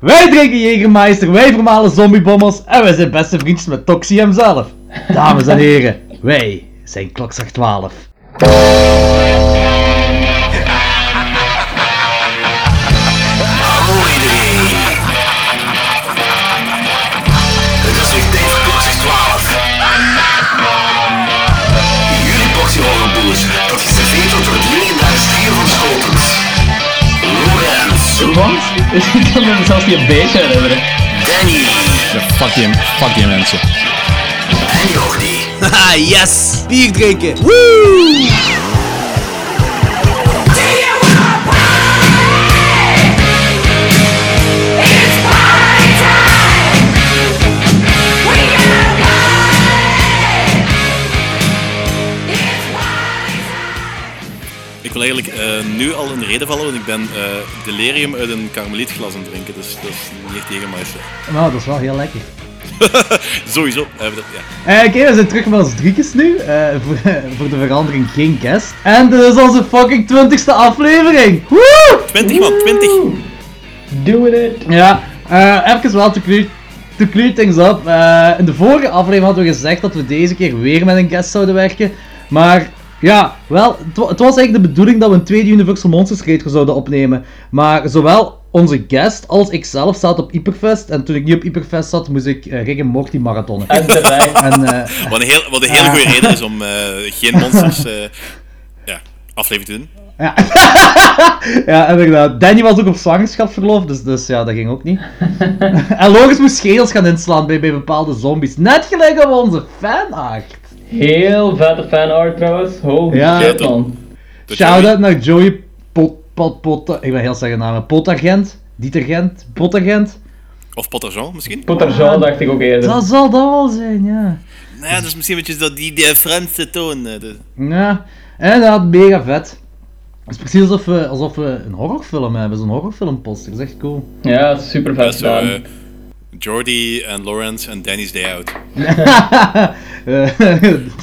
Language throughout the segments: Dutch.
Wij drinken Jägermeister, wij vermalen zombiebommers en wij zijn beste vriendjes met Toxie hemzelf. Dames en heren, wij zijn klokslag 12. Want? Ik kan me zelfs niet een beetje herinneren. Danny Ja, fuck die, fuck die mensen. en Jordi. Haha, yes! Bier drinken! Woo! Wil eigenlijk eh, nu al een reden vallen, want ik ben eh, delirium uit een karmelietglas aan het drinken, dus dat is niet echt Jägermeister. Nou, dat is wel heel lekker. Sowieso. hebben we dat, ja. Eh, Oké, we zijn terug met ons driekjes nu. eh, voor, voor de verandering geen guest. En dit is onze fucking 20ste aflevering. Woe! 20 man, 20! Doing it. Ja, eh even wel to clear, to clear things up. Eh, in de vorige aflevering hadden we gezegd dat we deze keer weer met een guest zouden werken. Maar ja, wel, het, wa- het was eigenlijk de bedoeling dat we een tweede Universal Monsters Creator zouden opnemen. Maar zowel onze guest als ikzelf zaten op Hyperfest. En toen ik niet op Hyperfest zat, moest ik uh, Rick en Morty marathonnen. En. En eh, Wat een, heel, wat een hele goede reden is om eh, geen monsters eh, ja, aflevering te doen. Ja. ja, inderdaad. Danny was ook op zwangerschapsverlof, dus, dus ja, dat ging ook niet. en Loris moest schedels gaan inslaan bij, bij bepaalde zombies. Net gelijk op onze fanart. Heel vette fanart trouwens. Holy Ja. shit man. Dat Shout-out naar Joey Pot... Pot... Pot... Ik ben heel slecht namen. Potagent? Dietergent? Potagent? Of Potter Jean misschien? Potterjean dacht ik ook eerder. Dat zal dat wel zijn, ja. Nou ja, dat is misschien een beetje dat die, die Franse toon. eh, Ja, inderdaad, mega vet. Het is precies alsof we, alsof we een horrorfilm hebben, zo'n horrorfilmposter. Dat is echt cool. Ja, super Ja, vet zo, gedaan. eh, Jordi en Lawrence en Danny's Day Out. Eh,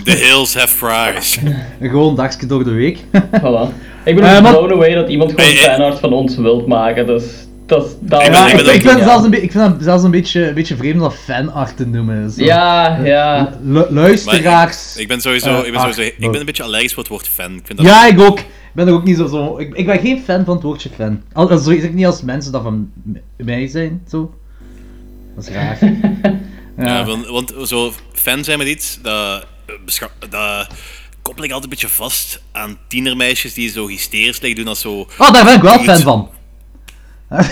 The hills have fries. Gewoon dagje door de week. Voilà. Ik ben Eh, ook maar- blown away dat iemand gewoon Hey, fanart van ons wilt maken, dus... Dat is... Dat Ik ben- Ja, ik ik, ben ik, ook- vind zelfs een be- ik vind het zelfs een beetje, een beetje vreemd om dat fanart te noemen. Zo. Ja, ja. Lu- luisteraars. Ik ben sowieso, Eh, ik ben sowieso, ach, ik ben een beetje allergisch voor het woord fan. Ik vind dat Ja, ik ook. Ik ben er ook niet zo. zo ik, ik ben geen fan van het woordje fan. Al, al zeg ik niet als mensen dat van mij zijn, zo. Dat is raar. Ja, ja. want, want zo fan zijn met iets, dat, eh, dat koppel ik altijd een beetje vast aan tienermeisjes die zo hysterisch liggen doen als zo... Oh, daar ben ik wel fan van.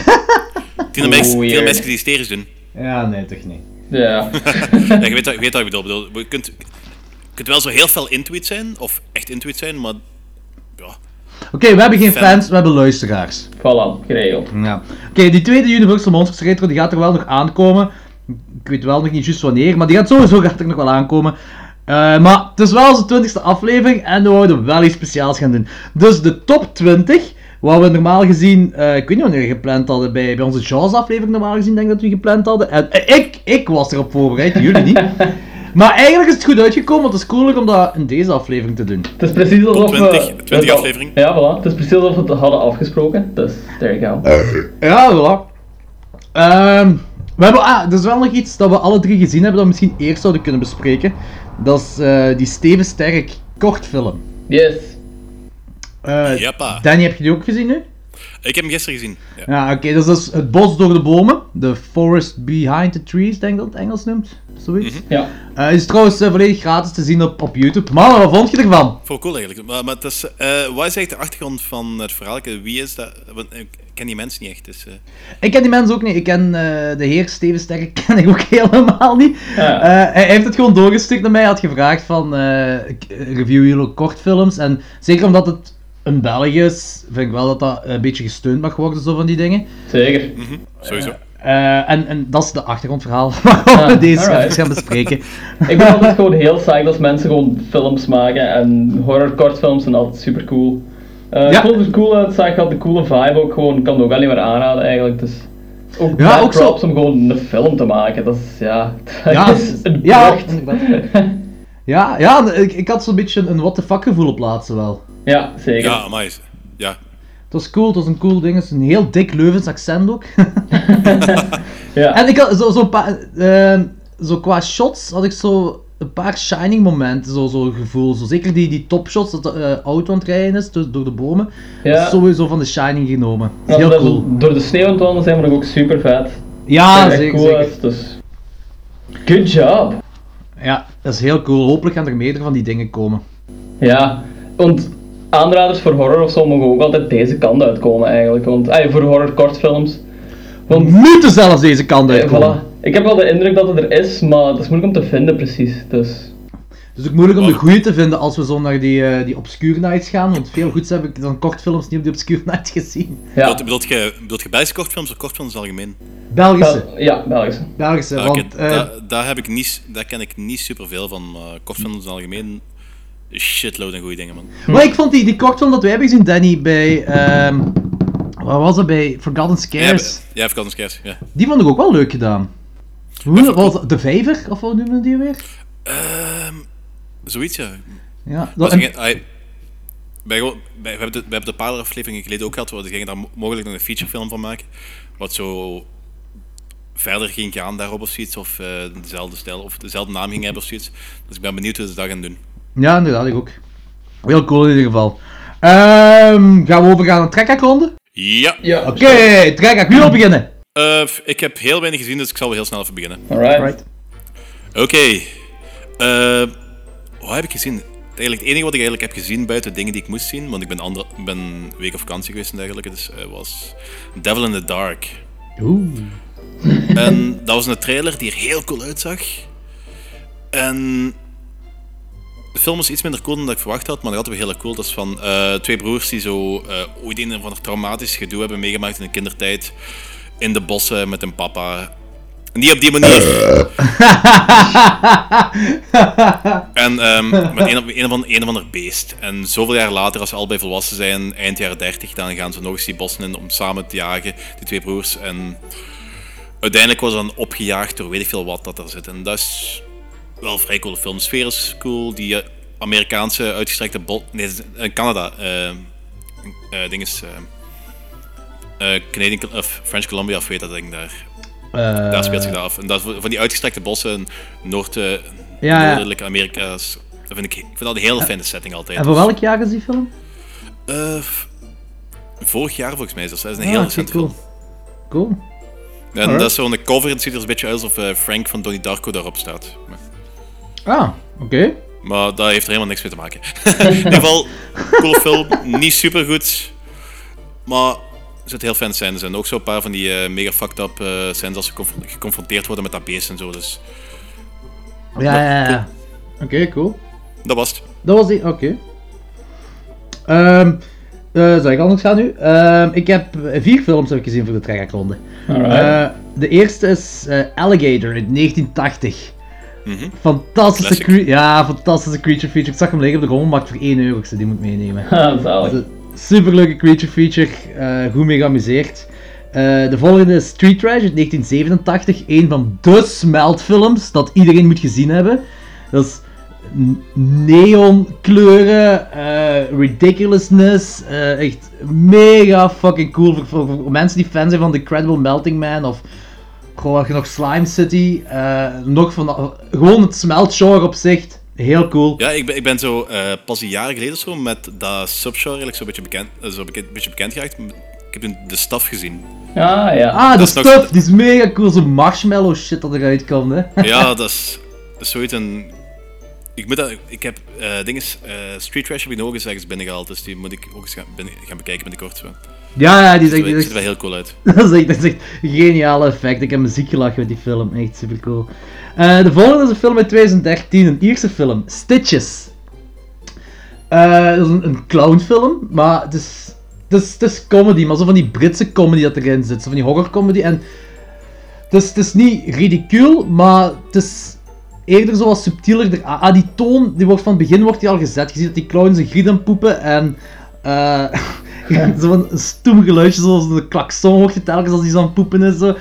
Tienermeisjes, tienermeisjes die hysterisch doen. Ja, nee, toch niet. Ja. Ja, je, weet, wat- je weet wat ik bedoel. Ik bedoel, Je kunt, je kunt wel zo heel fel intuït zijn, of echt intuït zijn, maar... Oké, we hebben geen Fan. fans, we hebben luisteraars. Voilà, geregeld. Ja. Oké, die tweede Universal Monsters Retro die gaat er wel nog aankomen. Ik weet wel nog niet juist wanneer, maar die gaat sowieso gaat er nog wel aankomen. Eh, maar het is wel onze twintigste aflevering en we wouden wel iets speciaals gaan doen. Dus de top 20, wat we normaal gezien, eh, ik weet niet wanneer we gepland hadden, bij, bij onze Jaws aflevering normaal gezien denk ik dat we gepland hadden. En eh, ik, ik was erop voorbereid, jullie niet. Maar eigenlijk is het goed uitgekomen, want het is cooler om dat in deze aflevering te doen. Het is precies alsof 20, we... 20 het- aflevering. Ja, voilà. Het is precies alsof we het hadden afgesproken. Dus, there you go. Ja, voilà. Ehm, we hebben, ah, er is wel nog iets dat we alle drie gezien hebben dat we misschien eerst zouden kunnen bespreken. Dat is eh, die Steven Sterk kortfilm. Yes. Eh Jappa. Danny, heb je die ook gezien nu? Ik heb hem gisteren gezien. Ja. Ja, oké, dus dat is Het Bos door de Bomen. The Forest Behind the Trees, denk ik dat het Engels noemt. Zoiets. Ja. Eh, is trouwens eh, volledig gratis te zien op, op YouTube. Man, wat vond je ervan? Ik cool eigenlijk. Maar, maar het is, eh, wat is eigenlijk de achtergrond van het verhaal? Wie is dat? Want ik ken die mensen niet echt. Dus, eh, Ik ken die mensen ook niet. Ik ken eh, de heer Steven Sterk ken ik ook helemaal niet. Ja. Eh, hij heeft het gewoon doorgestuurd naar mij. Hij had gevraagd van eh, ik- review jullie kortfilms. En zeker omdat het een Belg is, vind ik wel dat dat een beetje gesteund mag worden, zo van die dingen. Zeker. mhm, sowieso. Eh, en, en dat is de achtergrondverhaal waarom we Ja, deze even gaan bespreken. Ik ben altijd gewoon heel psyched als mensen gewoon films maken en horror kortfilms zijn altijd super cool. Eh Ja. Ik vond het er cool uit, zag had de coole vibe ook gewoon, ik kan het ook alleen maar aanraden eigenlijk. Dus ook, Ja, ook zo- om gewoon een film te maken, dat is ja, dat Ja, is een ja. Ja, ja ik, ik had zo'n beetje een what the fuck gevoel op laatste wel. Ja, zeker. Ja, amai. Ja. Het was cool, het was een cool ding. Het is een heel dik Leuvens accent ook. Ja. en ik had zo, zo, pa- eh, zo qua shots had ik zo een paar shining momenten, zo, zo gevoel. Zo, zeker die, die topshots dat de eh, auto aan het rijden is door, door de bomen. Ja. Sowieso van de shining genomen. Heel is- cool. Door de sneeuw aan het wandelen zijn we ook super vet. Ja, zeker, cool zeker. dus... Good job! Ja, dat is heel cool. Hopelijk gaan er meerdere van die dingen komen. Ja, want aanraders voor horror of zo mogen ook altijd deze kant uitkomen eigenlijk. Want, voor horror kortfilms. Want, Moeten zelfs deze kant eh, uitkomen. voilà. Ik heb wel de indruk dat het er is, maar het is moeilijk om te vinden precies. Dus, Dus ook moeilijk om de goede te vinden als we zo naar die, eh, die Obscure Nights gaan. Want veel goeds heb ik dan kortfilms niet op die Obscure Nights gezien. ja. Bedoelt, bedoelt je, bedoelt je Belgische kortfilms of kortfilms in het algemeen? Belgische. Bel- ja, Belgische. Belgische, Ah, oké, want... eh, daar, daar, heb ik niet, daar ken ik niet superveel van, maar kortfilms in het algemeen, shitload en goede dingen, man. Maar ik vond die, die kortfilm dat wij hebben gezien, Danny, bij... ehm wat was dat? Bij Forgotten Scares. Ja, ja Forgotten Scares, ja. Die vond ik ook wel leuk gedaan. Hoe was? De Vijver? Of wat noemen die weer? Ehm, zoiets, ja. Ja, dat, we, hebben de, we hebben de paar afleveringen geleden ook gehad, waar we gingen daar mo- mogelijk nog een featurefilm van maken. Wat zo verder ging gaan daarop of zoiets, of eh, dezelfde stijl, of dezelfde naam ging hebben of zoiets. Dus ik ben benieuwd hoe ze dat gaan doen. Ja, inderdaad, ik ook. Heel cool in ieder geval. Ehm, gaan we overgaan naar Trekkerronde? Ja, Ja, Oké, Trekker, wie wil beginnen? Eh, ik heb heel weinig gezien, dus ik zal wel heel snel even beginnen. Alright. Right. Oké. Eh, wat heb ik gezien? Eigenlijk het enige wat ik eigenlijk heb gezien buiten dingen die ik moest zien, want ik ben, andere, ben een week op vakantie geweest en dergelijke, dus eh, was Devil in the Dark. Oeh. En dat was een trailer die er heel cool uitzag. En de film is iets minder cool dan dat ik verwacht had, maar dat hadden we heel cool. Dat is van eh, twee broers die zo eh, ooit een of ander traumatisch gedoe hebben meegemaakt in hun kindertijd. In de bossen met hun papa. En die op die manier. en ehm, met een, of- een, ander, een of ander beest. En zoveel jaar later, als ze allebei volwassen zijn, eind jaren 30, dan gaan ze nog eens die bossen in om samen te jagen, die twee broers. En uiteindelijk was dan opgejaagd door weet ik veel wat dat er zit. En dat is wel een vrij coole film. Sfeer is cool. Die eh, Amerikaanse uitgestrekte bos... Nee, eh, Canada. eh ding is... Canadian, of French Columbia, of weet dat ding daar. Daar speelt zich dat af. En dat, van die uitgestrekte bossen in Noord, ja. noordelijke Amerika's. Dat vind ik, ik vind dat een hele fijne setting altijd. En voor welk jaar is die film? Vorig jaar volgens mij is dat. Is een Ah, heel recente cool. film. Cool. En Alright. dat is zo'n cover, het ziet er een beetje uit alsof Frank van Donnie Darko daarop staat. Ah, oké. maar dat heeft er helemaal niks mee te maken. In ieder geval, coole film, niet super goed, maar er zitten heel fijne scènes in. Ook zo'n paar van die eh, mega fucked up eh scènes als ze conf- geconfronteerd worden met dat beest en zo. Dus Ja, ja, ja. Oké, cool. dat was het. Dat was die, oké. Ehm eh, zal ik anders gaan nu? Ehm, ik heb vier films heb ik gezien voor de trekkerronde. Alright. Eh, de eerste is eh, Alligator uit 1980. Mhm. Fantastische, cre- ja, fantastische creature feature. Ik zag hem liggen op de grond, maar voor 1 euro, die moet meenemen. Ah, zalig. Super leuke creature feature, eh, goed mee geamuseerd. Eh, de volgende is Street Trash uit 1987, een van de smeltfilms dat iedereen moet gezien hebben. Dat is neonkleuren, eh, ridiculousness, eh, echt mega fucking cool voor, voor, voor mensen die fan zijn van The Incredible Melting Man of gewoon nog Slime City, eh, nog van gewoon het smeltgenre op zich, heel cool. Ja, ik ben, ik ben zo eh, pas een jaar geleden zo met dat subgenre eigenlijk zo'n beetje bekend, eh, zo bekend, beetje bekend geraakt. Ik heb toen de staf gezien. Ah, ja. Ah, de Dat is nog- stuff, die is mega cool, zo'n marshmallow shit dat eruit komt, hè. Ja, dat is, dat is zoiets een... Ik, moet dat, ik heb eh dinges, eh Street Trash heb ik nog eens ergens binnengehaald, dus die moet ik ook eens gaan, binnen, gaan bekijken binnenkort. Zo. Ja, ja, die echt, die ziet er heel cool uit. dat, is echt, dat is echt een geniale effect. Ik heb muziek gelachen met die film, echt super cool. Eh, de volgende is een film uit 2013, een Ierse film, Stitches. Eh, dat is een, een clownfilm, maar het is, het, is, het is comedy, maar zo van die Britse comedy dat erin zit, zo van die horrorcomedy. En het is, het is niet ridicuul, maar het is eerder zo wat subtieler. Er- Ah, die toon, die wordt van het begin wordt die al gezet. Je ziet dat die clowns een griet aan poepen en... eh zo van een stoem geluidje, zoals de klakson hoort je telkens als die zo aan het poepen is. Zo.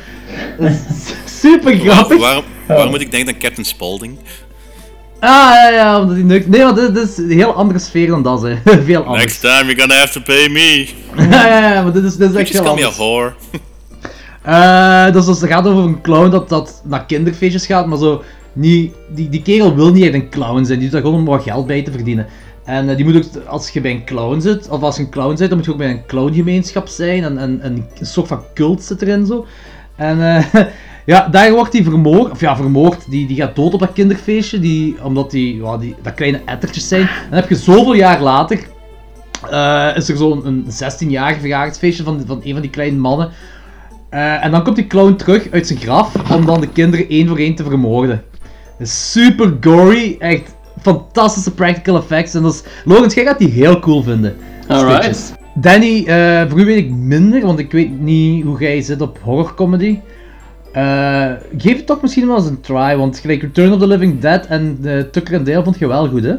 Super grappig. Waar, waarom, waarom moet ik denken aan Captain Spaulding? Ah, ja, ja, omdat hij neukt. Nee, maar dit, dit is een heel andere sfeer dan dat, hè. Veel anders. Next time you're gonna have to pay me. ja, ja, ja, maar dit is, dit is echt Just heel call me a anders. whore. Eh, dus, dus het gaat over een clown dat, dat naar kinderfeestjes gaat, maar zo niet, die, die kerel wil niet echt een clown zijn, die doet dat gewoon om wat geld bij te verdienen. En eh, die moet ook, als je bij een clown zit, of als je een clown zit, dan moet je ook bij een clowngemeenschap zijn, en, en, en een soort van cult zit erin zo. En eh, ja, daar wordt hij vermoord, of ja, vermoord, die, die gaat dood op dat kinderfeestje, die, omdat die, ja, die, dat kleine ettertjes zijn. En dan heb je zoveel jaar later, eh, is er zo'n een 16-jarig verjaardagsfeestje van, van een van die kleine mannen. En dan komt die clown terug uit zijn graf om dan de kinderen één voor één te vermoorden. Super gory, echt fantastische practical effects. En dat is, Lorenz, jij gaat die heel cool vinden. Alright. Danny, eh, voor u weet ik minder, want ik weet niet hoe jij zit op horrorcomedy. Eh geef het toch misschien wel eens een try, want gelijk Return of the Living Dead en uh, Tucker and Dale vond je wel goed, hè?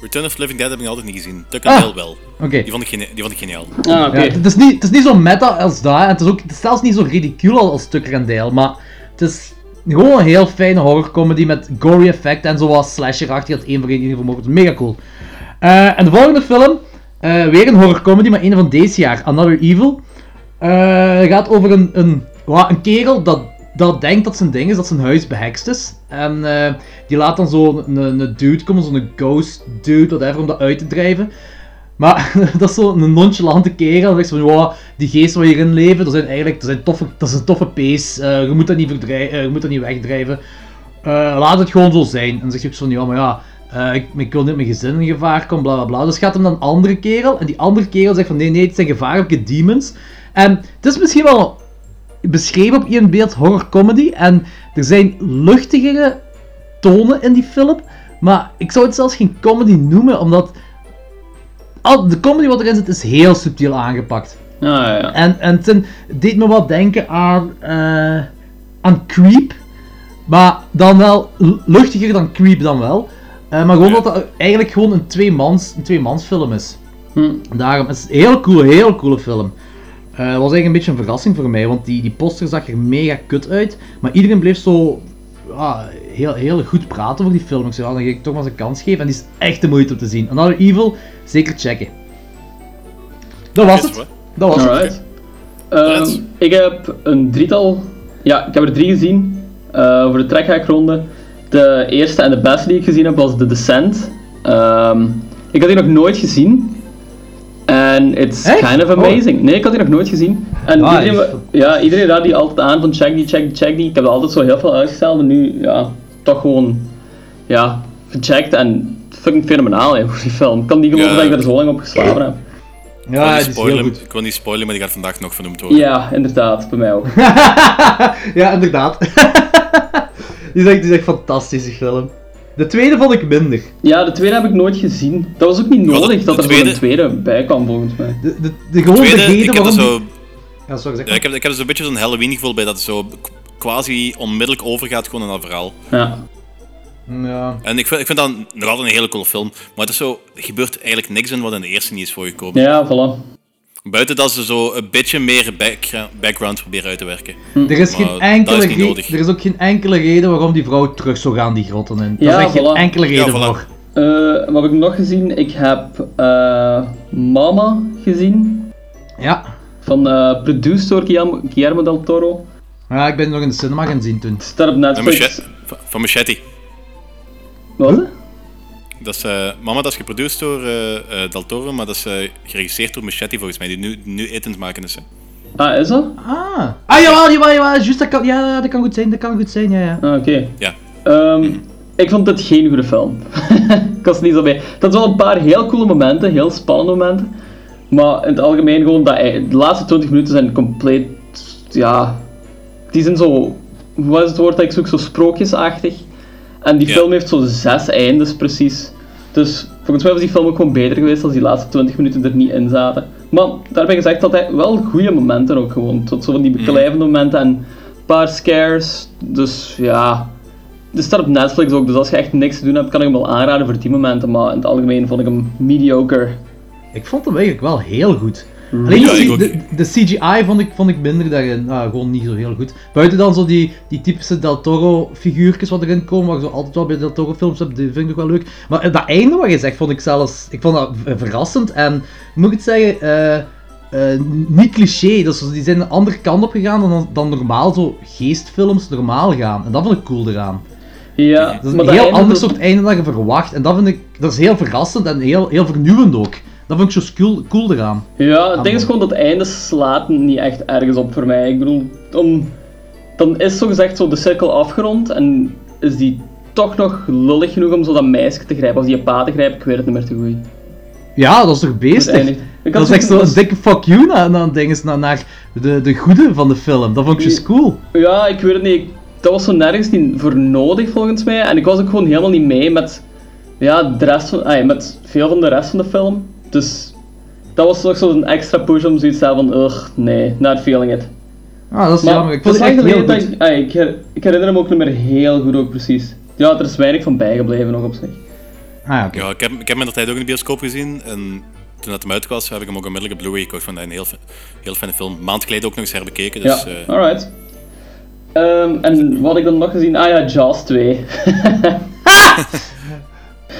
Return of the Living Dead heb ik altijd niet gezien. Tucker and Ah. Dale wel. Die vond ik, gene- die vond ik geniaal. Ah, oké. Ja, het, is niet, het is niet zo meta als dat, en het is ook het is zelfs niet zo ridicule als Tucker and Dale, maar het is gewoon een heel fijne horrorcomedy met gory effecten en zoals slasher-achtig dat één voor één vermoord. Mega cool. Eh, en de volgende film, eh, weer een horrorcomedy, maar een van deze jaar, Another Evil. Eh, gaat over een, een, een kerel dat, dat denkt dat zijn ding is, dat zijn huis behekst is. En die laat dan zo een, een dude komen, zo'n ghost dude, whatever, om dat uit te drijven. Maar dat is zo'n nonchalante kerel. Dan van, die geesten waar hierin leven, dat zijn eigenlijk dat zijn toffe, dat is een toffe pees. eh, je moet dat niet, verdrij- je moet dat niet wegdrijven. Eh, laat het gewoon zo zijn. En dan zegt hij ook zo ja, maar ja, eh, ik, ik wil niet mijn gezin in gevaar komt, bla bla bla. Dus gaat hem dan een andere kerel. En die andere kerel zegt van, nee, nee, het zijn gevaarlijke demons. En het is misschien wel beschreven op één beeld horror comedy. En er zijn luchtigere tonen in die film. Maar ik zou het zelfs geen comedy noemen, omdat al, de comedy wat erin zit is heel subtiel aangepakt. Ah, ja. En, en het deed me wat denken aan, eh, aan Creep. Maar dan wel luchtiger dan Creep dan wel. Eh, maar gewoon Ja. dat het eigenlijk gewoon een tweemans, een tweemans film is. Hm. Daarom is het een heel coole, heel coole film. Eh, Het was eigenlijk een beetje een verrassing voor mij, want die, die poster zag er mega kut uit. Maar iedereen bleef zo ja, heel, heel goed praten over die film. Ik zei, dan ga ik toch maar eens een kans geven. En die is echt de moeite om te zien. Another Evil, zeker checken. Dat was het. Dat was het. Alright. Ehm, ik heb een drietal. Ja, ik heb er drie gezien. Eh, voor de trekhaakronde. De eerste en de beste die ik gezien heb was The Descent. Ehm, ik had die nog nooit gezien. En it's Echt? kind of Oh. amazing. Nee, ik had die nog nooit gezien. En iedereen, ja, iedereen raadde die altijd aan van check die, check die, check die. Ik heb er altijd zo heel veel uitgesteld en nu, ja, toch gewoon, ja, gecheckt en fucking fenomenaal, hè, die film. Ik kan niet geloven Ja. dat ik er zo lang op geslapen heb. Ik wil Ja, niet die is heel spoilen, goed. ik wil niet spoilen, maar die gaat vandaag nog vernoemd worden. Ja, inderdaad, bij mij ook. ja, inderdaad. die, is echt, die is echt fantastisch, die film. De tweede vond ik minder. Ja, de tweede heb ik nooit gezien. Dat was ook niet Ja, de- nodig dat de er tweede- tweede bij kwam, volgens mij. De, de, de, gewoon de Tweede, reden ik heb er waarom... zo, Ja, sorry, zeg ja, maar. ik heb, ik heb er zo'n beetje zo'n Halloween gevoel bij dat het zo quasi onmiddellijk overgaat gewoon in dat verhaal. Ja. Ja. En ik vind, ik vind dat nog altijd een hele coole film, maar het is zo, er gebeurt eigenlijk niks in wat in de eerste niet is voorgekomen. Ja, voilà. Buiten dat ze zo een beetje meer background proberen uit te werken. Er is, Maar geen enkele is nodig. er is ook geen enkele reden waarom die vrouw terug zou gaan die grotten in. Daar Ja, is echt geen enkele reden Ja, voilà. voor. Eh, wat heb ik nog gezien? Ik heb eh, Mama gezien. Ja. Van eh produced door Guillermo, Guillermo del Toro. Ja, ik ben nog in de cinema gaan zien toen. Staat op Van Netflix. Machete. Van Machete. Wat? is het? Dat is, eh, Mama, dat is geproduceerd door eh, eh, Del Toro, maar dat is geregisseerd door Machete volgens mij, die nu, nu eten maken is. Hè. Ah, is dat? Ah. Ah, jawel, jawel, jawel. Juist, dat kan, ja, dat kan goed zijn, dat kan goed zijn, ja, ja. Ah, oké. Ja. Ehm, ik vond dit geen goede film. ik was er niet zo bij. Dat was wel een paar heel coole momenten, heel spannende momenten. Maar in het algemeen gewoon, dat, de laatste 20 minuten zijn compleet, ja, die zijn zo, wat is het woord dat ik zoek, zo sprookjesachtig. En die Ja. film heeft zo zes eindes precies. Dus volgens mij was die film ook gewoon beter geweest als die laatste 20 minuten er niet in zaten. Maar daarbij gezegd had hij wel goede momenten ook gewoon. Tot zo van die beklijvende momenten en een paar scares. Dus ja, het staat op Netflix ook, dus als je echt niks te doen hebt, kan ik hem wel aanraden voor die momenten. Maar in het algemeen vond ik hem mediocre. Ik vond hem eigenlijk wel heel goed. Alleen Ja, de, ik ook. de, de CGI vond ik, vond ik minder daarin. Ah, gewoon niet zo heel goed. Buiten dan zo die, die typische Del Toro figuurtjes wat erin komen, wat je zo altijd wel bij Del Toro films hebt, die vind ik nog wel leuk. Maar eh, dat einde wat je zegt, vond ik zelfs, ik vond dat v- verrassend en, moet ik het zeggen, eh, eh, niet cliché. Dus die zijn een andere kant op gegaan dan, dan normaal zo geestfilms normaal gaan. En dat vond ik cool eraan. Ja, Dat is een heel ander soort einde dan je verwacht. En dat vind ik, dat is heel verrassend en heel, heel vernieuwend ook. Dat vind ik zo cool, cool eraan. Ja, het ding is gewoon dat einde slaat niet echt ergens op voor mij. Ik bedoel, om, dan is zogezegd zo de cirkel afgerond en is die toch nog lullig genoeg om zo dat meisje te grijpen, of die pa te grijpen, ik weet het niet meer te goed. Ja, dat is toch beestig? Ik Dat is echt zo- zo'n dikke fuck you naar, naar, dinges, naar, naar de, de goede van de film. Dat vond ik juist cool. Ja, ik weet het niet. Dat was zo nergens niet voor nodig volgens mij. En ik was ook gewoon helemaal niet mee met, ja, de rest van, ay, met veel van de rest van de film. Dus dat was toch zo'n extra push om zoiets te hebben van, ugh, nee, not feeling it. Ah, dat is Maar jammer. Ik het vond is het lang echt heel geleden goed. dat ik, ay, ik, her- ik herinner me ook niet meer heel goed ook precies. Ja, er is weinig van bijgebleven nog op zich. Ah, ja, oké. Ja, ik heb, ik heb hem in de tijd ook in de bioscoop gezien. En toen het hem uit was, heb ik hem ook onmiddellijk op Blu-ray gekocht. Vond dat een heel, heel fijne film. Maand geleden ook nog eens herbekeken. Dus, ja, eh, alright. Ehm, en wat had ik dan nog gezien? Ah ja, Jaws 2.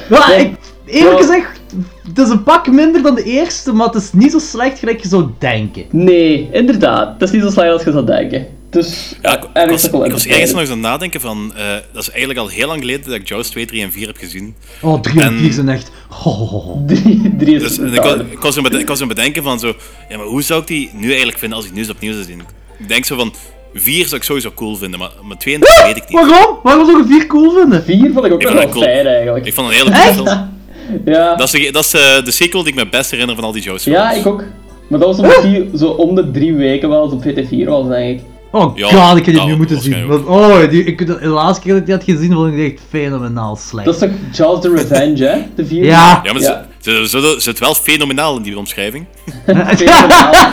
Ja, Ja. ik, eerlijk Ja. gezegd, het is een pak minder dan de eerste, maar het is niet zo slecht gelijk je zou denken. nee, inderdaad. Het is niet zo slecht als je zou denken. Dus ja, ik, ik ergens was, ik was ergens nog eens aan het nadenken van... eh, dat is eigenlijk al heel lang geleden dat ik Jaws 2, 3 en 4 heb gezien. Oh, drie en En- vier zijn echt... Ho, ho, ho, ho. Drie, drie is Dus en ik, was, ik, was aan het bede- ik was aan het bedenken van zo... Ja, maar hoe zou ik die nu eigenlijk vinden als ik nu eens opnieuw zou zien? Ik denk zo van... 4 zou ik sowieso cool vinden, maar, maar 2 en 3 weet ik niet. Waarom? Waarom zou je vier cool vinden? Vier vond ik ook Ik wel cool. fijn eigenlijk. Ik vond het een hele film. Ja. Dat is, de, dat is eh, de sequel die ik me het best herinner van al die films. ja, ik ook. Maar dat was omdat die zo om de drie weken wel eens op VT4 was, denk ik. Oh Ja, god, ik had die nou, nu moeten zien. Want, oh, die, ik, de, de laatste keer dat ik die had gezien, vond ik die echt fenomenaal slecht. Dat is toch Jaws the Revenge, hè? De vierde? Ja. Ja, maar Ja. Ze, ze, ze, ze zit wel fenomenaal in die omschrijving. Fenomenaal.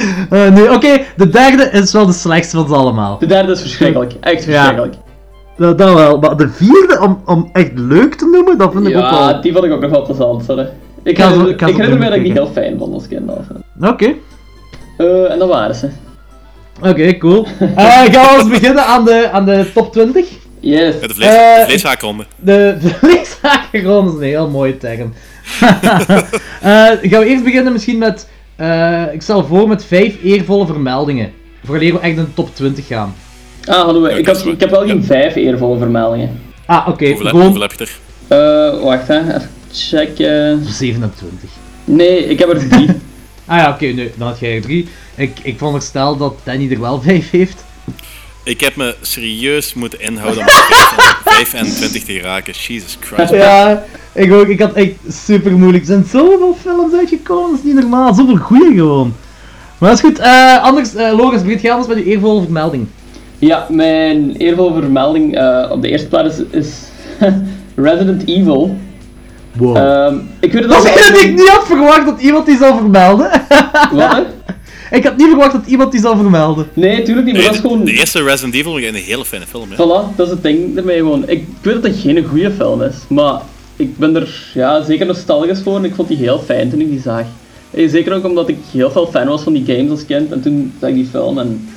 Eh, nee, oké, de derde is wel de slechtste van ze allemaal. De derde is verschrikkelijk. Echt Ja. Dat, dat wel, maar de vierde, om, om echt leuk te noemen, dat vind ik ook Ja, wel... die vond ik ook nog wel plezant. Sorry. Ik, herinner, ik me dat ik die heel fijn vond als kind. al. Oké, Eh, en dat waren ze. oké, cool. Eh, gaan we eens beginnen aan de, aan de top 20? Yes. Ja, de, vlees, Eh, de vleeshaakronde. De is een heel mooie term. Eh, gaan we eerst beginnen misschien met... eh, ik stel voor met vijf eervolle vermeldingen. Voordat we echt in de top 20 gaan. Ah, hadden we. Ja, Ik, had, ik heb wel geen Ja. vijf eervolle vermeldingen. Ah, oké, Hoeveel, heb, gewoon hoeveel heb je er? Eh, wacht hè. Even checken. 27. Nee, ik heb er drie. Ah ja, oké, nee, dan had jij er drie. Ik, ik veronderstel dat Danny er wel vijf heeft. Ik heb me serieus moeten inhouden om op 25 te geraken. Jesus Christ. Ja, ik ook. Ik had echt super moeilijk. Er zijn zoveel films uitgekomen, dat is niet normaal. Zoveel goeie gewoon. Maar dat is goed. eh anders, eh Loris, begint jij anders met je eervolle vermelding. Ja, mijn eervolle vermelding eh, op de eerste plaats is, is Resident Evil. Wow. Ehm, ik weet het dat is ik niet had verwacht dat iemand die zou vermelden. Wat hè? ik had niet verwacht dat iemand die zou vermelden. Nee, tuurlijk niet, maar dat is de, gewoon... de eerste Resident Evil was een hele fijne film. Hè? Voilà, dat is het ding ermee gewoon. Ik weet dat het geen goede film is, maar ik ben er ja, zeker nostalgisch voor en ik vond die heel fijn toen ik die zag. Eh, Zeker ook omdat ik heel veel fan was van die games als kind en toen zag ik die film en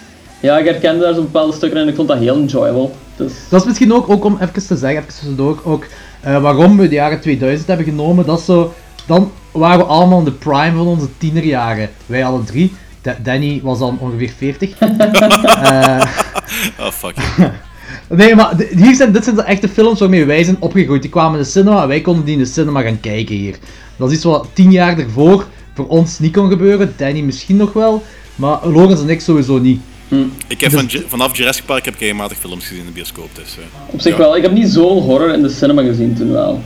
ja, ik herkende daar zo'n bepaalde stukken en ik vond dat heel enjoyable. Dus Dat is misschien ook, ook om even te zeggen, even tussendoor, ook eh, waarom we de jaren 2000 hebben genomen. Dat is zo, dan waren we allemaal in de prime van onze tienerjaren. Wij alle drie. Da- Danny was dan ongeveer 40. Eh, Oh, fuck nee, maar hier zijn, dit zijn de echte films waarmee wij zijn opgegroeid. Die kwamen in de cinema en wij konden die in de cinema gaan kijken hier. Dat is iets wat tien jaar ervoor voor ons niet kon gebeuren. Danny misschien nog wel, maar Lorenz en ik sowieso niet. Ik heb van, Ju- vanaf Jurassic Park heb ik regelmatig films gezien in de bioscoop. Dus, eh, op zich ja. wel, ik heb niet zoveel horror in de cinema gezien toen wel.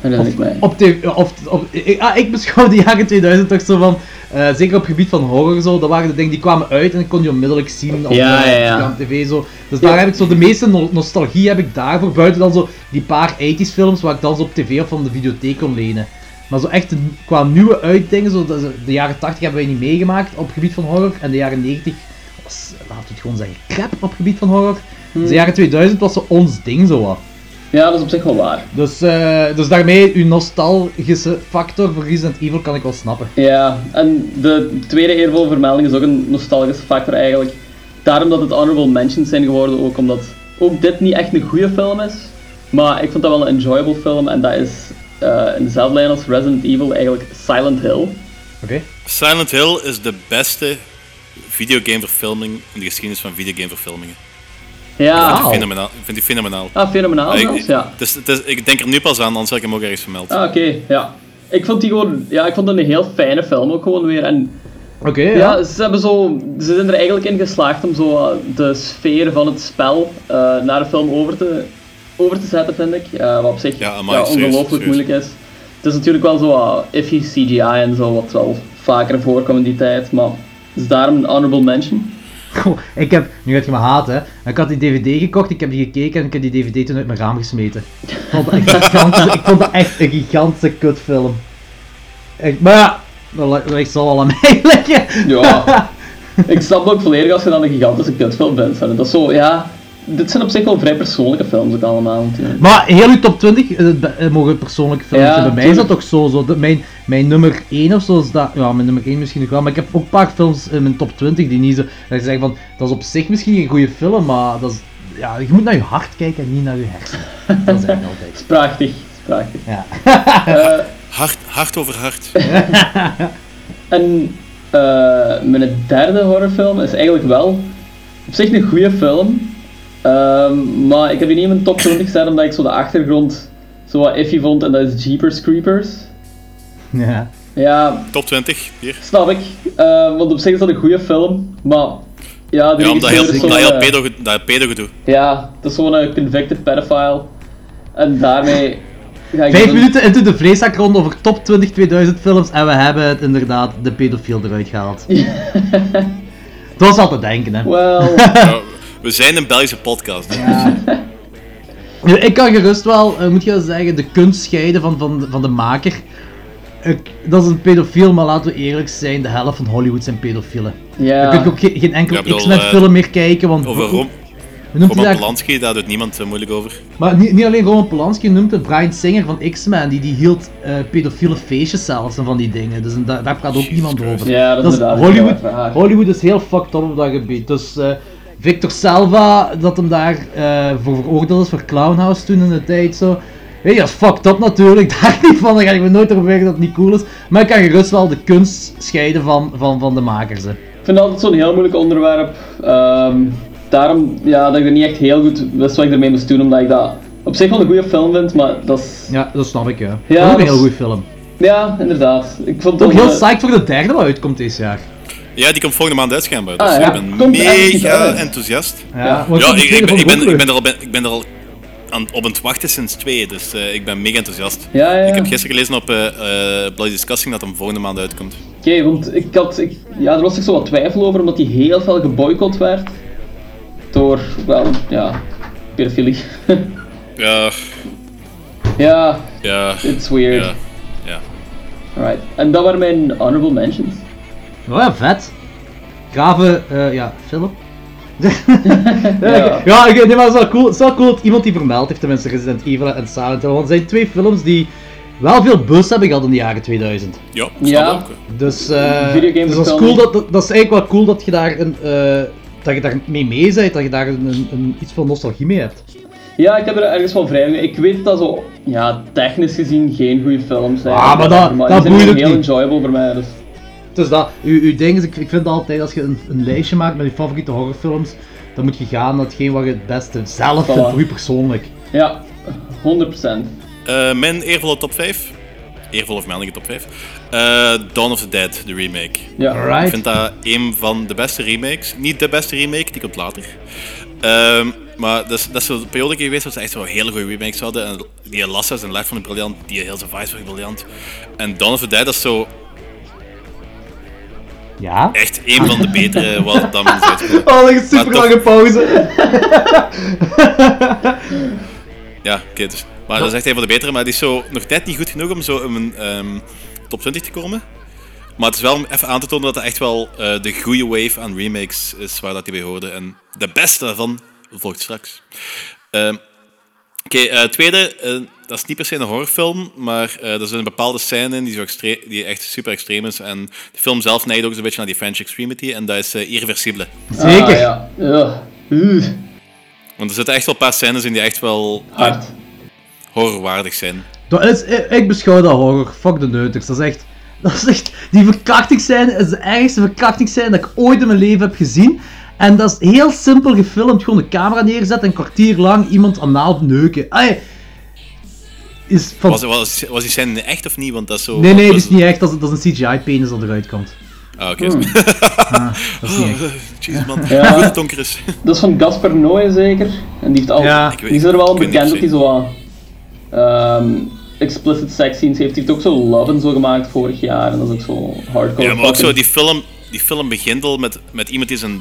Herinner ik mij. Op tv, of, op, ik, ah, ik beschouw de jaren 2000 toch zo van, eh, zeker op het gebied van horror zo, dat waren de dingen die kwamen uit en ik kon die onmiddellijk zien op, Ja, ja, ja. op tv zo. Dus Ja. daar heb ik zo de meeste no- nostalgie heb ik daarvoor, buiten dan zo die paar 80s films waar ik dan zo op tv of van de videotheek kon lenen. Maar zo echt qua nieuwe uitdingen, zo, dat is- de jaren 80 hebben wij niet meegemaakt op het gebied van horror en de jaren 90 was, laten we het gewoon zeggen, crap op het gebied van horror. Dus de jaren 2000 was zo ons ding zo wat. Ja, dat is op zich wel waar. Dus, eh, dus daarmee, uw nostalgische factor voor Resident Evil kan ik wel snappen. Ja, en de tweede eervolle vermelding is ook een nostalgische factor eigenlijk. Daarom dat het honorable mentions zijn geworden, ook omdat ook dit niet echt een goede film is. Maar ik vond dat wel een enjoyable film en dat is uh, in dezelfde lijn als Resident Evil eigenlijk Silent Hill. Oké. Silent Hill is de beste videogameverfilming in de geschiedenis van videogameverfilmingen. Ja. Ik vind die fenomenaal. Ik vind die fenomenaal. Ah, fenomenaal ik, zelfs, ja. is- ik denk er nu pas aan, anders had ik hem ook ergens vermeld. Ah, oké, ja. Ik vond die gewoon, ja, ik vond het een heel fijne film ook gewoon weer. En Oké, ja, ja. ze hebben zo, ze zijn er eigenlijk in geslaagd om zo eh, de sfeer van het spel eh, naar de film over te, over te zetten, vind ik. Eh, wat op zich Ja, ongelooflijk moeilijk is. Het is natuurlijk wel zo uh, iffy CGI en zo, wat wel vaker voorkwam in die tijd, maar is daarom een honorable mention. Goh, ik heb, nu gaat je me haten, hè. Ik had die DVD gekocht, ik heb die gekeken en ik heb die DVD toen uit mijn raam gesmeten. Ik vond dat ik vond dat echt een gigantische kutfilm. Maar ja, dat dat zal wel aan mij liggen. Ja, ik snap ook volledig als je dan een gigantische kutfilm bent. Dat is zo, ja, dit zijn op zich wel vrij persoonlijke films ook allemaal natuurlijk. Maar heel uw top 20 eh, be- eh, mogen persoonlijke films Ja, zijn. Bij mij is dat toch zo. zo mijn, mijn nummer 1 of zo is dat. Ja, mijn nummer 1 misschien nog wel. Maar ik heb ook een paar films in mijn top 20 die niet zo. Dat je zegt van. Dat is op zich misschien geen goede film, maar dat is. Ja, je moet naar je hart kijken en niet naar je hersenen. Dat is eigenlijk altijd. is prachtig, is prachtig. Ja. Eh, Hart, hart over hart. en eh, mijn derde horrorfilm is eigenlijk wel op zich een goede film. Ehm, maar ik heb die niet in mijn top 20 gezet omdat ik zo de achtergrond zo wat iffy vond en dat is Jeepers Creepers. ja. Ja, Top 20, hier. snap ik. Eh, want op zich is dat een goede film, maar ja, de Ja, omdat heel, zo'n, heel eh, pedo, dat pedo gedoe. Ja, dat is gewoon een convicted pedophile. En daarmee ga ik... Vijf minuten into de vleeszakronde over top 20 2000 films en we hebben het inderdaad de pedofiel eruit gehaald. Dat was al te denken, hè. Wel, Ja, we zijn een Belgische podcast. Ja, Ik kan gerust wel, eh, moet je wel zeggen, de kunst scheiden van, van, de- van de maker. Ik- dat is een pedofiel, maar laten we eerlijk zijn, de helft van Hollywood zijn pedofielen. ja. Je kunt ook geen, geen enkel Ja, ik bedoel, X-Men eh, film meer kijken, want... Over Rom, Roman dat? Polanski, daar doet niemand eh, moeilijk over. Maar niet, niet alleen Roman Polanski noemt het, Brian Singer van X-Men, die, die hield eh, pedofiele feestjes zelfs en van die dingen. Dus daar, daar praat ook niemand Christ. over. Ja, dat is inderdaad Hollywood. Hollywood is heel fucked up op dat gebied. Dus eh, Victor Salva, dat hem daar eh, voor veroordeeld is voor Clownhouse toen in de tijd zo. Hey, dat is fucked up natuurlijk, daar niet van, dan ga ik me nooit zeggen dat het niet cool is. Maar ik kan gerust wel de kunst scheiden van, van, van de makers. Hè. Ik vind het altijd zo'n heel moeilijk onderwerp. Ehm, daarom ja, dat ik er niet echt heel goed wist wat ik ermee moest doen, omdat ik dat op zich wel een goede film vind, maar dat is... Ja, dat snap ik ja. Ja, dat is ook een heel goede film. Ja, inderdaad. Ik vond Ook heel psyched voor de derde wat uitkomt dit jaar. Ja, die komt volgende maand uit schijnbaar. Dus Ah, ja. ik ben Komt mega enthousiast. Ja, ik, ik, ben, ik, ben, ik, ben er al, ben, ik ben er al aan, op het wachten sinds twee, dus eh, ik ben mega enthousiast. Ja, ja. Ik heb gisteren gelezen op eh eh, Bloody Discussing dat hem volgende maand uitkomt. Oké, want ik had, ik, ja, er was toch zo wat twijfel over, omdat hij heel veel geboycott werd. Door, wel, ja, pedofilie. Ja, ja, ja, it's weird. ja, ja. Alright. En dat waren mijn honorable mentions. Oh ja, vet. Grave, eh ja, Philip. Ja. ja, ik- nee, maar het is wel cool, het is wel cool dat iemand die vermeld heeft, tenminste Resident Evil en Silent Hill. Want het zijn twee films die wel veel buzz hebben gehad in de jaren 2000. Ja, Ja. ook. Dus, eh dus dat, is cool dat, dat, dat is eigenlijk wel cool dat je daar, een, eh, dat je daar mee mee bent, dat je daar een, een, een- iets van nostalgie mee hebt. Ja, ik heb er ergens wel vrij mee. Ik weet dat zo, ja, technisch gezien geen goede films zijn. Ah, maar dat- maar dat die zijn boeit ook heel niet. enjoyable voor mij. Dus. Dus dat, uw, uw ding is, ik, ik vind altijd als je een, een lijstje maakt met je favoriete horrorfilms, dan moet je gaan naar hetgeen wat je het beste zelf vindt voor u persoonlijk. Ja, 100%. Eh, mijn eervolle top 5. Eervolle vermeldingen top 5. Eh Dawn of the Dead, de remake. Ja. Alright. Ik vind dat een van de beste remakes. Niet de beste remake, die komt later. Ehm, maar dat is, dat is zo'n periode geweest dat ze echt zo hele goede remakes hadden. En die Lasses en Life van de briljant, die heel zijn vibes waren briljant. En Dawn of the Dead dat is zo Ja? echt een van de betere wat dan men is uitgekomen. Oh, dat is een super Maar toch- lange pauze. Ja, oké, dus. Maar dat is echt een van de betere, maar die is zo nog net niet goed genoeg om zo in mijn ehm, top 20 te komen. Maar het is wel om even aan te tonen dat het echt wel eh, de goede wave aan remakes is waar dat die bij hoorde. En de beste daarvan volgt straks. Ehm, Oké, eh, tweede, eh, dat is niet per se een horrorfilm, maar eh, er zit een bepaalde scène in die, zo die echt super extreem is. En de film zelf neigt ook eens een beetje naar die French Extremity, en dat is eh, Irreversible. Zeker. Ah, ja. Ugh. Want er zitten echt wel een paar scènes in die echt wel eh, Hard. horrorwaardig zijn. Dat is, ik, ik beschouw dat horror. Fuck de neuters. Dat is echt... Dat is echt... Die verkrachtingsscène is de ergste verkrachtingsscène dat ik ooit in mijn leven heb gezien. En dat is heel simpel gefilmd. Gewoon de camera neerzetten en een kwartier lang iemand anaal neuken. Ai, is van... Was, was, was die scène echt of niet? Want dat is zo... Nee, nee, was- is niet echt. Dat is, dat is een CGI-penis dat eruit komt. Ah, oké. Ah, dat is niet echt. Jezus man, Ja. goed het donker is. Dat is van Gaspar Noé zeker. En die heeft al. Ja. Ik weet- die is er wel bekend dat hij zo aan. ehm, explicit sex scenes heeft. Hij heeft ook zo Love en zo gemaakt vorig jaar. En dat is ook zo hardcore. Ja, maar ook zo, die film, die film begint al met, met iemand die zijn...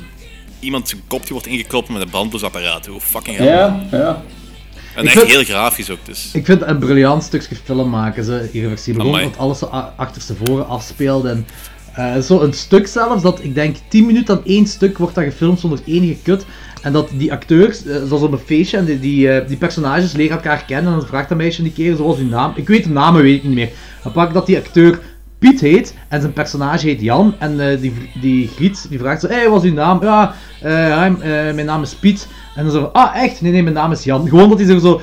Iemand zijn kop die wordt ingeklopt met een brandblusapparaat. Hoe fucking hell. Ja, ja. En echt vind- heel grafisch ook, dus. Ik vind het een briljant stukje film maken, ze, irreversibel. Gewoon Amai. dat alles zo achterstevoren afspeelt. En eh, zo een stuk zelfs, dat ik denk 10 minuten aan één stuk wordt dat gefilmd zonder enige kut. En dat die acteurs, eh, zoals op een feestje, en die, die, eh, die personages leren elkaar kennen. En dan vraagt dat meisje die keer, zoals uw naam. Ik weet de namen, weet ik niet meer. Dan pak ik dat die acteur Piet heet en zijn personage heet Jan. En die, die Griet die vraagt zo: Hé, hey, wat is uw naam? Ja, mijn naam is Piet. En dan zo van: Ah, echt? Nee, nee, mijn naam is Jan. Gewoon dat hij zich zo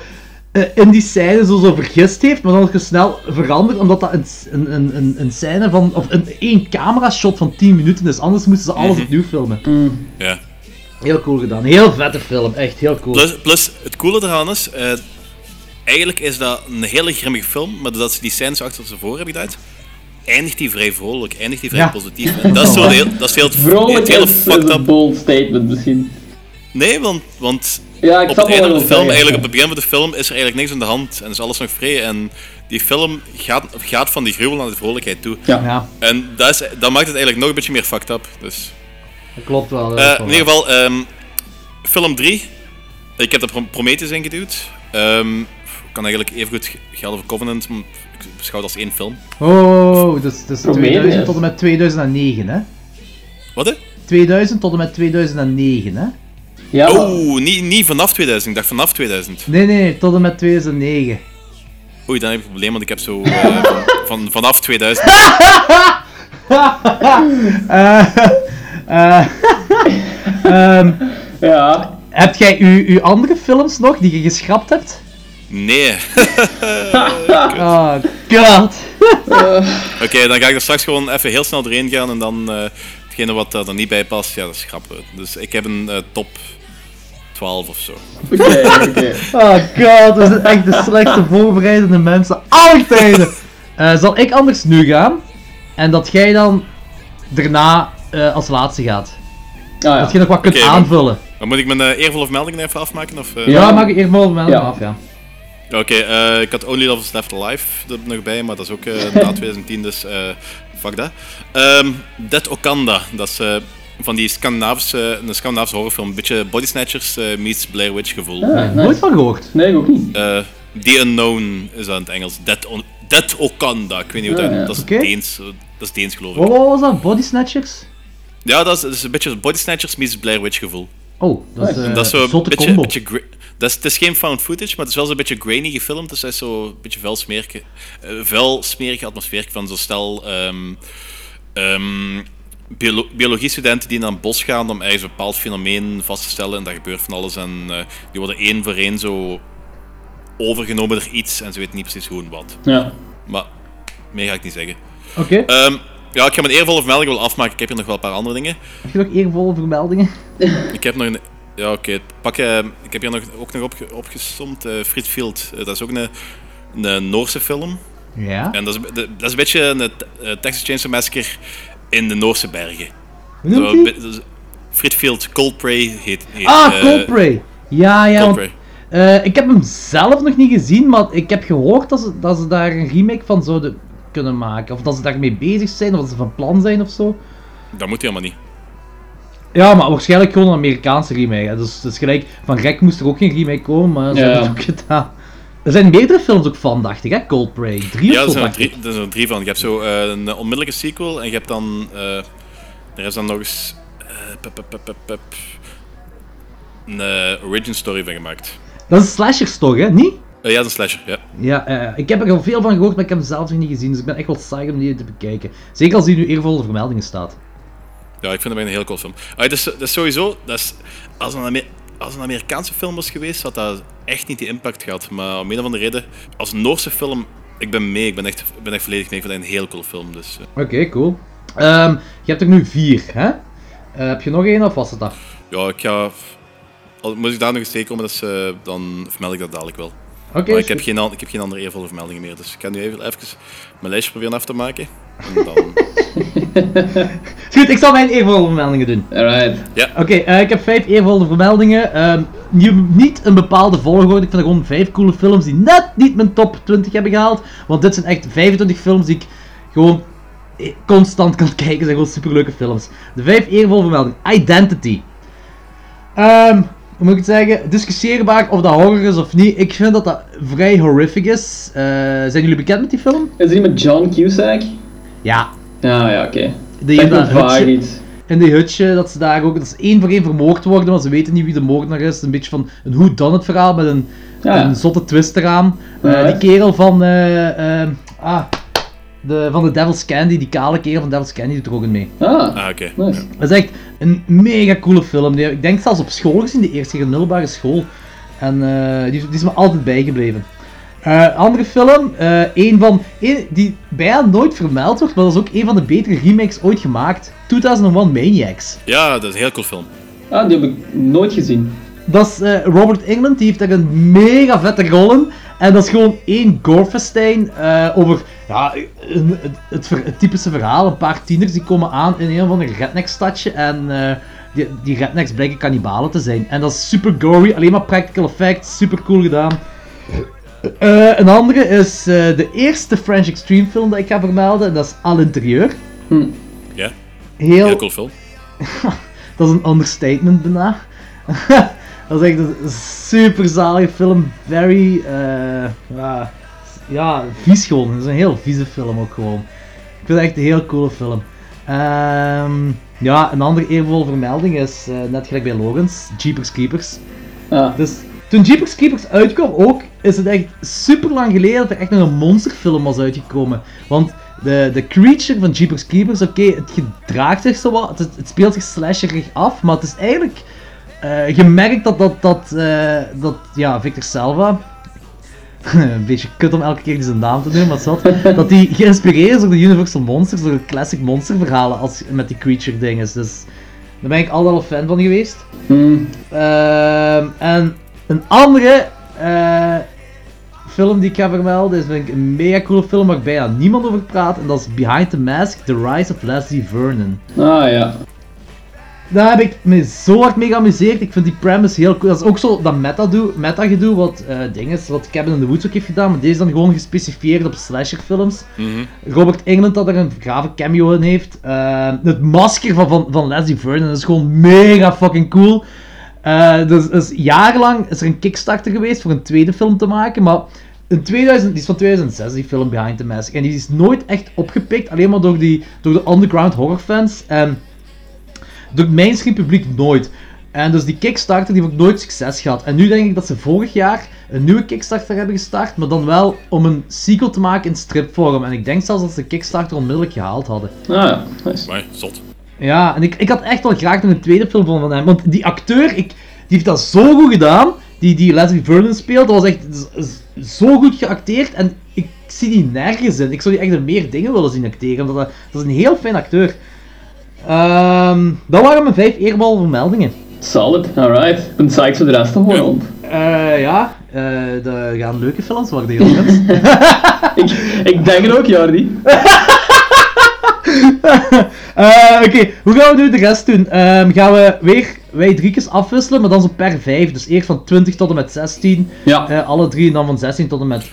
eh, in die scène zo, zo vergist heeft, maar dan ook snel veranderd, omdat dat een, een, een, een, scène van, of een één camera shot van 10 minuten is, anders moesten ze alles opnieuw filmen. Ja. Heel cool gedaan, heel vette film, echt heel cool. Plus, plus, het coole eraan is, eh, eigenlijk is dat een hele grimmige film, maar doordat ze die scènes achter ze voor hebben gedaan, eindigt die vrij vrolijk, eindigt die vrij Ja. positief. En dat is zo heel, dat is heel, Vrolijk het hele fucked een up. bold statement misschien. Nee, want, want Ja, ik op het einde van de film, eigenlijk op het begin van de film, is er eigenlijk niks aan de hand en is alles nog vrij. En die film gaat, gaat van die gruwel naar de vrolijkheid toe. Ja. Ja, En dat, is, dat maakt het eigenlijk nog een beetje meer fucked up. Dus. dat klopt wel. dat Eh, wel in ieder geval, ehm, film 3. Ik heb er Pro- Prometheus in geduwd. Ehm, kan eigenlijk even goed gelden voor Covenant, maar ik beschouw het als één film. Oh, dat is, dat is Prometheus. 2000 tot en met 2009, hè? Wat hè? 2000 tot en met 2009, hè? Ja, maar- Oh, niet, niet vanaf 2000, ik dacht vanaf 2000. Nee, nee, tot en met 2009. Oei, dan heb ik een probleem, want ik heb zo eh, van, van, vanaf 2000. Eh, eh, ehm, ja. heb jij uw, uw andere films nog die je geschrapt hebt? Nee. Oh, god. Oké, dan ga ik er straks gewoon even heel snel doorheen gaan en dan eh hetgene wat er niet bij past, ja, dat schrappen we. Dus ik heb een eh, top 12 of zo. Oké, oké. Oh god, we zijn echt de slechtste voorbereidende mensen aller tijden. Eh, zal ik anders nu gaan? En dat jij dan daarna eh, als laatste gaat. Ah, ja. Dat je nog wat kunt aanvullen. Maar moet ik mijn eh, eervolle vermeldingen even afmaken? Of, eh? Ja, mag ik melden Ja. af, ja. Oké, eh, ik had Only Lovers Left Alive er nog bij, maar dat is ook eh, na 2010, dus eh fuck dat. Ehm Dead Okanda, dat is eh, van die Scandinavische, een Scandinavische horrorfilm. Een beetje Body Snatchers eh, meets Blair Witch gevoel. Ah, nice. Nooit van gehoord. Nee, ik ook niet. Eh, The Unknown is dat in het Engels. Dead, On- Dead Okanda, ik weet niet hoe dat Ah, ja. dat is. Oké. Deens, eh, dat is Deens geloof ik. Wat was dat? Body Snatchers? Ja, dat is, dat is een beetje Body Snatchers meets Blair Witch gevoel. Oh, dat is dat is zo een zotte beetje, combo. beetje gra- dat is, het is geen found footage, maar het is wel zo'n beetje grainy gefilmd. Dus het is zo een beetje vuil smerige, eh, vuil smerige atmosfeer van zo stel ehm, ehm, biolo- biologiestudenten die naar een bos gaan om ergens een bepaald fenomeen vast te stellen. En daar gebeurt van alles. En eh, die worden één voor één zo overgenomen door iets en ze weten niet precies hoe en wat. Ja. Maar meer ga ik niet zeggen. Oké, Ehm, ja, ik ga mijn eervolle vermelding wel afmaken. Ik heb hier nog wel een paar andere dingen. heb je nog eervolle vermeldingen? Ik heb nog een. Ja, oké. Pak. eh, ik heb hier nog, ook nog opge, opgesomd. Fritfield. Eh, dat is ook een, een Noorse film. Ja. En dat is, dat is een beetje een Texas Chainsaw Massacre in de Noorse bergen. Zo, Fritfield Coldprey heet. heet Ah, eh, Coldplay. Ja, ja. want, eh, ik heb hem zelf nog niet gezien, maar ik heb gehoord dat ze, dat ze daar een remake van zouden kunnen maken. Of dat ze daarmee bezig zijn, of dat ze van plan zijn of zo. Dat moet helemaal niet. Ja, maar waarschijnlijk gewoon een Amerikaanse remake. hè. Dus, dus gelijk, van Rek moest er ook geen remake komen, maar ze Ja. hebben het ook gedaan. Er zijn meerdere films ook van, dacht ik, hè? Coldplay. Drie Ja, of zo, zijn er drie, er zijn er drie van. Je hebt zo eh, een onmiddellijke sequel en je hebt dan. eh, er is dan nog eens. eh, pep, pep, pep, pep, pep, een origin story van gemaakt. Dat is een slashers toch, hè? Niet? Ja, dat is een slasher, ja. Ja, ik heb er al veel van gehoord, maar ik heb hem zelf nog niet gezien. Dus ik ben echt wel saai om die te bekijken. Zeker als die nu eervolle vermeldingen staat. Ja, ik vind het een heel cool film. Ah, dat, is, dat is sowieso, dat is, als, een Amer- als een Amerikaanse film was geweest, had dat echt niet die impact gehad. Maar om een of andere reden, als Noorse film, ik ben mee, ik ben echt, ik ben echt volledig mee. Ik vind een heel cool film. Dus, eh. Oké, cool. Ehm, je hebt er nu vier, hè? Eh, heb je nog één of was het dat? ja, ik ga. Moet ik daar nog eens tegenkomen, dus, eh, dan vermeld ik dat dadelijk wel. Oké, maar ik heb, geen, ik heb geen andere eervolle vermeldingen meer, dus ik ga nu even, even mijn lijstje proberen af te maken. En dan... Goed, ik zal mijn eervolle vermeldingen doen. Alright. Oké, eh, ik heb vijf eervolle vermeldingen. Ehm, niet, niet een bepaalde volgorde. Ik vind er gewoon vijf coole films die net niet mijn top 20 hebben gehaald. Want dit zijn echt 25 films die ik gewoon eh, constant kan kijken. Het zijn gewoon superleuke films. De vijf eervolle vermeldingen. Identity. Ehm, hoe moet ik het zeggen? Discussieerbaar of dat horror is of niet. Ik vind dat dat vrij horrific is. Eh, zijn jullie bekend met die film? Is die met John Cusack? Ja. Ja, ja, oké. Die Zeg in dat hutje- iets. in die hutje, dat ze daar ook, dat is één voor één vermoord worden, maar ze weten niet wie de moordenaar is. Een beetje van een hoe dan het verhaal met een, Ja, een zotte twist eraan. Alright. die kerel van, eh, ah, de, van de Devil's Candy, die kale kerel van Devil's Candy doet er ook in mee. Ah, Ah, oké. nice. Dat is echt een mega coole film. Die, ik denk zelfs op school gezien, de eerste keer in de middelbare school. En eh, die, die is me altijd bijgebleven. Eh, andere film, eh een van, een, die bijna nooit vermeld wordt, maar dat is ook een van de betere remakes ooit gemaakt. 2001 Maniacs. Ja, dat is een heel cool film. Ah, die heb ik nooit gezien. Dat is eh, Robert England, die heeft daar een mega vette rol in. En dat is gewoon één gorefestijn eh over ja, een- het, het, ver- het typische verhaal. Een paar tieners die komen aan in een of ander redneck-stadje. En eh, die, die rednecks blijken kannibalen te zijn. En dat is super gory, alleen maar practical effects, super cool gedaan. Eh, een andere is eh, de eerste French Extreme film dat ik ga vermelden. En dat is Al Interieur. Ja, Heel, heel cool film. dat is een understatement bijna. dat is echt een super zalige film. Very, eh, ja, ja, vies gewoon. Het is een heel vieze film ook gewoon. Ik vind het echt een heel coole film. Ehm, ja, een andere eervolle vermelding is, eh, net gelijk bij Logans, Jeepers Creepers. Ah, Dus toen Jeepers Creepers uitkwam ook, is het echt super lang geleden dat er echt nog een monsterfilm was uitgekomen. Want de, de creature van Jeepers Creepers, oké, het gedraagt zich zo wat, het, het speelt zich slasherig af, maar het is eigenlijk eh gemerkt dat, dat, dat, eh, dat ja, Victor Salva, een beetje kut om elke keer zijn naam te doen, maar zat, dat die geïnspireerd is door de Universal Monsters, door de classic monsterverhalen als, met die creature dingen. Dus daar ben ik altijd al fan van geweest. hmm. Ehm, en een andere eh, film die ik ga vermelden is vind ik een mega coole film waar bijna niemand over praat. En dat is Behind the Mask, The Rise of Leslie Vernon. ah ja. Daar heb ik me zo hard mee geamuseerd. Ik vind die premise heel cool. Dat is ook zo dat meta-gedoe meta -gedoe wat eh ding is, wat Cabin in the Woods ook heeft gedaan. Maar deze is dan gewoon gespecifieerd op slasherfilms. Mhm. Robert Englund dat er een grave cameo in heeft. Eh, het masker van, van, van Leslie Vernon is gewoon mega fucking cool. Eh, dus, dus jarenlang is er een Kickstarter geweest voor een tweede film te maken, maar in 2000, die is van 2006, die film Behind the Mask. En die is nooit echt opgepikt, alleen maar door, die, door de underground horrorfans. En door mainstream publiek nooit. En dus die Kickstarter die heeft ook nooit succes gehad. En nu denk ik dat ze vorig jaar een nieuwe Kickstarter hebben gestart, maar dan wel om een sequel te maken in stripvorm. En ik denk zelfs dat ze de Kickstarter onmiddellijk gehaald hadden. Ah ja, nice. Maar zot. Ja, en ik, ik had echt wel graag nog een tweede film van van hem. Want die acteur, ik, die heeft dat zo goed gedaan. Die, die Leslie Vernon speelt, dat was echt zo goed geacteerd. En ik zie die nergens in. Ik zou die echt meer dingen willen zien acteren. Omdat dat, dat is een heel fijn acteur. Ehm dat waren mijn vijf eervolle vermeldingen. Solid, alright. Ik ben psyched voor de rest horen. want Eh ja, eh er gaan leuke films worden, jongens. Ik, ik denk het ook, Jordi. Eh, Oké, hoe gaan we nu de rest doen? Ehm, gaan we weer wij drie keer afwisselen, maar dan zo per vijf. Dus eerst van 20 tot en met 16. Ja, Eh, alle drie en dan van 16 tot en met.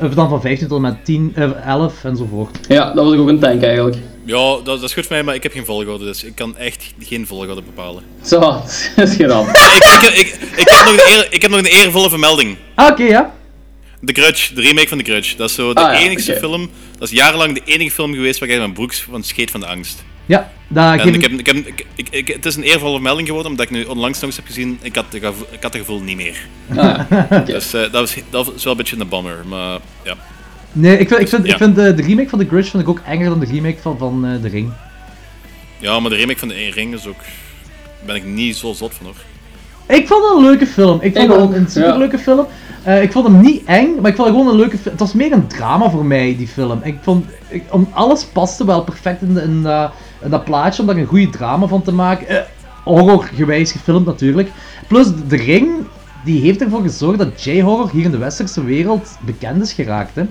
eh, of dan van 15 tot en met 10, eh, 11 enzovoort. ja, dat was ik ook een tank eigenlijk. Ja, dat, dat is goed voor mij, maar ik heb geen volgorde, dus ik kan echt geen volgorde bepalen. Zo, dat is gerand. ik, ik, ik, ik, heb nog een eer- ik heb nog een eervolle vermelding. Ah, oké, ja. The Grudge, de remake van The Grudge. Dat is zo de Ah, ja, oké. film, dat is jarenlang de enige film geweest waar ik mijn broek van scheet van de angst. Ja, daar geef ik heb, ik heb, ik, ik, het is een eervolle melding geworden, omdat ik nu onlangs nog eens heb gezien. Ik had, ik had het gevoel niet meer. Ah. Dus eh, dat, was, dat is wel een beetje een bummer. Maar ja. Nee, ik vind, ik vind, ik Ja. vind de, de remake van The Grudge vind ik ook enger dan de remake van, van eh, The Ring. ja, maar de remake van de Eén Ring is ook. ben ik niet zo zot van hoor. Ik vond het een leuke film. Ik vond het ook, een, superleuke film. Eh, ik vond hem niet eng, maar ik vond het gewoon een leuke film. Het was meer een drama voor mij, die film. Ik vond, ik, om, alles paste wel perfect in, de- in, dat- in dat plaatje, om daar een goede drama van te maken. Eh, horrorgewijs gefilmd natuurlijk. Plus, de ring, die heeft ervoor gezorgd dat J-horror hier in de westerse wereld bekend is geraakt. Hè.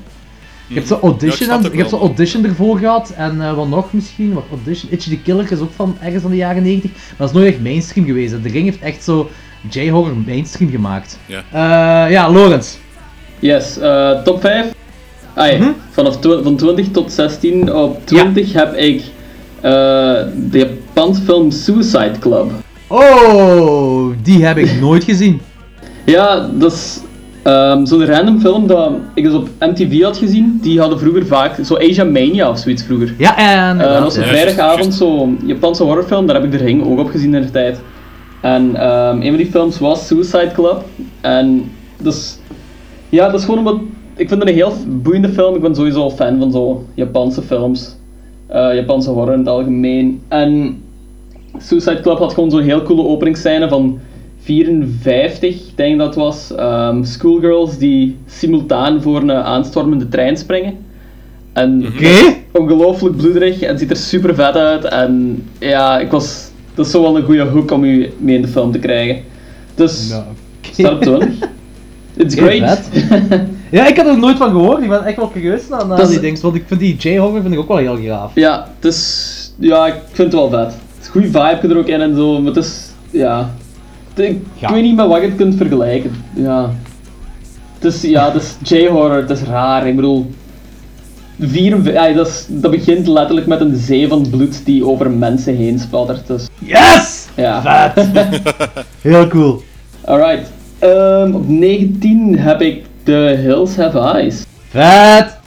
Je hebt zo'n audition, je hebt zo'n audition ervoor gehad en eh, wat nog misschien, wat audition, Itchy the Killer is ook van ergens van de jaren 90, maar dat is nooit echt mainstream geweest. De Ring heeft echt zo J-horror mainstream gemaakt. Ja. Eh, ja, Lorenz. Yes, eh, top 5. Ai, Mhm. vanaf van 20 tot 16. Op 20 heb ik eh, de Japanse film Suicide Club. Oh, die heb ik nooit gezien. Ja, dat is ehm, zo'n random film dat ik dus op MTV had gezien. Die hadden vroeger vaak, zo Asia Mania of zoiets vroeger. Ja, en... Eh, dat was een Ja, vrijdagavond, zo'n Japanse horrorfilm, daar heb ik de ring ook op gezien in de tijd. En ehm, een van die films was Suicide Club. En dus, ja, dat is gewoon omdat, ik vind het een heel boeiende film. Ik ben sowieso al fan van zo Japanse films. Eh, Japanse horror in het algemeen. En Suicide Club had gewoon zo'n heel coole openingsscène van 54, denk ik dat was. Ehm, schoolgirls die simultaan voor een aanstormende trein springen. En Oké. ongelooflijk bloederig en ziet er super vet uit. En ja, ik was, dat is zo wel een goede hook om u mee in de film te krijgen. Dus, op 20. It's great. Ja, ik had er nooit van gehoord. Ik ben echt wel curieus naar, naar Dat is- die dingen. Want ik vind die J-horror vind ik ook wel heel gaaf. ja, het is, ja, ik vind het wel vet. Het is een goede vibe er ook in en zo, maar het is, ja. Ik, Ja. weet niet met wat je het kunt vergelijken. Ja. Het is, ja, het is J-horror, het is raar. Ik bedoel, 44, ja, dat, is, dat begint letterlijk met een zee van bloed die over mensen heen spattert. Dus, Yes! ja. Vet! heel cool. Alright. Ehm, op 19 heb ik The Hills Have Eyes. Vet!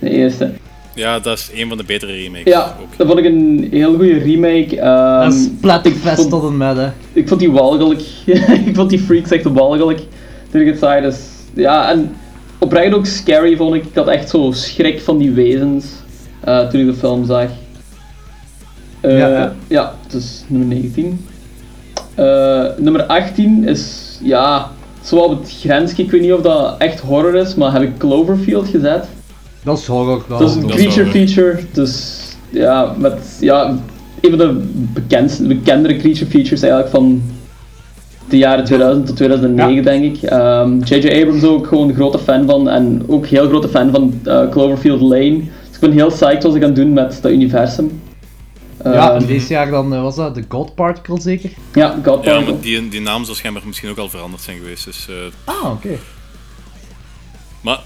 De eerste. Ja, dat is een van de betere remakes. Ja, ook. dat vond ik een heel goede remake. Ehm, Dat is vond, tot en met, hè. ik vond die walgelijk. ik vond die freaks echt walgelijk. Toen ik het zag. Dus, ja, en oprecht ook scary vond ik. Ik had echt zo schrik van die wezens eh, toen ik de film zag. Eh, Ja, ja. ja, dus nummer 19. Eh, nummer 18 is, ja, zo op het grensje. Ik weet niet of dat echt horror is, maar heb ik Cloverfield gezet. Dat is horror. Dat, Dat is een creature feature, dus ja, met ja, een van de bekendste, bekendere creature features eigenlijk van de jaren 2000 tot 2009 Ja. denk ik. Ehm, J.J. Abrams ook gewoon een grote fan van en ook heel grote fan van eh, Cloverfield Lane. Dus ik ben heel psyched wat ze gaan doen met dat universum. Ja, Ehm, en deze jaar dan eh, was dat de God Particle zeker? ja, God Ja, Particle. maar die, die naam zal schijnbaar misschien ook al veranderd zijn geweest. Dus, eh, Ah, oké. maar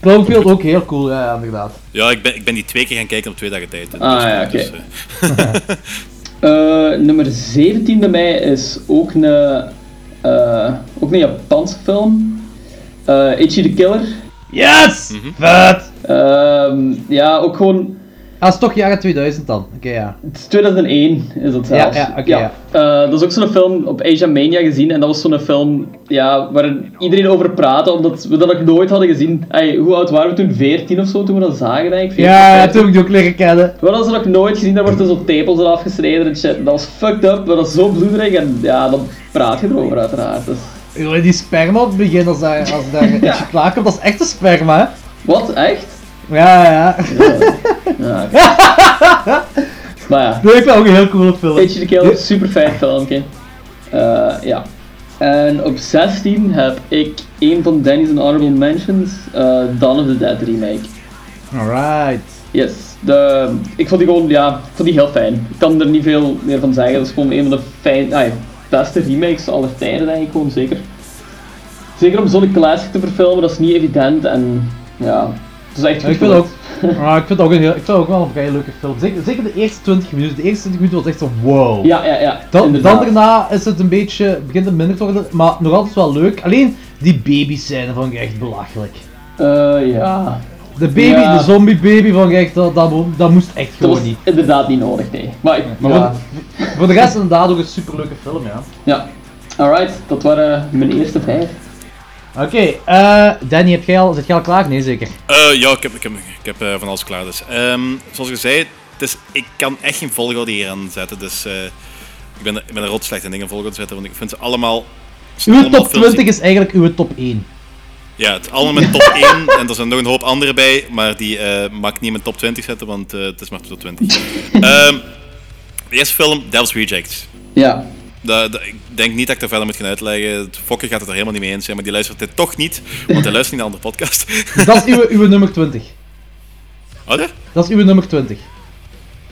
Cloverfield ook heel cool, ja, ja, inderdaad. ja, ik ben, ik ben die twee keer gaan kijken op twee dagen tijd. Ah, Dus, ja, dus, oké. eh, Eh, nummer 17 bij mij is ook een, eh, ook een Japanse film. Eh Ichi the Killer. Yes! Vet! Ehm, ja, ook gewoon. Ah, het is toch jaren 2000 dan? Oké, ja. Het is 2001 is dat zelfs. Ja, ja, oké, ja. Eh, dat is ook zo'n film op Asia Mania gezien. En dat was zo'n film ja, waar iedereen over praatte, omdat we dat nog nooit hadden gezien. Ey, hoe oud waren we toen? 14 of zo toen we dat zagen, denk ik? 14, Ja, 15. toen heb ik die ook leren kennen. We hadden ze nog nooit gezien, daar wordt er zo tepels eraf gesneden en shit. Dat was fucked up, dat was zo bloederig en ja, dan praat je erover uiteraard. Dus. Die sperma op het begin, als daar, als daar Ja. klaarkomt, dat is echte sperma, hè? Wat? Echt? Ja, ja. Ja. maar ja. Dat ik ook een heel coole film. Itchy the Killer, super fijn filmpje. Eh, ja. En op 16 heb ik een van Danny's Honorable Mentions, eh Dawn of the Dead remake. Alright. Yes. De, ik vond die gewoon, ja, ik vond die heel fijn. Ik kan er niet veel meer van zeggen. Dat is gewoon een van de fijn, ah, beste remakes aller tijden, denk ik gewoon zeker. Zeker om zo'n classic te verfilmen, dat is niet evident en ja, het is echt goed ik vind. Ah, ik vind ook, een heel, ik vind ook wel een vrij leuke film. Zeker, zeker de eerste 20 minuten. De eerste 20 minuten was echt zo wow. Ja, ja, ja. Dan, daarna is het een beetje, begint het minder te worden, maar nog altijd wel leuk. Alleen die babyscène vond ik echt belachelijk. Eh, ja. De baby, Ja. de zombie baby van echt, dat, dat, mo- dat moest echt Dat gewoon niet. inderdaad niet nodig, nee. Maar, ik- Maar ja. voor de rest inderdaad ook een superleuke film, ja. ja. Alright, dat waren mijn eerste vijf. Oké, eh Danny, heb jij al, zit jij al klaar? Nee, zeker. Eh, ja, ik heb, ik heb, ik heb eh, van alles klaar. Dus. Ehm, zoals ik zei, het is, ik kan echt geen volgorde hier aan zetten. Dus eh, ik, ben, er- ik ben er rot slecht in dingen volgorde zetten, want ik vind ze allemaal... Uw allemaal top films die- 20 is eigenlijk uw top 1. Ja, het is allemaal mijn top 1 en er zijn nog een hoop andere bij, maar die eh, mag ik niet in mijn top 20 zetten, want eh, het is maar top 20. Ehm, de eerste film, Devil's Rejects. Ja. Dat, dat- ik denk niet dat ik daar verder moet gaan uitleggen. Fokker gaat het er helemaal niet mee eens zijn, maar die luistert dit toch niet, want hij luistert niet naar de andere podcast. Dat is uw, uw nummer 20. Oh, ja? Dat is uw nummer 20.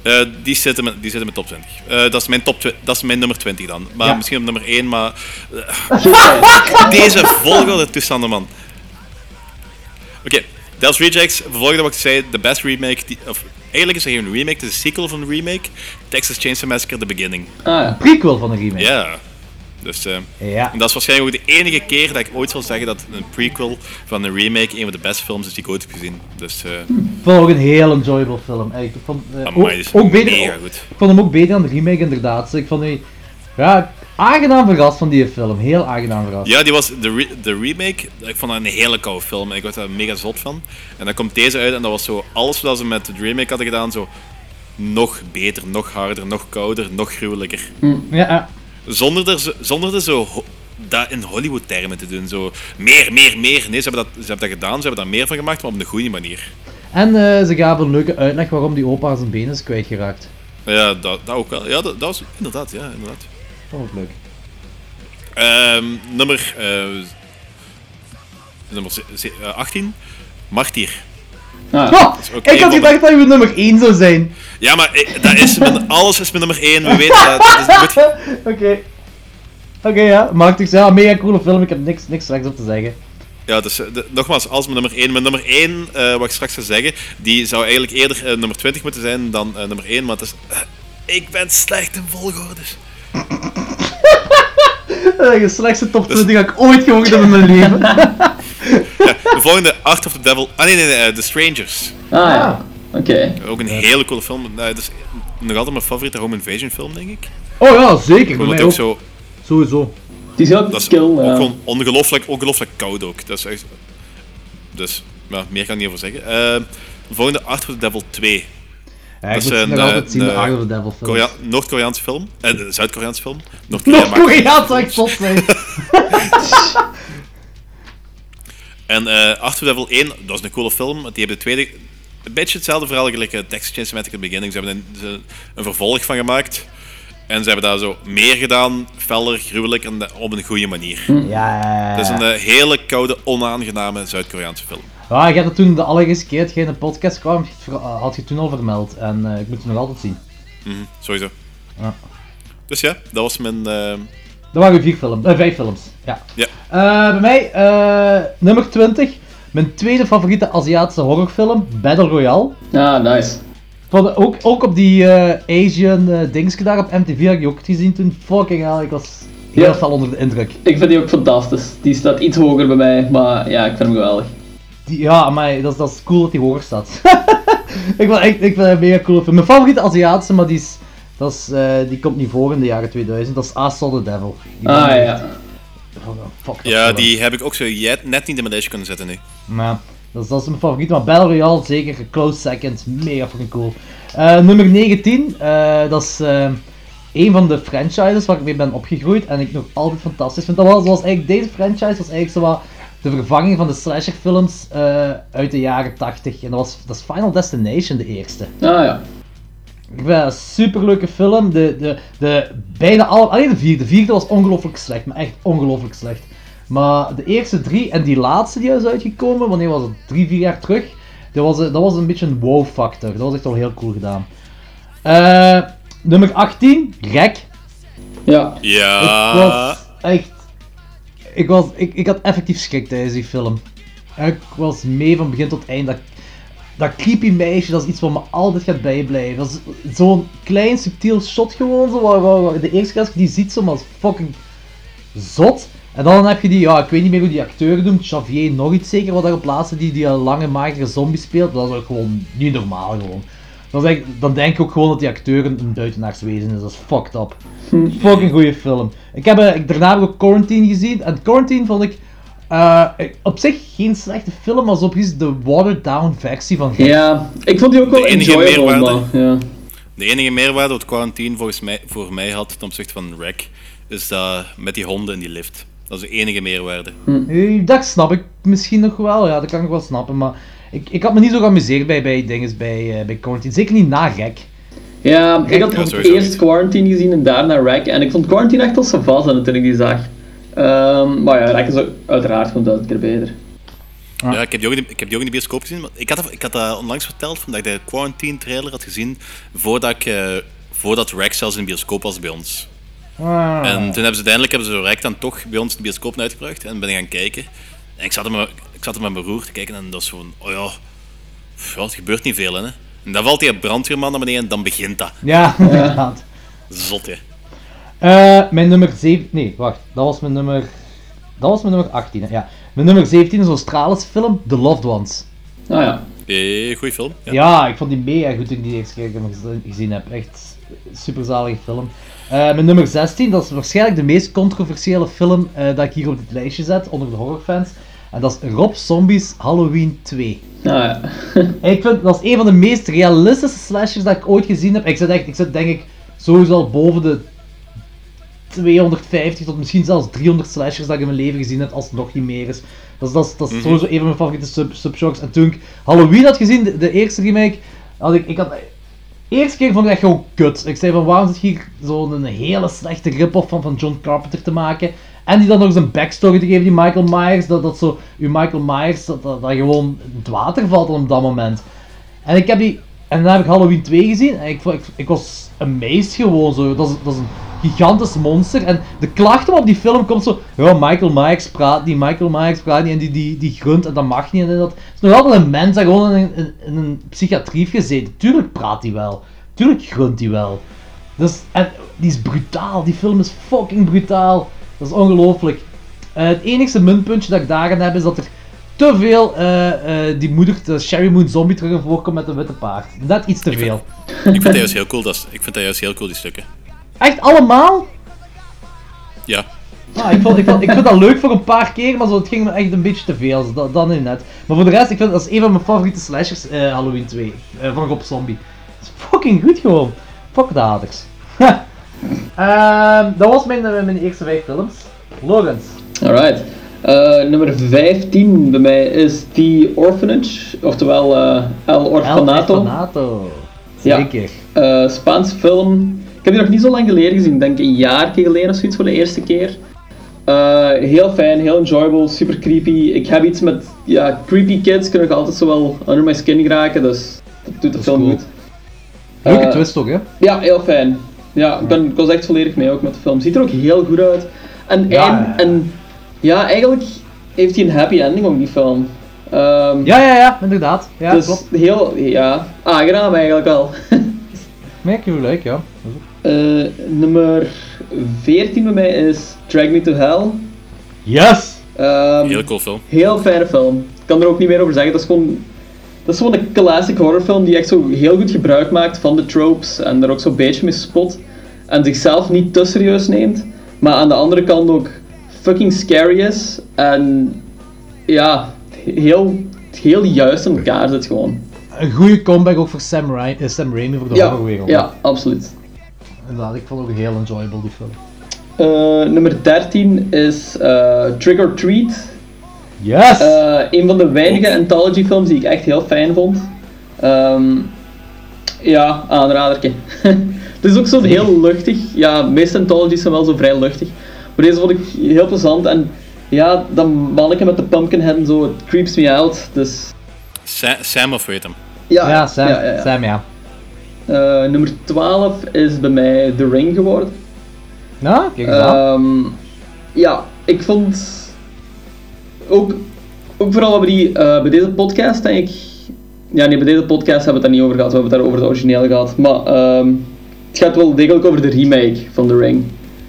Eh, die, zitten in mijn- die zitten mijn top 20. Eh, dat, is mijn top dat is mijn nummer 20 dan. Maar Ja. misschien op nummer 1, maar... eh, deze volgorde toestanden, man. Oké, Devil's Rejects, vervolgde wat ik zei, de best remake... Die, of, eigenlijk is er geen remake, het is een sequel van een remake. Texas Chainsaw Massacre The Beginning. Ah ja. Prequel van een remake. Ja. Dus... eh, Ja. en dat is waarschijnlijk ook de enige keer dat ik ooit zal zeggen dat een prequel van een remake een van de beste films is die ik ooit heb gezien. Dus... eh Ik vond ook een heel enjoyable film. Ik vond, eh, amai, ook, beter, goed. ik vond hem ook beter dan de remake inderdaad. Dus ik vond die, ja, aangenaam verrast van die film. Heel aangenaam verrast. Ja, die was de, re- de remake. Ik vond dat een hele koude film en ik was daar mega zot van. En dan komt deze uit en dat was zo alles wat ze met de remake hadden gedaan, zo nog beter, nog harder, nog kouder, nog gruwelijker. Ja, ja. Zonder er, zo- zonder er zo dat in Hollywood-termen te doen. Zo meer, meer, meer. Nee, ze hebben, dat, ze hebben dat gedaan, ze hebben daar meer van gemaakt, maar op een goede manier. En eh, ze gaven een leuke uitleg waarom die opa zijn benen is kwijtgeraakt. Ja, dat, dat ook wel. Ja, dat, dat was inderdaad, ja, inderdaad. Vond ik leuk. Ehm, nummer, eh, nummer ze- ze- eh, 18, Martyr. Ah, Oh, ik een had gedacht dat je nummer 1 zou zijn. Ja, maar ik- dat is mijn, alles is mijn nummer 1. We weten dat. Oké. Oké, ja. Machtig. Ja, mega coole film. Ik heb niks, niks slechts op te zeggen. ja, dus eh, de- nogmaals, als mijn nummer 1. Mijn nummer 1, eh, wat ik straks ga zeggen, die zou eigenlijk eerder eh, nummer 20 moeten zijn dan eh, nummer 1. Maar het is. eh, ik ben slecht in volgordes. Eh, De slechtste top 20 dat ik ooit gehoord heb in mijn leven. Ja, de volgende, Art of the Devil. Ah nee, nee, nee, eh, The Strangers. ah ja. Oké. Ook een hele coole film. Eh, dat is nog altijd mijn favoriete home invasion film, denk ik. Oh ja, zeker. Omdat hij ook ook. zo. Sowieso. Die is heel Dat is skill. ook ja. gewoon ongelooflijk, ongelooflijk koud ook. Dat is echt. Dus, ja, meer kan ik niet over zeggen. Eh, de volgende, Art of the Devil 2. Ja, Dat ik is een, eh, altijd zien, de of the Devil film. Korea Noord-Koreaanse film. Eh, Zuid-Koreaanse film. Noord-Korea maakt- Noord-Korea zou echt zot zijn. En eh Art of the Devil 1, dat is een coole film. Die hebben de tweede... Een beetje hetzelfde verhaal gelijk uh, Chainsaw The Beginning. Ze hebben een, een vervolg van gemaakt. En ze hebben daar zo meer gedaan, feller, gruwelijk en op een goede manier. Ja, ja, ja. Het is een eh, hele koude, onaangename Zuid-Koreaanse film. Ja, ik had het toen de allereerste keer dat je in de podcast kwam, had je toen al vermeld. En eh, ik moet het nog altijd zien. Mhm, sowieso. Ja. Dus ja, dat was mijn... eh, Dat waren vier films, eh, vijf films. Ja. Ja. Eh, bij mij, eh, nummer 20. Mijn tweede favoriete Aziatische horrorfilm, Battle Royale. Ah, nice. Van, ook, ook op die eh, Asian eh dingetje daar op MTV had ik die ook gezien toen. Fucking hell, ik was heel Ja. fel onder de indruk. Ik vind die ook fantastisch. Die staat iets hoger bij mij, maar ja, ik vind hem geweldig. Die, ja, maar dat, is- dat is cool dat die hoger staat. ik, vind echt, ik vind het een mega cool film. Mijn favoriete Aziatische, maar die, is, dat is, eh, die komt niet voor in de jaren 2000. Dat is Saw the Devil. Die Ah ja. echt- oh, fuck ja, die heb ik ook zo net niet in mijn lijstje kunnen zetten nu. Maar dat is, dat is mijn favoriet. Maar Battle Royale zeker, close second, mega fucking cool. Eh, nummer 19, eh, dat is een van de franchises waar ik mee ben opgegroeid en ik nog altijd fantastisch vind. Dat was, was eigenlijk, deze franchise was eigenlijk zo wat de vervanging van de slasherfilms eh uit de jaren 80. En dat, was, dat is Final Destination, de eerste. Ah ja. Ik vind het een superleuke film. De, de, de, bijna alle, alleen de vierde. De vierde was ongelooflijk slecht, maar echt ongelooflijk slecht. Maar de eerste drie en die laatste die is uitgekomen, wanneer was het? Drie, vier jaar terug. Dat was, een- dat was een beetje een wow factor. Dat was echt wel heel cool gedaan. Eh, nummer 18, Rek. Ja. Ik Ja. was echt. Ik, was, ik, ik had effectief schrik tijdens die film. Ik was mee van begin tot eind. Dat, dat creepy meisje, dat is iets wat me altijd gaat bijblijven. Zo'n klein subtiel shot gewoon. Zo, waar, waar- waar de eerste keer als die ziet, zo, maar fucking zot. En dan heb je die, ja, ik weet niet meer hoe die acteur noemt, Xavier nog iets zeker, wat daarop laatste, die die lange magere zombie speelt. Dat is ook gewoon niet normaal gewoon. Dan, dan denk ik ook gewoon dat die acteur een, buitenaarswezen is. Dat is fucked up. Fucking goede film. Ik heb eh, ik- daarna heb ik ook Quarantine gezien. En Quarantine vond ik eh, op zich geen slechte film, maar zo precies de watered down versie van. Ja, ik vond die ook wel De enige meerwaarde. ja. De enige meerwaarde wat Quarantine volgens mij, voor mij had ten opzichte van Rec, is dat met die honden in die lift. Dat is de enige meerwaarde. Eh, Dat snap ik misschien nog wel, ja, dat kan ik wel snappen. Maar ik, ik had me niet zo geamuseerd bij, bij dinges bij, eh, bij Quarantine. Zeker niet na Gek. Ja, ik had Ja, sowieso eerst niet. Quarantine gezien en daarna Rack. En ik vond Quarantine echt al savant toen ik die zag. Ehm, maar ja, Rack is ook uiteraard gewoon duizend keer beter. Ah. Ja, ik heb, die ook in, de- ik heb die ook in de bioscoop gezien. Maar ik, had, dat- ik had dat onlangs verteld, omdat ik de Quarantine trailer had gezien voordat, ik, eh, voordat Rec zelfs in de bioscoop was bij ons. Ah. En toen hebben ze uiteindelijk hebben ze Rec dan toch bij ons in de bioscoop uitgebracht en ben ik gaan kijken. En ik zat er met, ik zat er met mijn broer te kijken en dat is gewoon, oh ja, pff, ja, het gebeurt niet veel hè. En dan valt die brandweerman naar beneden en dan begint dat. Ja, inderdaad. Zot hè. Eh, mijn nummer 7. Nee, wacht. Dat was mijn nummer. Dat was mijn nummer 18. hè, Ja. Mijn nummer 17 is een Australische film, The Loved Ones. Ah ja. Eh, goeie film. Ja. Ja, ik vond die mega goed toen ik die eerste keer gezien heb. Echt super zalige film. Eh, mijn nummer 16, dat is waarschijnlijk de meest controversiële film eh, dat ik hier op dit lijstje zet, onder de horrorfans. En dat is Rob Zombies Halloween 2. Ah ja. Ik vind dat is een van de meest realistische slashers dat ik ooit gezien heb. Ik zit echt, ik zit denk ik sowieso al boven de 250 tot misschien zelfs 300 slashers dat ik in mijn leven gezien heb, als het nog niet meer is. Dat is, dat is, dat is sowieso een van mijn favoriete sub, subgenres. En toen ik Halloween had gezien, de, de eerste remake, had ik, ik had, de eerste keer vond ik dat gewoon kut. Ik zei van waarom zit hier zo'n hele slechte rip-off van, van John Carpenter te maken. En die dan nog eens een backstory te geven, die Michael Myers, dat, dat zo, uw Michael Myers, dat, dat, dat gewoon het water valt op dat moment. En ik heb die. En dan heb ik Halloween 2 gezien en ik, ik, ik was amazed gewoon zo. Dat is, dat is een gigantisch monster. En de klachten op die film komt zo. Ja, Michael Myers praat niet, Michael Myers praat niet en die, die, die grunt en dat mag niet. En dat het is nog altijd een mens dat gewoon in, in, een psychiatrie gezeten. Tuurlijk praat hij wel. Tuurlijk grunt hij wel. Dus, en die is brutaal. Die film is fucking brutaal. Dat is ongelooflijk. Eh, het enige minpuntje dat ik daarin heb is dat er te veel eh, eh, die moeder, de Sherry Moon Zombie terug in voorkomt met een witte paard. Net iets te veel. Ik vind dat juist heel cool, dat, is- ik vind dat juist heel cool, die stukken. Echt allemaal? Ja. Ah, ik, vond, ik, vond, ik vind dat leuk voor een paar keer, maar zo, het ging me echt een beetje te veel. Dat, dat nu net. Maar voor de rest, ik vind dat is een van mijn favoriete slashers, Halloween 2. eh, van Rob Zombie. Het is fucking goed gewoon. Fuck de haters. Ehm, dat was mijn, eh, mijn eerste vijf films. Lorenz. Alright. Eh, nummer 15 bij mij is The Orphanage, oftewel eh, El El Orfanato. Orfanato. Ja. Zeker. Eh, Spaanse film. Ik heb die nog niet zo lang geleden gezien, ik denk een jaar geleden of zoiets voor de eerste keer. Heel fijn, heel enjoyable, super creepy. Ik heb iets met ja, creepy kids, kunnen nog altijd zo wel under my skin geraken, dus dat doet de film cool. goed. Leuke twist ook, hè? Ja, heel fijn. Ja, ik, ben, ik was echt volledig mee ook met de film. Ziet er ook heel goed uit. En, Ja, en, ja. en ja, eigenlijk heeft hij een happy ending ook, die film. Ehm, Ja, ja, ja, inderdaad. Ja, dus klopt. heel, ja, aangenaam eigenlijk wel. Merk je hoe leuk, ja. Eh, nummer 14 bij mij is Drag Me to Hell. Yes! Ehm, Heel cool film. heel fijne film. Ik kan er ook niet meer over zeggen. Dat is gewoon, dat is gewoon een classic horrorfilm die echt zo heel goed gebruik maakt van de tropes en er ook zo'n beetje mee spot. En zichzelf niet te serieus neemt, maar aan de andere kant ook fucking scary is. En ja, heel, heel juist in elkaar zit gewoon. Een goede comeback ook voor Sam, Ra eh, Sam Raimi voor de Ja, horrorwereld. ja, absoluut. Inderdaad, ik vond ook heel enjoyable die film. Eh, nummer 13 is eh, Trick or Treat. Yes! Eh, een van de weinige anthology films die ik echt heel fijn vond. Ehm, ja, aanraderke. Het is ook zo heel luchtig. Ja, de meeste anthologies zijn wel zo vrij luchtig. Maar deze vond ik heel plezant. En ja, dat manneke met de pumpkinhead en zo, het creeps me out. Dus Sa- Sam of weet hem. ja, ja, Sam, ja, ja, ja. Sam, ja. Eh, nummer 12 is bij mij The Ring geworden. Nou, kijk eens aan. Ehm, ja, ik vond ook, ook vooral hebben we die eh, bij deze podcast denk ik. Ja, nee, bij deze podcast hebben we het daar niet over gehad. We hebben het daar over de originele gehad. Maar ehm, het gaat wel degelijk over de remake van The Ring.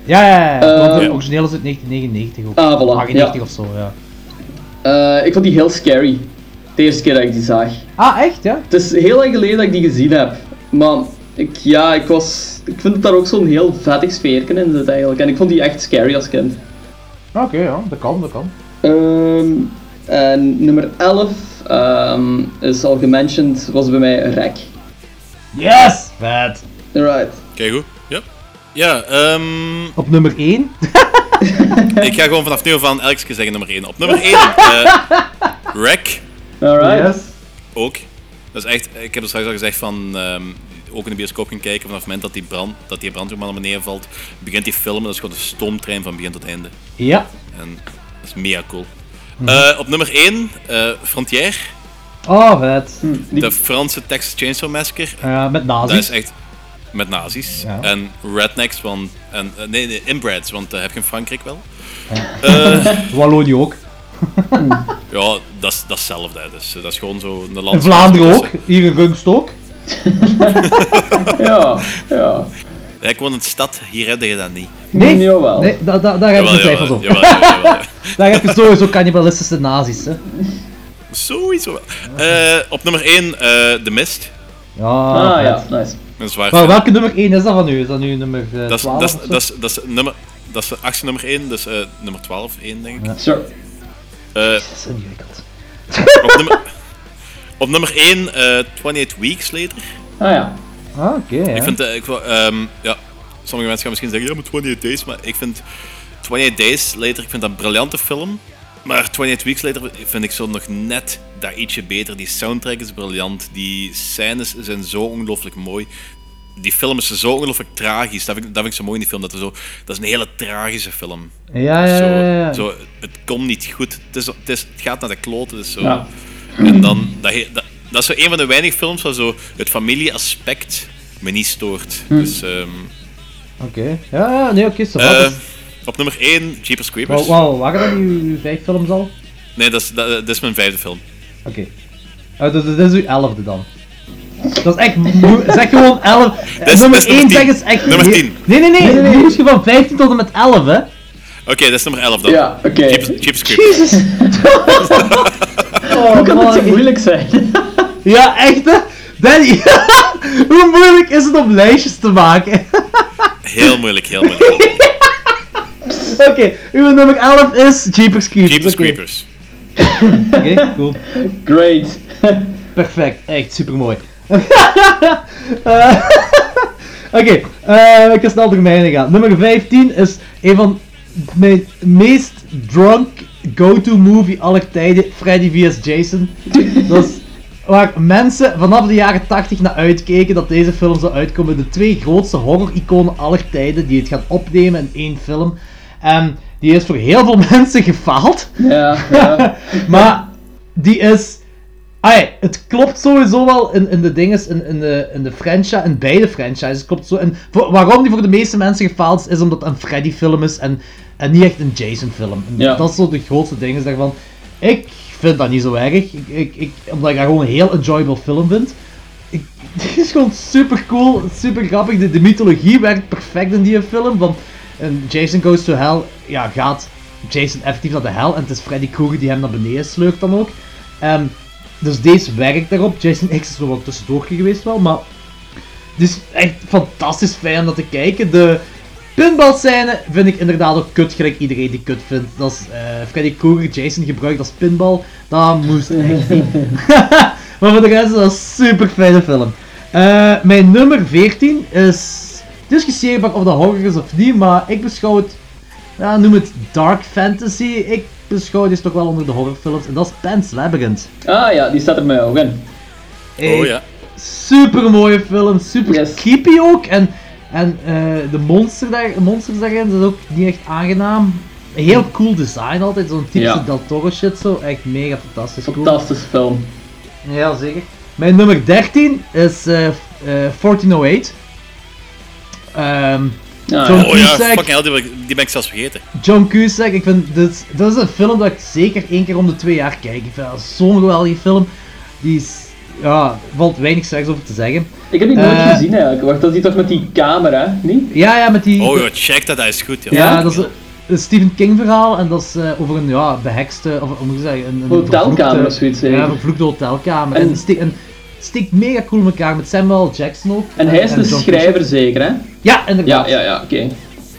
ja, Ja, ja, ja. want Eh, origineel is uit 1999 ook. Ah, voilà, 98 ja. of zo, ja. Eh, ik vond die heel scary. De eerste keer dat ik die zag. Ah, echt, ja? Het is heel lang geleden dat ik die gezien heb. Maar ik, ja, ik was... Ik vind dat daar ook zo'n heel vettig sfeerken in zit eigenlijk. En ik vond die echt scary als kind. Oké, ja, dat kan, dat kan. Ehm, en nummer 11 ehm, is al gementioned, was bij mij Rek. Yes! Vet! Right. Kijk goed. Ja. Ja, ehm Op nummer 1. ik ga gewoon vanaf nu van elke keer zeggen nummer 1. Op nummer 1, eh Wreck Alright. ook. Dat is echt, ik heb er straks al gezegd van, ehm, ook in de bioscoop gaan kijken, vanaf het moment dat die, brand, dat die brandweerman naar beneden valt, begint die film, dat is gewoon een stoomtrein van begin tot einde. Ja. En dat is mega cool. Eh, op nummer 1, eh Frontier, Oh, vet. Die- de Franse Texas Chainsaw Massacre. Met Dat nazi's. is echt met nazi's. Ja. En rednecks, want, en, eh, nee, nee, inbreds, want dat heb je in Frankrijk wel. Wallonië ook. Ja, dat is dat is hetzelfde. Dus, dat is gewoon zo een land. In Vlaanderen ook. Hier in Rungst ook. Ja, ja. Ik woon in de stad, hier heb je dat niet. Nee, Jawel. nee da, da, daar heb mijn twijfels jawel, op. jawel, jawel, jawel. Daar heb je sowieso cannibalistische nazi's, hè. Sowieso wel. Eh, op nummer 1, The Mist. Ja, Ah ja, nice. Dat is waar. Maar welke nummer 1 is dat van u? Is dat nu nummer eh, dat, is, 12 dat, is, dat, is, dat is nummer. Dat is de achtste nummer 1, dus eh, nummer 12, 1 denk ik. Ja. Sure. Eh, Dat is ingewikkeld. op, nummer, op nummer 1, eh 28 Weeks Later. Ah ja. Ah, oké, ja. Ik vind, ik, ehm, ja, sommige mensen gaan misschien zeggen, ja, maar 28 Days, maar ik vind 28 Days Later, ik vind dat een briljante film. Maar 28 Weeks Later vind ik zo nog net dat ietsje beter. Die soundtrack is briljant, die scènes zijn zo ongelooflijk mooi. Die film is zo ongelooflijk tragisch, dat vind, ik, dat vind ik zo mooi in die film. Dat, er zo, dat is een hele tragische film. Ja, ja, ja, ja. zo, het komt niet goed, het, is, het, is, het gaat naar de kloten. Is zo. Ja. En dan, dat, dat is zo een van de weinige films waar zo het familieaspect me niet stoort. Hm. Dus, ehm, Oké. Ja, ja, nee, oké, zo eh, wat. op nummer 1, Jeepers Creepers. Wauw, wow, waren dat uw, uw vijf films al? Nee, dat is, dat, dat is mijn vijfde film. Oké. Eh, dus dit is uw elfde dan. Dat is echt moe- Zeg gewoon 11. is- nummer dat is nummer 1 zeg 10. is echt. Nummer nee- 10. Nee, nee, nee. nee, nee. Moest je van 15 tot en met 11, hè? Oké, dat is nummer 11 dan. Ja, oké. Jeepers, Jeepers Creepers. Jezus. Hoe kan het zo moeilijk zijn? Ja, echt hè? Danny, hoe moeilijk is het om lijstjes te maken? Heel moeilijk, heel moeilijk. Oké, uw nummer 11 is Jeepers Creepers. Jeepers Oké. Creepers. Oké, cool. Great. Perfect, echt super mooi. Oké, eh, ik ga snel door mijne gaan. Nummer 15 is een van mijn meest drunk go-to movie aller tijden: Freddy vs. Jason. Dat is waar mensen vanaf de jaren 80 naar uitkeken dat deze film zou uitkomen. De twee grootste horror-iconen aller tijden die het gaan opnemen in één film. En die is voor heel veel mensen gefaald. Ja, ja. Maar die is. Ai, het klopt sowieso wel in, in de dinges, in, in, de, in de franchise, in beide franchises klopt zo. En voor- waarom die voor de meeste mensen gefaald is, is omdat het een Freddy film is en, en niet echt een Jason film. En Ja. Dat is zo de grootste dingen daarvan. Ik vind dat niet zo erg, ik, ik, ik, omdat ik dat gewoon een heel enjoyable film vind. Ik, het is gewoon super cool, super grappig. De, mythologie werkt perfect in die film. Want in Jason Goes to Hell ja, gaat Jason effectief naar de hel. En het is Freddy Krueger die hem naar beneden sleurt dan ook. Ehm, dus deze werkt daarop. Jason X is wel wat tussendoor geweest wel, maar... Het is echt fantastisch fijn om dat te kijken. De pinball scène vind ik inderdaad ook kut, gelijk iedereen die kut vindt. Dat is eh, Freddy Krueger, Jason gebruikt als pinball. Dat moest echt niet. maar voor de rest is dat een super fijne film. Eh, mijn nummer 14 is discussieerbaar of dat horror is of niet, maar ik beschouw het, ja, noem het dark fantasy. Ik beschouw dit toch wel onder de horrorfilms en dat is Pan's Labyrinth. Ah ja, die staat er mij ook in. Oh ja. Super mooie film, super Yes. creepy ook. En, en eh, de monster daar, monsters daarin zijn ook niet echt aangenaam. Heel cool design altijd, zo'n typische Ja. Del Toro shit zo. Echt mega fantastisch cool. Fantastische film. Ja, zeker. Mijn nummer 13 is eh eh, 1408. Ehm, Ah, Zo'n- ja. Oh ja, fucking hell, die ben, ik- die ben ik zelfs vergeten. John Cusack, ik vind dit, dat is een film dat ik zeker één keer om de twee jaar kijk. Ik vind dat zo'n geweldige film. Die is ja, valt weinig slechts over te zeggen. Ik heb die nooit Eh. gezien eigenlijk. Wacht, dat is die toch met die camera, niet? Ja, ja, met die... Oh ja, check dat, dat is goed. Ja, ja, dat is een, Stephen King verhaal en dat is eh, over een ja, behekste, of hoe moet ik zeggen, een, een Hotelkamer of zoiets? Ja, een vervloekte hotelkamer. En- En, het steekt, en het steekt mega cool in elkaar met Samuel Jackson ook. En hij is een John schrijver zeker, hè? Ja, inderdaad. Ja, ja, ja, oké.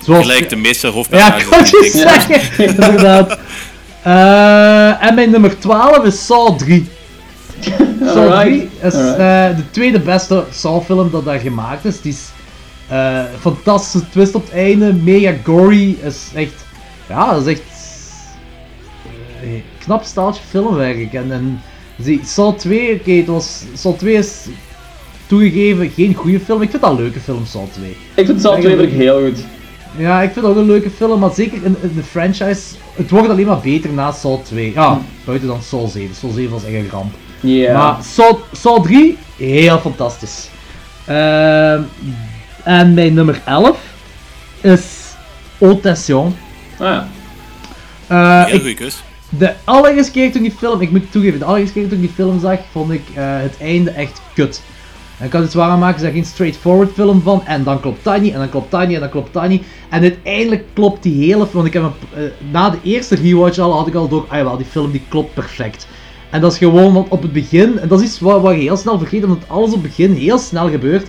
Zoals, Gelijk de meeste Ja, hoofdpersonages. ik het denk- zeggen. Inderdaad. Eh, en mijn nummer 12 is Saw 3. Saw Alright, 3 is alright. eh, de tweede beste Saw-film dat daar gemaakt is. Die is eh, fantastische twist op het einde, mega gory. Is echt, ja, dat is echt eh, knap staaltje film eigenlijk. En, en zie, Saw 2, oké, het was Saw 2 is toegegeven geen goede film. Ik vind dat een leuke film, Saw 2. Ik vind Saw 2 vind ik heel goed. Ja, ik vind het ook een leuke film, maar zeker in, in de franchise, het wordt alleen maar beter na Saw 2. Ja, buiten dan Saw 7. Saw 7 was echt een ramp. Ja. Maar Saw, Saw 3, heel fantastisch. Ehm, en mijn nummer 11 is Tension. Ah, ja. Eh, Heel goede keus. de allereerste keer toen ik die film, ik moet toegeven, de allereerste keer toen ik die film zag, vond ik eh, het einde echt kut. En ik kan het zwaar maken, is er geen straightforward film van, en dan klopt dat niet, en dan klopt dat niet, en dan klopt dat niet. En uiteindelijk klopt die hele film, want ik heb eh, na de eerste rewatch al, had ik al door, ah jawel, die film die klopt perfect. En dat is gewoon, want op het begin, en dat is iets wat, wat je heel snel vergeet, omdat alles op het begin heel snel gebeurt.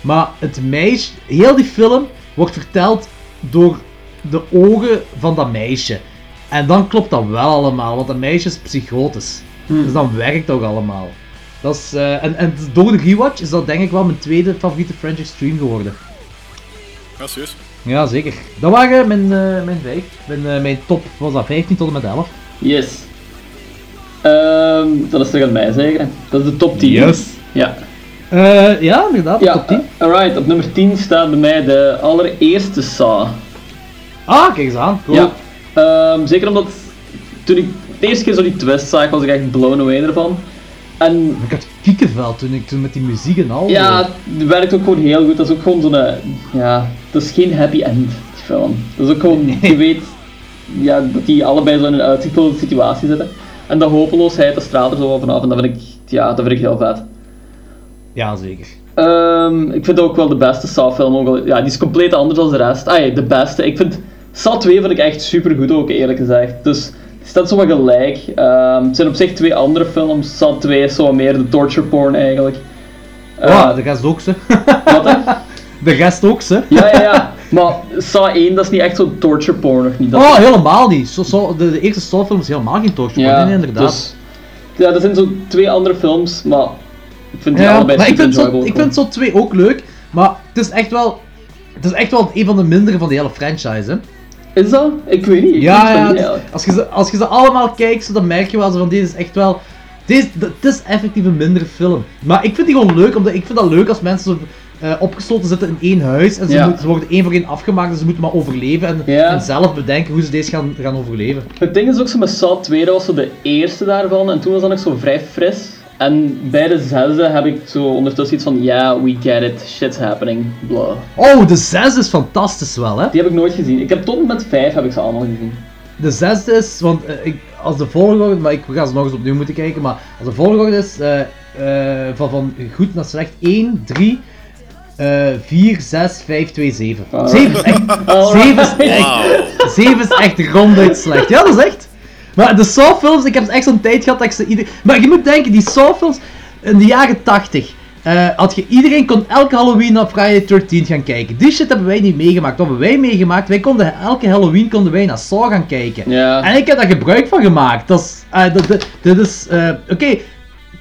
Maar het meisje, heel die film wordt verteld door de ogen van dat meisje. En dan klopt dat wel allemaal, want dat meisje is psychotisch. Dus dan werkt dat ook allemaal. Dat is, eh, en, en door de rewatch is dat denk ik wel mijn tweede favoriete French Extreme geworden. Ja, serieus. Ja, zeker. Dat waren mijn, eh, mijn vijf. Mijn, eh, mijn top was dat 15 tot en met 11. Yes. Ehm, dat is terug aan mij zeker. hè? Dat is de top 10. Ja. Eh, ja, inderdaad, Ja, top 10. eh, alright. Op nummer 10 staat bij mij de allereerste Saw. Ah, kijk eens aan. Cool. Ja. Ehm, zeker omdat toen ik de eerste keer zo die twist zag, was ik echt blown away ervan. En Ik had kiekenvel toen ik toen met die muziek en al. ja, het werkt ook gewoon heel goed. Dat is ook gewoon zo'n, eh, ja, dat is geen happy end, die film. Dat is ook gewoon, je weet ja, dat die allebei zo in een uitzichtloze situatie zitten. En de hopeloosheid, dat straalt er zo vanaf en dat vind ik, ja, dat vind ik heel vet. Ja, zeker. Ehm, ik vind ook wel de beste Saw-film. Ja, die is compleet anders dan de rest. Ah ja, de beste. Ik vind Saw 2 vind ik echt super goed ook, eerlijk gezegd. Dus het staat zo wat gelijk. Ehm, het zijn op zich twee andere films. Saw 2 is zo meer de torture porn eigenlijk. Ja, de rest ook ze. wat, hè? de rest ook ze. Ja, ja, ja. Maar Saw 1, dat is niet echt zo torture porn, of niet? Dat Oh, helemaal niet. Zo, zo, de, de eerste Saw-film is helemaal geen torture porn. Nee, nee, inderdaad. Dus, ja, dat zijn zo twee andere films, maar ik vind die Ja, allebei maar ik vind, zo, ik vind zo 2 ook leuk, maar het is echt wel... Het is echt wel een van de mindere van de hele franchise, hè. Is dat? Ik weet niet. Ik Ja, ja, niet eigenlijk. als, je ze, als je ze allemaal kijkt, zo, dan merk je wel zo van deze is echt wel... Deze, het is effectief een mindere film. Maar ik vind die gewoon leuk, omdat ik vind dat leuk als mensen zo eh, opgesloten zitten in één huis en ze, Ja. ze worden één voor één afgemaakt en ze moeten maar overleven en, Ja. en zelf bedenken hoe ze deze gaan, gaan overleven. Het ding is ook zo met Saw 2, dat was zo de eerste daarvan en toen was dat nog zo vrij fris. En bij de zesde heb ik zo ondertussen iets van, ja, we get it, shit's happening, blah. Oh, de zesde is fantastisch wel, hè. Die heb ik nooit gezien. Ik heb tot en met vijf heb ik ze allemaal gezien. De zesde is, want eh, ik, als de volgorde, maar ik ga ze nog eens opnieuw moeten kijken, maar als de volgorde is eh, van, van goed naar slecht 1, 3, eh 4, 6, 5, 2, 7. Ah. 7 is echt, 7 is echt, Wauw. 7 is echt ronduit slecht. Ja, dat is echt. Maar de Saw films, ik heb echt zo'n tijd gehad dat ik ze ieder... Maar je moet denken, die Saw films in de jaren 80, eh, had je, iedereen kon elke Halloween naar Friday 13 gaan kijken. Die shit hebben wij niet meegemaakt. Wat hebben wij meegemaakt? Wij konden elke Halloween konden wij naar Saw gaan kijken. Ja. En ik heb daar gebruik van gemaakt. Dat is, eh, dat, is, eh, oké,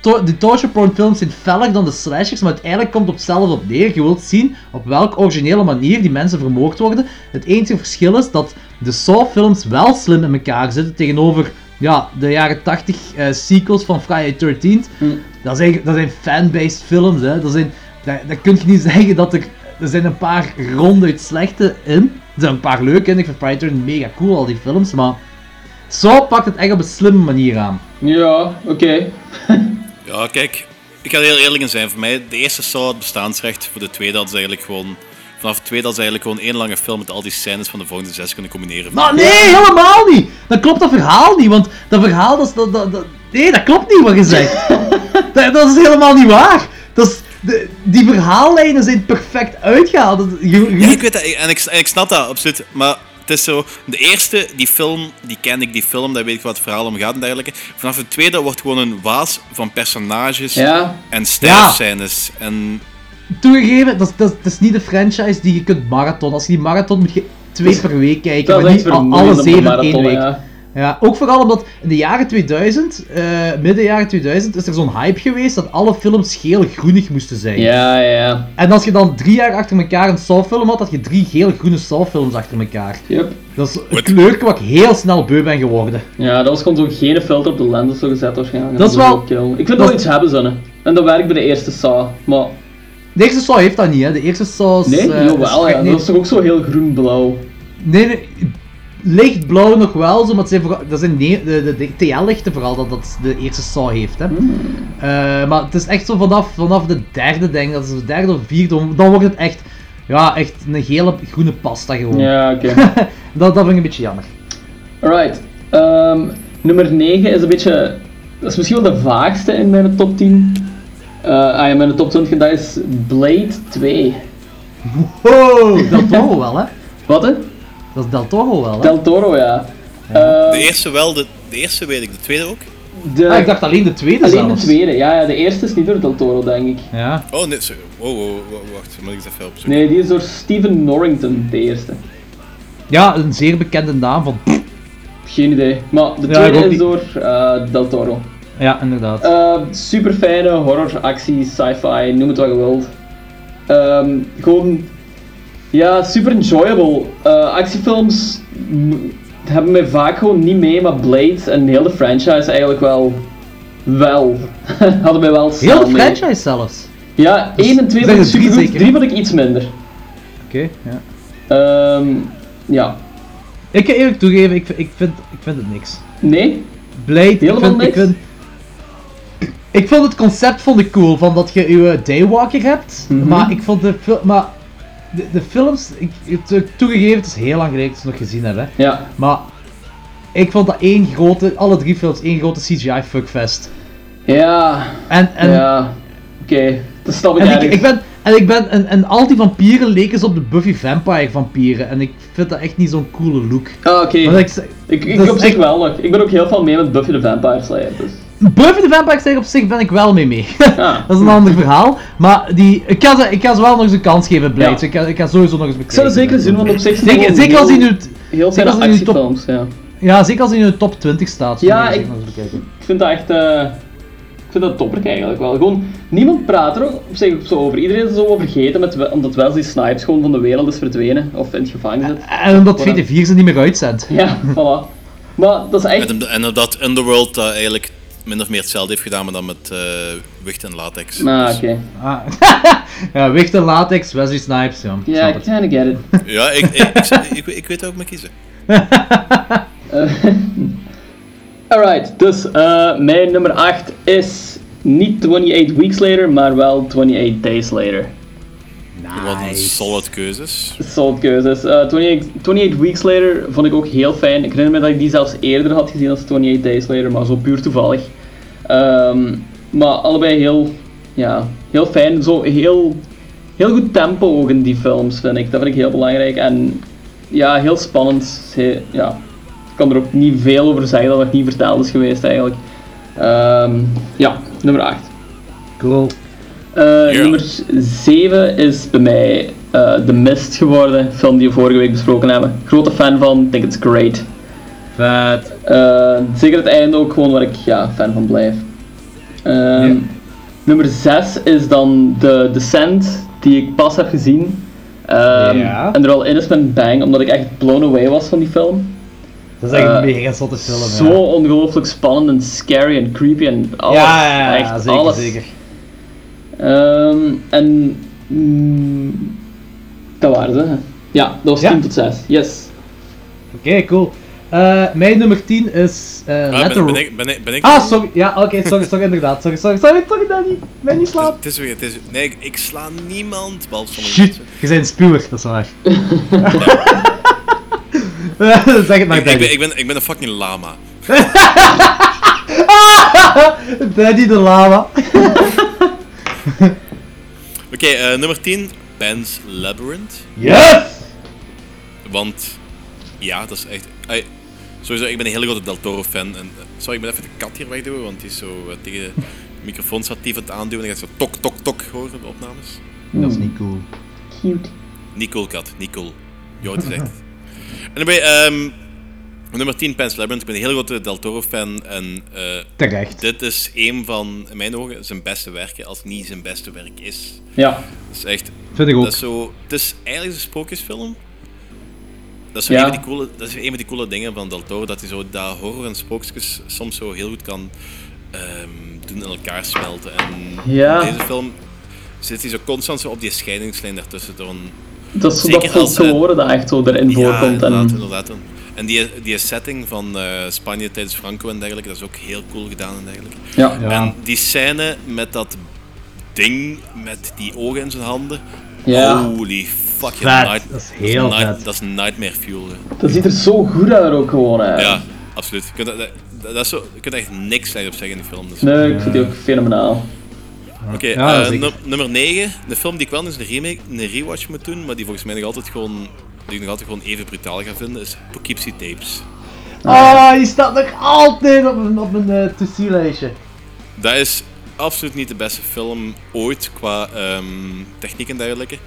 to- de torture porn films zijn feller dan de slashers, maar uiteindelijk komt het op hetzelfde op neer. Je wilt zien op welke originele manier die mensen vermoord worden. Het enige verschil is dat de Saw films wel slim in elkaar zitten tegenover ja, de jaren 80 eh, sequels van Friday 13. Hm. Dat, zijn, dat zijn fan-based films, hè. Dat zijn, dat, dat kun je niet zeggen dat er... Er zijn een paar ronduit slechte in. Er zijn een paar leuke in. Ik vind Friday 13 mega cool, al die films, maar... Saw pakt het echt op een slimme manier aan. Ja, oké. Ja, kijk, ik ga er heel eerlijk in zijn. Voor mij, de eerste Saw het bestaansrecht. Voor de tweede hadden ze eigenlijk gewoon... Vanaf de tweede hadden ze eigenlijk gewoon één lange film met al die scènes van de volgende zes kunnen combineren. Maar nee, helemaal niet! Dan klopt dat verhaal niet, want dat verhaal, dat, is- dat, dat, dat- nee, dat klopt niet wat je zegt. dat, dat is helemaal niet waar. Dat is, de, die verhaallijnen zijn perfect uitgehaald. Dat- je- je- Ja, ik weet dat, en ik, en ik snap dat, absoluut. Maar het is zo, de eerste, die film, die ken ik, die film, daar weet ik wat het verhaal om gaat en dergelijke. Vanaf de tweede wordt gewoon een waas van personages Ja, en sterfscènes. En Toegegeven, dat, is- dat, is- dat is niet de franchise die je kunt marathon. Als je die marathon moet je twee per week kijken, dat maar niet alle zeven in één week. ja. Ja, ook vooral omdat in de jaren 2000, eh, midden jaren 2000, is er zo'n hype geweest dat alle films geel-groenig moesten zijn. Ja, ja, ja. En als je dan drie jaar achter elkaar een Saw-film had, had je drie geel-groene Saw-films achter elkaar. Yep. Dat is een kleurke wat ik heel snel beu ben geworden. Ja, dat was gewoon zo geen filter op de lens of zo gezet waarschijnlijk. Dat is wel-. Ik vind dat dat is- iets hebben ze. En dat werkt bij de eerste Saw. Maar De eerste Saw heeft dat niet, hè. De eerste Saw is... nee, eh, jawel, is- ja. nee, Dat is toch ook zo heel groen-blauw. nee, nee, lichtblauw nog wel, zo, maar het zijn vooral, dat zijn de, de, de TL-lichten vooral dat dat de eerste Saw heeft, hè. Hmm. Eh, maar het is echt zo vanaf, vanaf de derde, denk ik, dat is de derde of vierde, dan wordt het echt, ja, echt een gele groene pasta gewoon. Ja, oké. Dat, dat vind ik een beetje jammer. Alright. Ehm, nummer 9 is een beetje. Dat is misschien wel de vaagste in mijn top 10. Eh ah ja, mijn top 20, dat is Blade 2. Wow, Del Toro wel, hè. Wat hè? Dat is Del Toro wel, hè. Del Toro, ja. de Ehm, eerste wel, de, de eerste weet ik, de tweede ook. de, Ah, ik dacht alleen de tweede alleen de tweede, ja, ja, de eerste is niet door Del Toro, denk ik. Ja. Oh nee, sorry. Wow, wacht, moet ik dat even opzoeken. Nee, die is door Steven Norrington, de eerste. ja, een zeer bekende naam van... Geen idee. Maar de tweede is door eh, Del Toro. Ja, inderdaad. Uh, super fijne horror, actie, sci-fi, noem het wat je wilt. Ehm, gewoon, ja, super enjoyable. Uh, actiefilms hebben mij vaak gewoon niet mee, maar Blade en heel de franchise eigenlijk wel. Wel. Hadden mij wel Heel de mee. franchise zelfs. Ja, 1 en 2 zeg vond ik super goed, zeker? 3 vond ik iets minder. Oké, ja. Ehm, ja. Ik ga eerlijk toegeven, ik, vind- ik, vind, ik vind het niks. Nee? Blade, ik Helemaal vind, ik vind... Ik vond het concept vond ik cool, van dat je je Daywalker hebt, Mhm. maar ik vond de fil- maar de, de films, ik, ik, to- toegegeven, het is heel lang geleden dat ik ze nog gezien heb, hè. Ja. maar ik vond dat één grote, alle drie films, één grote CGI fuckfest. Ja. En, en, ja. Oké. Dat snap ik en, ik, ben, en ik ben, en, en al die vampieren leken ze op de Buffy Vampire vampieren, en ik vind dat echt niet zo'n coole look. Ah, oké. Ik, Ik, ik is op zich echt- wel nog. Ik ben ook heel veel mee met Buffy the Vampire Slayer. Dus. Buffy the Vampire Slayer op zich ben ik wel mee mee. Ja. dat is een ander verhaal. Maar die, ik, ga ze, ik ga ze wel nog eens een kans geven, Blade. Ja. Ik, ga, ik ga sowieso nog eens Ik bekijken. zou het zeker zien, want op zich Zeker, zeker als hij heel, nu... heel top- actiefilms, ja. Ja, zeker als hij in de top 20 staat. Ja, zou ik-. Ik vind dat echt... eh, ik vind dat topper eigenlijk wel. Gewoon, niemand praat er op zich zo over. Iedereen is er zo over vergeten, met, omdat Wesley Snipes gewoon van de wereld is verdwenen. Of in het gevangen zit. En omdat VT4 ze niet meer uitzendt. Ja, voilà. Maar dat is echt... En, en dat Underworld dat eigenlijk min of meer hetzelfde heeft gedaan, maar dan met eh wicht en latex. Ah, Dus- oké. Ah. ja, wicht en latex, Wesley Snipes, ja. Ja, ik het. kinda get it. Ja, ik, ik, ik, ik, ik weet ook me kiezen. Alright, dus eh, mijn nummer 8 is niet 28 Weeks Later, maar wel 28 Days Later. Wat een solid keuzes. Solid keuzes. Eh 28, 28 Weeks Later vond ik ook heel fijn. Ik herinner me dat ik die zelfs eerder had gezien als 28 Days Later, maar zo puur toevallig. Ehm, maar allebei heel, ja, heel fijn. Zo heel, heel goed tempo ook in die films, vind ik. Dat vind ik heel belangrijk. En ja, heel spannend. He- ja, ik kan er ook niet veel over zeggen dat het niet verteld is geweest eigenlijk. Ehm, ja, nummer 8. Cool. Eh, Ja. Nummer 7 is bij mij eh The Mist geworden, film die we vorige week besproken hebben. Grote fan van, think it's great. Vet. Eh, zeker het einde ook gewoon waar ik ja, fan van blijf. Ehm. Nummer 6 is dan The Descent, die ik pas heb gezien. Ehm. En er al in is met Bang, omdat ik echt blown away was van die film. Dat is echt Eh, een mega zotte film, Zo ja. ongelooflijk spannend en scary en creepy en alles. ja, ja, ja, echt zeker, alles. zeker. Ehm, en mm, dat waren ze. Ja, dat was Ja. 10 tot 6. Yes. Oké, cool. Eh, mijn nummer 10 is eh Ah, Letter... ben, ben ik, ben ik, ben ik Ah, sorry. Ja, oké, sorry, sorry, inderdaad. Sorry, sorry, sorry, sorry, Danny. Ben niet slaap. Het is weer, het is, nee, ik, ik sla niemand, behalve sommige Shit, je bent een spuwer, dat is waar. zeg het maar, Ik, ik, Danny. ben, ik, ben, ik ben een fucking lama. Daddy de lava. Oké, eh, nummer 10, Pan's Labyrinth. Yes! Want ja, dat is echt. ey, sowieso, ik ben een hele grote Del Toro fan. En, eh, sorry, ik ben even de kat hier wegdoen, want die is zo eh, tegen de microfoonstatief aan het aanduwen. En dan gaat zo tok, tok, tok horen op de opnames. Dat is niet cool. Cute. Niet cool, kat, niet cool. Je hoort het echt. Anyway, ehm nummer 10, Pan's Labyrinth. Ik ben een hele grote Del Toro fan. En eh, Terecht. dit is een van, in mijn ogen, zijn beste werken, als het niet zijn beste werk is. Ja. Dat is echt Vind ik ook. Dat is zo, het is eigenlijk een sprookjesfilm. Dat is, zo Ja. een van die coole, dat is een van die coole dingen van Del Toro, dat hij zo dat horror en sprookjes soms zo heel goed kan ehm, doen in elkaar smelten. En Ja. in deze film zit hij zo constant zo op die scheidingslijn daartussen. Door een, Dat is zo Zeker dat als, eh, folklore dat echt zo erin ja, voorkomt. inderdaad, En, inderdaad. En die, die setting van eh, Spanje tijdens Franco en dergelijke, dat is ook heel cool gedaan en dergelijke. ja. Ja. En die scène met dat ding met die ogen in zijn handen, Ja. Holy fucking night- dat is heel night- vet. Dat is nightmare fuel. hè. Dat ziet er zo goed uit ook gewoon. Hè. Ja, absoluut. Je kunt, dat, dat, dat is zo, je kunt echt niks slecht op zeggen in die film. Dus. Nee, ik vind die ook fenomenaal. Oké, Ja, eh, nummer 9. De film die ik wel eens een, remake, een rewatch moet doen, maar die volgens mij nog altijd gewoon, die ik nog altijd gewoon even brutaal ga vinden, is Poughkeepsie Tapes. Ah, die staat nog altijd op mijn, op mijn eh, to-see-lijstje. Dat is absoluut niet de beste film ooit qua ehm, techniek en dergelijke.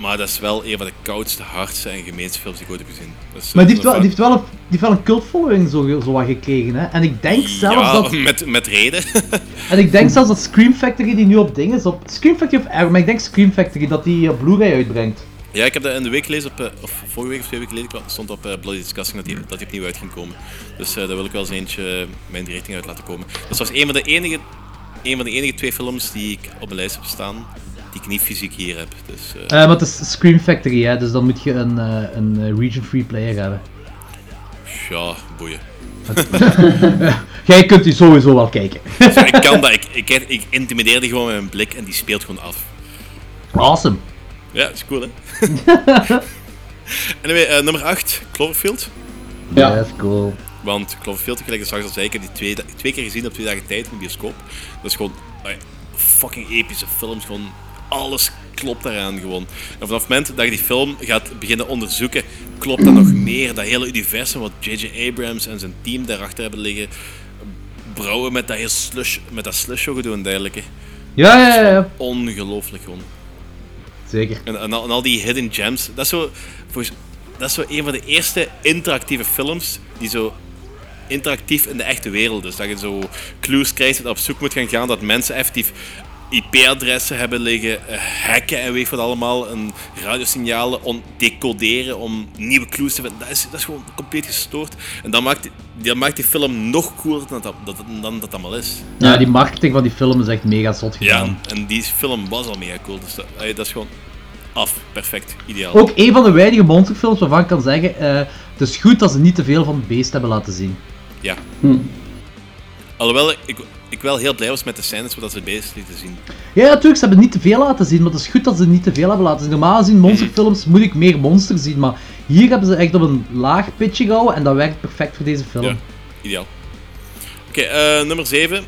Maar dat is wel een van de koudste, hardste en gemeenste films die ik ooit heb gezien. Maar die heeft wel, een die heeft wel, een, die heeft wel een cultfollowing zo, zo wat gekregen, hè. En ik denk zelfs ja, dat... met, met reden. En ik denk zelfs dat Scream Factory die nu op ding is, op Scream Factory of maar ik denk Scream Factory dat die Blu-ray uitbrengt. Ja, ik heb dat in de week gelezen, op, eh, of vorige week of twee weken geleden, stond op eh, Bloody Disgusting dat die, dat die opnieuw uit ging komen. Dus eh, daar wil ik wel eens eentje mijn richting uit laten komen. Dat was een van de enige, een van de enige twee films die ik op mijn lijst heb staan, die ik niet fysiek hier heb. Dus Eh, maar het is Scream Factory, hè, dus dan moet je een, een region-free player hebben. ja, boeien. Jij kunt die sowieso wel kijken. Dus ik kan dat, ik, ik, ik intimideer die gewoon met mijn blik en die speelt gewoon af. Awesome. Ja, is cool hè. anyway, eh, nummer 8, Cloverfield. Ja. That's cool. Want Cloverfield, gelijk ik straks al zei, ik heb die twee, twee keer gezien op twee dagen tijd in de bioscoop. Dat is gewoon fucking epische films. Gewoon alles klopt daaraan gewoon. En vanaf het moment dat je die film gaat beginnen onderzoeken, klopt dat nog meer. Dat hele universum wat J.J. Abrams en zijn team daarachter hebben liggen. Brouwen met dat, heel slush, met dat slush gedoe en dergelijke. Ja, ja, ja, ja. Ongelooflijk gewoon. Zeker. En, en, al, die hidden gems. Dat is zo, dat is zo een van de eerste interactieve films die zo interactief in de echte wereld is. Dat je zo clues krijgt en op zoek moet gaan gaan dat mensen effectief IP-adressen hebben liggen, eh, hacken en weet wat allemaal, en radiosignalen on decoderen om nieuwe clues te vinden. Dat is, dat is gewoon compleet gestoord. En dat maakt, dat maakt die film nog cooler dan dat, dat, dan dat allemaal is. Ja, die marketing van die film is echt mega zot gedaan. Ja, en die film was al mega cool. Dus dat, dat is gewoon af. Perfect. Ideaal. Ook een van de weinige monsterfilms waarvan ik kan zeggen, eh, het is goed dat ze niet te veel van het beest hebben laten zien. Ja. Hm. Alhoewel ik wel heel blij was met de scènes waar ze beest lieten zien. Ja, natuurlijk, ze hebben niet te veel laten zien, maar het is goed dat ze niet te veel hebben laten zien. Normaal gezien, monsterfilms moet ik meer monsters zien, maar hier hebben ze echt op een laag pitje gehouden en dat werkt perfect voor deze film. Ja, ideaal. Oké, eh, nummer 7.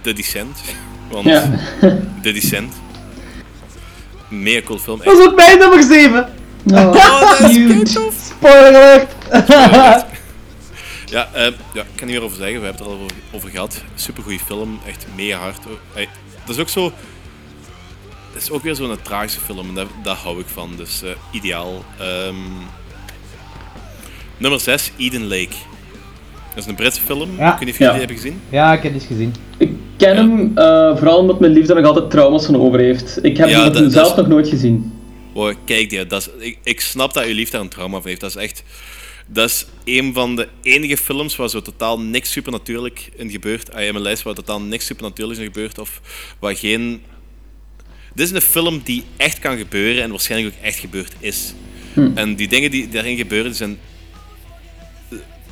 The Descent. Want Ja. The Descent. Mega cool film. Dat is ook mijn nummer 7! Oh, dat is. Spoiler alert! Ja, eh, ja, ik kan niet meer over zeggen. We hebben het er al over, over gehad. Supergoeie film. Echt mega hard. Hey, dat is ook zo... Het is ook weer zo'n tragische film. En daar, daar hou ik van. Dus eh, ideaal. Ehm, nummer 6. Eden Lake. Dat is een Britse film. Ja. Ik weet niet of jullie Ja. die hebben gezien. Ja, ik heb die eens gezien. Ik ken hem eh, vooral omdat mijn liefde nog altijd trauma's van over heeft. Ik heb Ja, hem dat- dat zelf is- nog nooit gezien. Wow, kijk die, dat is, ik, ik snap dat je lief daar een trauma van heeft. Dat is echt... Dat is een van de enige films waar zo totaal niks supernatuurlijk in gebeurt. Ah, in mijn lijst waar totaal niks supernatuurlijks in gebeurt. Of waar geen... Dit is een film die echt kan gebeuren en waarschijnlijk ook echt gebeurd is. En die dingen die daarin gebeuren zijn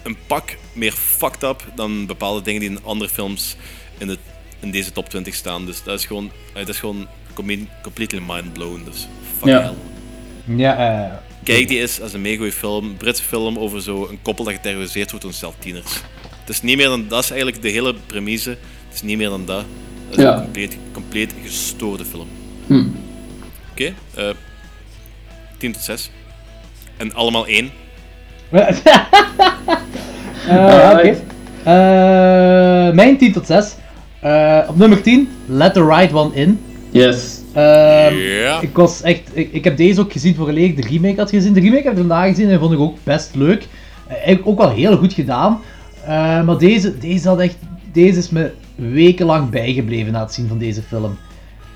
een pak meer fucked up dan bepaalde dingen die in andere films in, de, in deze top 20 staan. Dus dat is gewoon, dat is gewoon com- completely mind blown. Dus fuck Ja. hell. Ja, eh... Kijk, die is als een mega goeie film, Britse film over zo een koppel dat geterroriseerd wordt door zelf tieners. Het is niet meer dan dat, is eigenlijk de hele premisse. Het is niet meer dan dat. Dat is Ja. een compleet, compleet gestoorde film. Hm. Oké, eh 10 tot 6. En allemaal één. Eh, Oké. Alright. Eh, mijn 10 tot 6. Eh, op nummer 10, Let the Right One In. Yes. Ehm. Ik was echt, ik, ik heb deze ook gezien voor ik de remake had gezien. De remake heb ik vandaag gezien en vond ik ook best leuk. Eh, Eigenlijk ook wel heel goed gedaan. Eh, maar deze, deze had echt, deze is me wekenlang bijgebleven na het zien van deze film.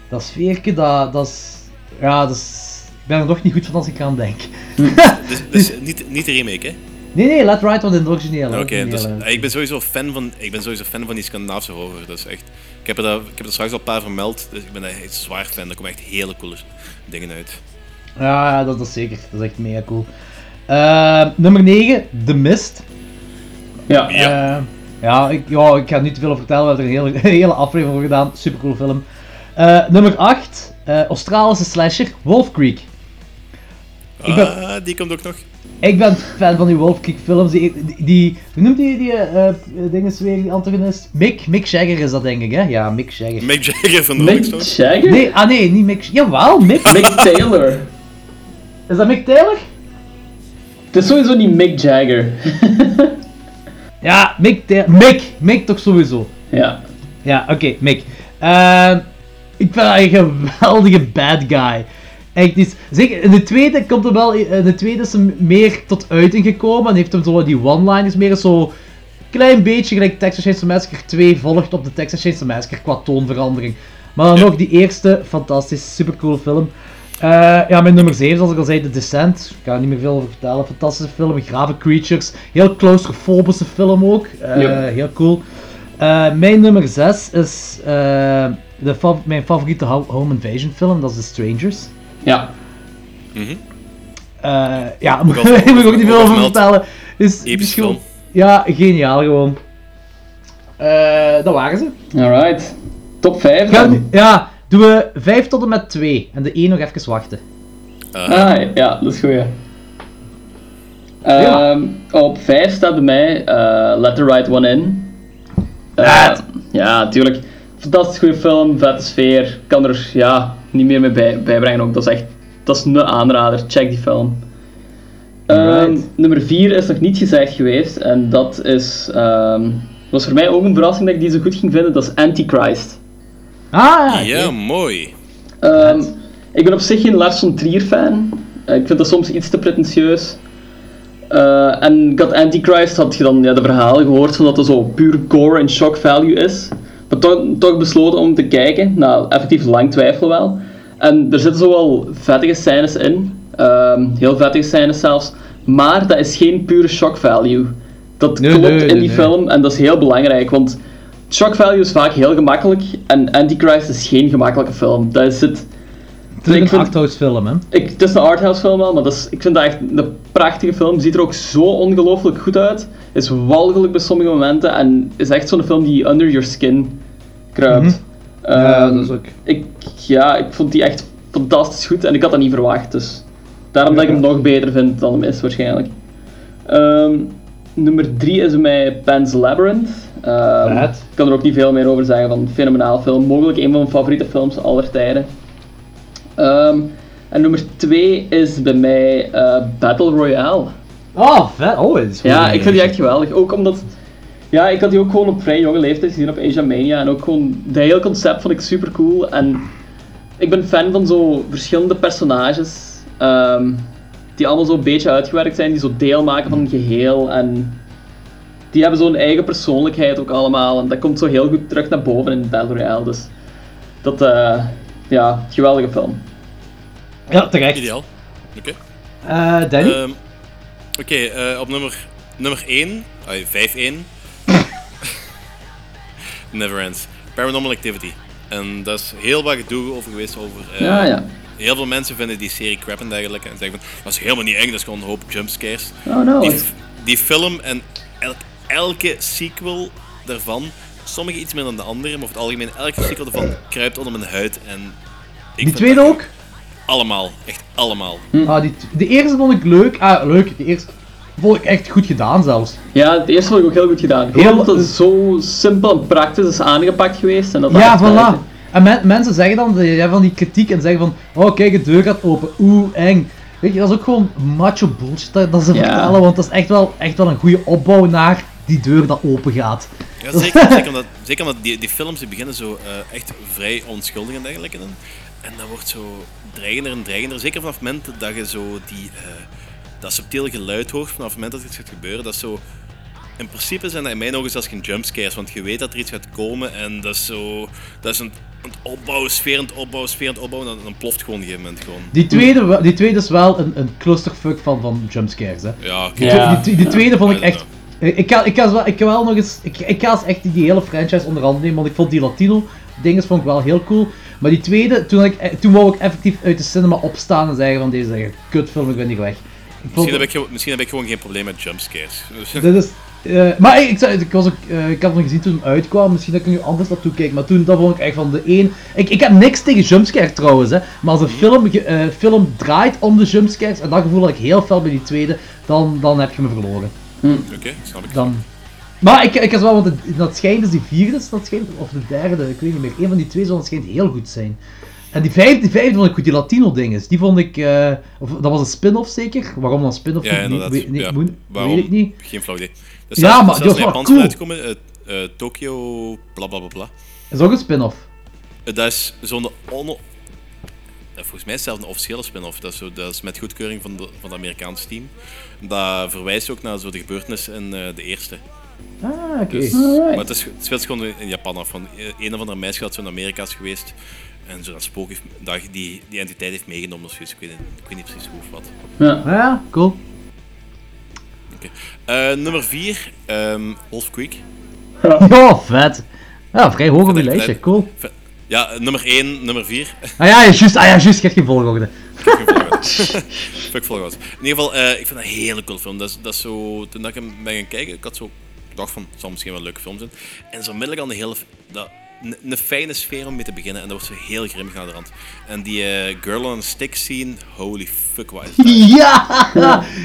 Dat sfeerke, dat, dat is, ja, dat is, ik ben er nog niet goed van als ik aan denk. Dus, dus niet, niet de remake, hè? Nee, nee, Let Right In, de originele. Oké, dus, eh, ik ben sowieso fan van, ik ben sowieso fan van die Scandinavische horror. Dat is echt, ik heb er, ik heb er straks al een paar vermeld, dus ik ben echt zwaar fan. Er komen echt hele coole dingen uit. Ja, dat, dat is zeker. Dat is echt mega cool. Eh, nummer 9, The Mist. Ja. Ja. Eh, ja, ik, ja, ik ga niet te veel over vertellen. We hebben er een hele, een hele aflevering over gedaan. Supercool film. Eh, nummer 8, eh, Australische slasher, Wolf Creek. Ben- Ah, die komt ook nog. Ik ben fan van die Wolf Creek films. Die, die, hoe noemt die, die eh, eh, dingen weer, die antagonist? Mick, Mick Jagger is dat denk ik, hè? Ja, Mick Jagger. Mick Jagger van de Rolling Mick. Jagger? Nee, ah nee, niet Mick... Jawel, Mick. Mick Taylor. Is dat Mick Taylor? Het is sowieso niet Mick Jagger. Ja, Mick Taylor. Mick! Mick toch sowieso. ja. Ja, oké, Mick. Ehm, ik vind hij een geweldige bad guy. Echt, is, zeker in de tweede komt er wel, in de tweede is hem meer tot uiting gekomen en heeft hem zo die one-liners meer zo klein beetje gelijk Texas Chainsaw Massacre 2 volgt op de Texas Chainsaw Massacre qua toonverandering. Maar dan nog die eerste, fantastisch, supercool film. Eh, ja, mijn nummer 7, zoals ik al zei, The Descent. Ik ga er niet meer veel over vertellen. Fantastische film, grave creatures. Heel claustrofobische film ook. Eh, Ja. Heel cool. Eh, mijn nummer 6 is eh, de mijn favoriete ho- home invasion film, dat is The Strangers. Ja. Eh, ja, al- moet ik ook niet veel over vertellen. Is, is gewoon-. Ja, geniaal gewoon. Eh, dat waren ze. Alright. Top 5 Gaan, dan. ja, doen we 5 tot en met 2 en de 1 nog even wachten. Ah, Ah, ja, dat is goed. ja. Ja. Ehm, op 5 staat bij mij eh, Let the Right One In. Ja, natuurlijk. Fantastisch goede film, vette sfeer. Kan er ja, niet meer mee bij, bijbrengen ook. Dat is echt dat is een aanrader. Check die film. Ehm, nummer 4 is nog niet gezegd geweest. En dat is, ehm, was voor mij ook een verrassing dat ik die zo goed ging vinden. Dat is Antichrist. Ah, ja. mooi. Ehm, ik ben op zich geen Lars von Trier fan. Eh, ik vind dat soms iets te pretentieus. Eh, en ik had Antichrist, had je dan ja, de verhalen gehoord van dat het zo puur gore en shock value is. Maar toch, toch besloten om te kijken. Nou, effectief lang twijfelen wel. En er zitten zo wel vettige scènes in. Ehm, heel vettige scènes zelfs. Maar dat is geen pure shock value. Dat Nee, klopt nee, in die nee. film en dat is heel belangrijk. Want shock value is vaak heel gemakkelijk. En Antichrist is geen gemakkelijke film. Dat is het. Het is ik een arthouse film, hè. Ik, het is een arthouse film wel, maar dat is, ik vind dat echt een prachtige film. Ziet er ook zo ongelooflijk goed uit. Is walgelijk bij sommige momenten en is echt zo'n film die under your skin kruipt. Mhm. Ja, Ehm, dat is ook... ik, ja, ik vond die echt fantastisch goed en ik had dat niet verwacht. Dus daarom dat ik hem nog beter vind dan hem is waarschijnlijk. Ehm, nummer 3 is bij mij Pan's Labyrinth. Ehm, Vet. ik kan er ook niet veel meer over zeggen van een fenomenaal film. Mogelijk een van mijn favoriete films aller tijden. Ehm, en nummer 2 is bij mij eh, Battle Royale. Oh, vet. Oh, het is Ja, ik vind die echt geweldig. Ook omdat... Ja, ik had die ook gewoon op vrij jonge leeftijd gezien op Asia Mania. En ook gewoon... Dat hele concept vond ik super cool. En ik ben fan van zo verschillende personages. ehm, die allemaal zo een beetje uitgewerkt zijn. Die zo deel maken van een geheel. En die hebben zo'n eigen persoonlijkheid ook allemaal. En dat komt zo heel goed terug naar boven in Battle Royale. Dus dat... eh ja, geweldige film. Ja, terecht. Ideaal. Oké. Eh, Danny? Ehm, Oké, eh, op nummer, nummer 1, ah, 5-1. Never Ends. Paranormal Activity. En dat is heel wat gedoe over geweest over... eh, Ja, ja. Heel veel mensen vinden die serie crap en dergelijke. En zeggen van, dat is helemaal niet eng, dat is gewoon een hoop jumpscares. Oh no. Die, die film en elk- elke sequel daarvan, sommige iets meer dan de andere, maar over het algemeen, elke sequel daarvan kruipt onder mijn huid. En ik Die tweede ook? Allemaal, echt allemaal. Ah, die, de eerste vond ik leuk. Ah, leuk. De eerste. vond ik echt goed gedaan zelfs. Ja, het eerste vond ik ook heel goed gedaan. Heel- omdat het zo simpel en praktisch is aangepakt geweest. En dat dat Ja, voilà. En men- mensen zeggen dan, je hebt van die kritiek en zeggen van, oh kijk, de deur gaat open, oeh, eng. Weet je, dat is ook gewoon macho bullshit dat, dat ze Ja. vertellen, want dat is echt wel, echt wel een goede opbouw naar die deur dat open gaat. Ja, zeker, zeker omdat, zeker omdat die, die films die beginnen zo eh, echt vrij onschuldig en dergelijke. in. En dat wordt zo dreigender en dreigender. Zeker vanaf het moment dat je zo die, eh, dat subtiele geluid hoort, vanaf het moment dat er iets gaat gebeuren. Dat is zo... In principe zijn dat in mijn ogen zelfs geen jumpscares, want je weet dat er iets gaat komen en dat is zo... Dat is een, een opbouwen, sfeer aan het opbouwen, sfeer aan het opbouwen en dan, dan ploft gewoon op een gegeven moment gewoon. Die tweede, die tweede is wel een, een clusterfuck van, van jumpscares, hè. Ja, oké. Die, Ja. die, die tweede vond ik echt... Ik ga, ik, ga, wel- ik ga wel nog eens... Ik, ik ga eens echt die, hele franchise onder handen nemen, want ik vond die Latino dinges vond ik wel heel cool. Maar die tweede, toen, ik, eh, toen wou ik effectief uit de cinema opstaan en zeggen van deze is echt een kutfilm, ik ben niet weg. Ik vond, Misschien heb, ik, misschien heb ik gewoon geen probleem met jumpscares. Dit is... eh, maar ik, ik, zei- ik, was ook, eh, ik had hem gezien toen hij uitkwam, misschien dat ik nu anders naartoe kijk, maar toen dat vond ik echt van de één... Ik, ik heb niks tegen jumpscare trouwens, hè, maar als een film, ge- eh, film draait om de jumpscares, en dat gevoel had ik heel fel bij die tweede, dan, dan heb je me verloren. Oké, snap ik. Dan... Maar ik, ik wel, want het- dat schijnt dus die vierde, dat schijnt, of de derde, ik weet niet meer, een van die twee zal schijnt heel goed zijn. En die vijfde, die vijfde vond ik goed, die Latino dinges, die vond ik, eh, of, dat was een spin-off zeker, waarom dan spin-off? Ja, inderdaad. weet, ja. Waarom? weet ik niet. Geen flauw idee. Er Ja, maar die was wel cool. uitkomen, eh, eh, Tokyo, bla bla bla is ook een spin-off. Dat is zo'n on... Volgens mij is het zelfs een officiële spin-off. Dat is, zo, dat is met goedkeuring van, de, van het Amerikaanse team. Dat verwijst ook naar zo de gebeurtenissen in de eerste. Ah, oké. Dus, maar het, is, het speelt gewoon in Japan af. Van eh, een of andere meisje dat zo in Amerika is geweest. En zo dat spook heeft, dat die, die entiteit heeft meegenomen of zoiets. Ik weet, niet- ik weet niet precies hoe of wat. Ja. Ja, cool. Eh, nummer 4, ehm Wolf Creek. Ja, vet. Ja, vrij hoog op je lijstje, vet. cool. Ja, eh, nummer 1, nummer 4. Ah ja, juist, ah ja, juist, je hebt geen volgorde. Fuck volgorde. In ieder geval, eh, ik vind dat een hele cool film. Dat is, dat is zo, toen dat ik hem ben gaan kijken, ik had zo gedacht van, het zal misschien wel een leuke film zijn. En zo onmiddellijk al een hele, dat, een, fijne sfeer om mee te beginnen. En dat wordt zo heel grimmig naar de rand. En die eh, girl on a stick scene, holy fuck, wat is dat? Ja,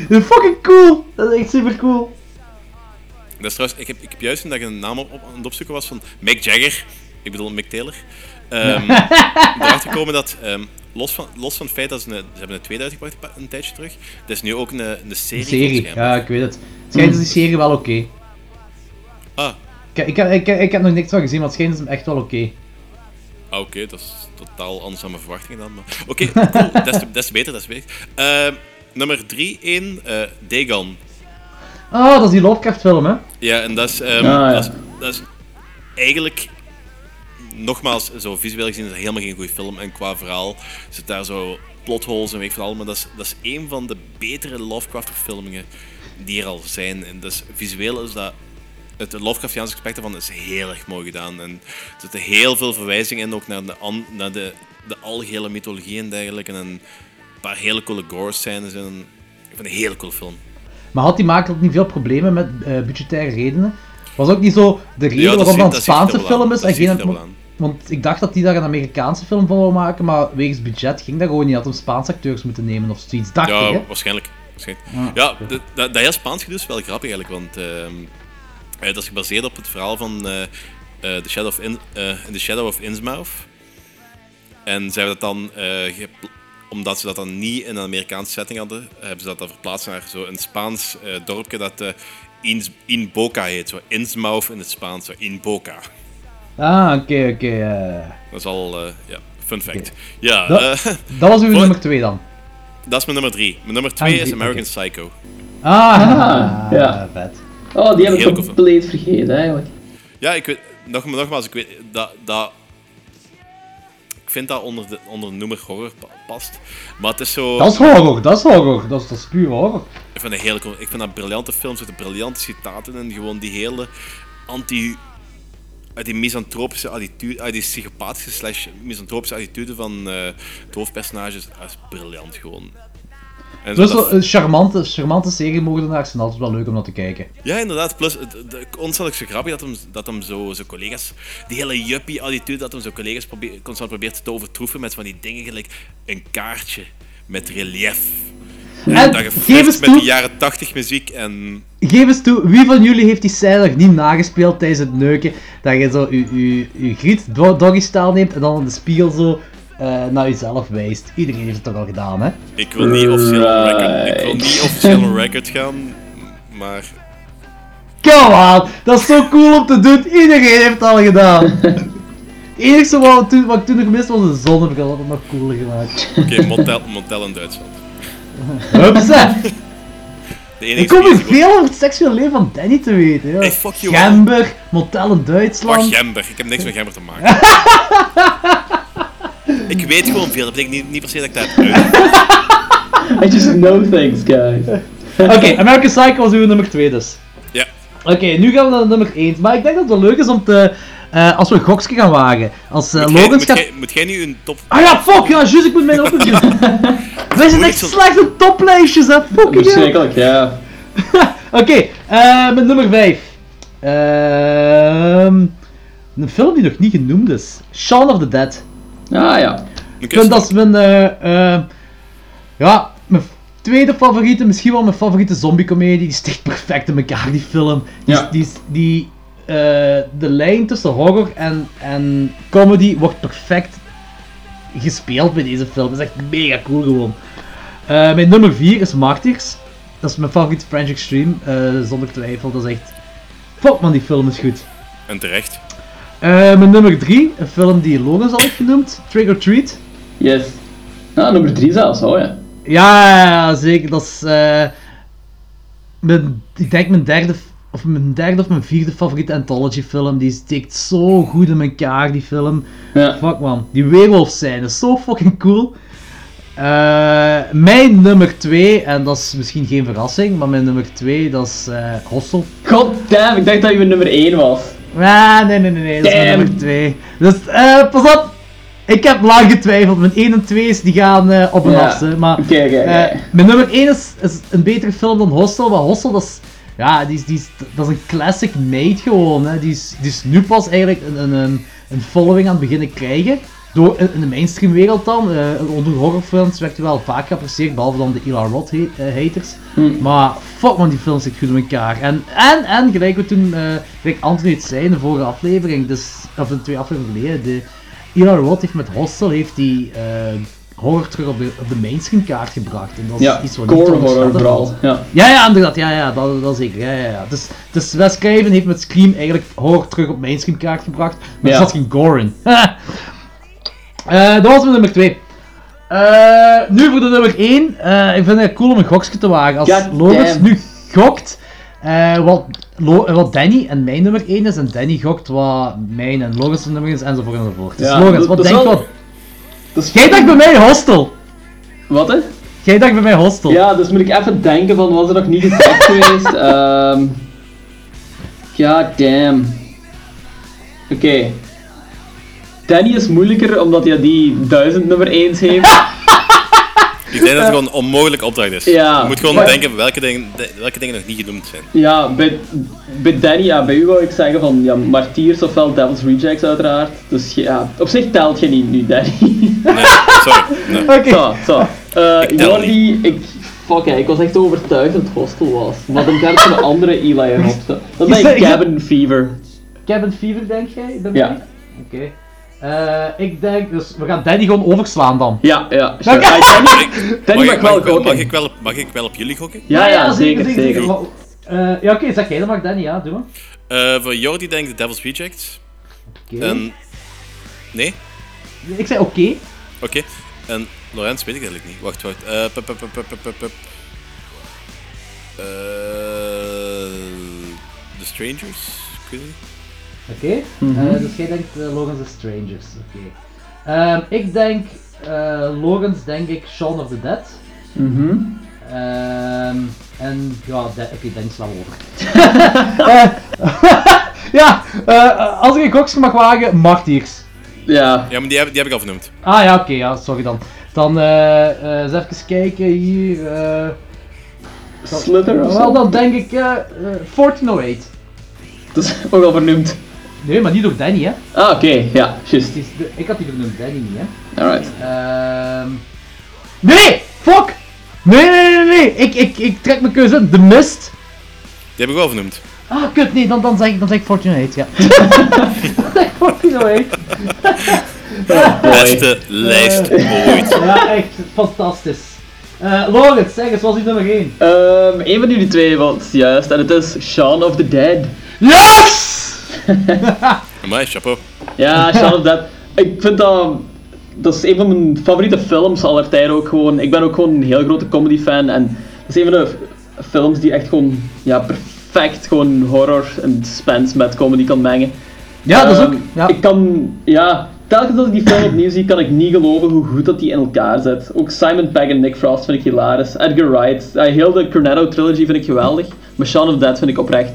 dat is fucking cool. Dat is echt super cool. Dat is trouwens, ik heb, ik heb juist dat ik een naam op, aan het opzoeken was van Mick Jagger, ik bedoel Mick Taylor, ehm erachter gekomen dat, ehm, los, van, los van het feit dat ze, een, ze hebben een tweede uitgebracht een tijdje terug, er is nu ook een, een serie. Een serie, mij. ja, ik weet het. Het schijnt is die serie wel oké. Ah, Ik, ik, ik, ik, heb nog niks van gezien, maar het schijnt is hem echt wel oké. ah, oké, dat is totaal anders dan mijn verwachtingen dan. maar- Oké, cool, des, te, des te beter, des te beter. Ehm, nummer 3, 1, eh Dagon. Ah, dat is die Lovecraft film, hè? Ja, en dat is, ehm, Ah, ja. dat is, dat is eigenlijk, nogmaals, zo visueel gezien is dat helemaal geen goede film. En qua verhaal zit daar zo plotholes en weet ik van allemaal. Maar dat is, dat is een van de betere Lovecraft-verfilmingen die er al zijn. En dus visueel is dat, het Lovecraftiaanse aspect daarvan is heel erg mooi gedaan. En er zitten heel veel verwijzingen in ook naar de, naar de, de algehele mythologie en dergelijke. En een paar hele coole gore-scènes. En ik vind het een hele coole film. Maar had die maker ook niet veel problemen met eh, budgettaire redenen? Was ook niet zo de reden Ja, waarom dat een Spaanse film is en geen... Want ik dacht dat die daar een Amerikaanse film van wou maken, maar wegens budget ging dat gewoon niet. Had hem Spaanse acteurs moeten nemen of zoiets, dacht Ja, waarschijnlijk. waarschijnlijk. Ja, dat, dat, Spaans gedoe is wel grappig eigenlijk, want ehm, eh, dat is gebaseerd op het verhaal van eh, eh, The Shadow of In, eh, in The Shadow of Innsmouth. En ze hebben dat dan, eh, omdat ze dat dan niet in een Amerikaanse setting hadden, hebben ze dat dan verplaatst naar zo'n Spaans eh, dorpje dat eh Ins- Inboca heet. Zo Innsmouth in het Spaans, zo Inboca. Ah, oké, oké. eh. Dat is al, eh, ja, fun fact. Ja, Dat- eh, Dat was uw Voor- nummer 2 dan. dat is mijn nummer drie. Mijn nummer twee Ah, is American. Psycho. Ah, Ah, ja. vet. Oh, die heb ik film. compleet vergeten eigenlijk. Ja, ik weet, nog, nogmaals, ik weet dat, dat. Ik vind dat onder de, onder de noemer horror pa- past. Maar het is zo. Dat is horror, dat is horror. Dat is, dat is puur horror. Ik vind dat heel. Ik vind dat briljante films met briljante citaten en gewoon die hele anti. uit die misantropische attitude, uit die psychopathische slash misantropische attitude van eh het hoofdpersonage is, dat is briljant gewoon. En Dus dat- een charmante, charmante seriemoordenaars zijn altijd wel leuk om naar te kijken. Ja, inderdaad. Plus, ook zo grappig dat hem, dat hem zo, zo collega's... Die hele yuppie-attitude dat hem zo collega's probeert, constant probeert te overtroeven met van die dingen gelijk een kaartje met relief. En Dat geef eens met die toe, jaren 80 muziek en... geef eens toe, wie van jullie heeft die scène nog niet nagespeeld tijdens het neuken? Dat je zo je, je, je griet do- doggy neemt en dan in de spiegel zo eh, naar jezelf wijst. Iedereen heeft het toch al gedaan, hè? Ik wil niet officieel on record, ik wil Right. niet officieel on record gaan, maar... Come on, dat is zo cool om te doen. Iedereen heeft het al gedaan. Het enige wat, toen, wat ik toen nog miste was een zonnebril. Dat had nog cooler gemaakt. Oké, motel, motel in Duitsland. Hupsa. De Ik kom hier species- veel over het seksuele leven van Danny te weten. Ja. Hey, fuck you, Gember, motel in Duitsland. Wacht, Gember. Ik heb niks met Gember te maken. Ik weet gewoon veel, dat betekent niet, niet per se dat ik dat heb. I just know things, guys. Oké, American Psycho was uw nummer 2 dus. Ja. Oké, nu gaan we naar nummer 1. Maar ik denk dat het wel leuk is om te... eh, als we een gokje gaan wagen. Als eh Moet jij, Logan moet, gaat... jij, moet jij nu een top... Ah ja, fuck, ja, juist, ik moet mijn opzoeken. Wij zijn echt zo- slechte toplijstjes, hè. Fucking. Verschrikkelijk, ja. Oké, eh, met nummer 5. Ehm een film die nog niet genoemd is. Shaun of the Dead. Ah ja. Ik vind dat is mijn, eh, eh, ja, mijn tweede favoriete, misschien wel mijn favoriete zombie-comedie. Die stikt perfect in elkaar, die film. Die, Ja. die, die, eh, de lijn tussen horror en, en comedy wordt perfect gespeeld bij deze film. Dat is echt mega cool gewoon. Mijn nummer 4 is Martyrs. Dat is mijn favoriete French Extreme, zonder twijfel. Dat is echt... Fuck man, die film is goed. En terecht. Eh, mijn nummer 3, een film die Logan al heeft genoemd, Trick or Treat. Yes. Ah, nummer 3 zelfs, oh ja. Ja, zeker. Dat is eh, mijn, ik denk mijn derde, of mijn derde of mijn vierde favoriete anthology film. Die steekt zo goed in elkaar, die film. Ja. Fuck man, die werewolf zijn is zo fucking cool. Eh, mijn nummer 2, en dat is misschien geen verrassing, maar mijn nummer 2 dat is eh Hostel. God damn, ik dacht dat je mijn nummer 1 was. Ah, nee, nee, nee, nee, dat is mijn nummer 2. Dus eh, pas op, ik heb lang getwijfeld. Mijn 1 en 2 's die gaan eh, op en Ja. af, hè, maar... Oké, Eh, mijn nummer 1 is, is een betere film dan Hostel, maar Hostel dat is, ja, die is, die is, dat is een classic made gewoon. Hè. Die, is, die is nu pas eigenlijk een, een, een, een following aan het beginnen krijgen. Door, in, de mainstream wereld dan. eh, onder horrorfilms werd hij wel vaak geapprecieerd, behalve dan de Eli Roth eh, haters. Hm. Maar fuck man, die film zit goed in elkaar. En, en, en gelijk we toen, eh, gelijk Anthony het zei in de vorige aflevering, dus, of in twee afleveringen geleden, de Eli Roth heeft met Hostel heeft die, eh, horror terug op de, op de mainstream kaart gebracht. En dat is Ja, iets wat niet core horror vooral. Ja. Ja, ja, inderdaad, ja, ja, dat, dat zeker. Ja, ja, ja. Dus, dus Wes Craven heeft met Scream eigenlijk horror terug op mainstream kaart gebracht, maar Ja. er zat geen gore in. Eh, dat was mijn nummer 2. Eh, nu voor de nummer 1. Eh, ik vind het cool om een gokje te wagen. Als God damn. nu gokt wat, wat Danny en mijn nummer 1 is, en Danny gokt wat mijn en Logans nummer is, enzovoort enzovoort. Dus Ja, dat- wat denk je wel- is- Jij dacht bij mij hostel! Wat hè? Jij dacht bij mij hostel. Ja, dus moet ik even denken van, was er nog niet gezegd geweest? Ehm God damn. Oké. Danny is moeilijker omdat hij die duizend nummer 1 heeft. Ik denk dat het gewoon een onmogelijke opdracht is. Ja, Je moet gewoon maar- denken welke dingen, welke dingen nog niet genoemd zijn. Ja, bij, bij Danny, ja, bij u wou ik zeggen van ja, Martyrs ofwel Devil's Rejects uiteraard. Dus ja, op zich telt je niet nu, Danny. Nee, sorry. Nee. Oké. Zo, zo. Eh Ik tel Jordi, ik... Fuck, ik was echt overtuigd dat het hostel was. Maar dan gaat het een andere Eli erop. Dat Is ik Cabin Fever. Cabin Fever, denk jij? Ja. Oké. Eh, ik denk, dus we gaan Danny gewoon overslaan dan. Ja, ja, sure. Danny, Ik- Danny mag, mag wel ik, mag, gokken. ik wel, op- mag ik wel op jullie gokken? Ja, ja, zeker, zeker. Eh, ja, oké, zeg jij dat mag Danny, ja, doe maar. Eh, voor Jordi denk ik The Devil's. Oké. En... Nee? Ik zei oké. Oké. En Lorenz weet ik eigenlijk niet. Wacht, wacht. Eh, pup, pup, pup, pup, pup, pup, pup. The Strangers? Ik weet niet. Oké. Mhm. Eh, dus jij denkt eh, Logan's The Strangers. Oké. Ehm, ik denk, eh, Logan's denk ik Shaun of the Dead. Mhm. Ehm, en ja, de- oké, Danny slaan we over. Ja, eh, als ik een gokje mag wagen, Martyrs. Ja, Ja, maar die heb, die heb ik al vernoemd. Ah ja, oké, ja, sorry dan. Dan eens even kijken hier. eh Slither of wel, dan denk ik eh eh, 1408. Dat is ook al vernoemd. Nee, maar niet door Danny, hè? Ah, oké, ja, juist. De- ik had die vernoemd, Danny niet, hè? Alright. Ehm nee! Fuck! Nee, nee, nee, nee. Ik, ik, ik trek mijn keuze in. The Mist. Die heb ik wel vernoemd. Ah, kut, nee, dan, dan, zeg, ik, dan zeg ik Fortnite, ja. dan zeg ik Fortnite. Beste lijst ooit. Ja, echt fantastisch. Eh Lorenz, zeg eens, wat is uw nummer 1? Ehm een van jullie twee was juist, en het is Shaun of the Dead. Yes! Amai, chapeau. Ja, Shaun of the Dead. Ik vind dat... Dat is een van mijn favoriete films aller tijden ook gewoon. Ik ben ook gewoon een heel grote comedy fan en dat is een van de films die echt gewoon ja, perfect gewoon horror en suspense met comedy kan mengen. Ja, dat is ook. Ehm, Ja. Ik kan, ja, telkens als ik die film opnieuw zie, kan ik niet geloven hoe goed dat die in elkaar zit. Ook Simon Pegg en Nick Frost vind ik hilarisch. Edgar Wright, eh, heel de Cornetto trilogy vind ik geweldig. Maar Shaun of the Dead vind ik oprecht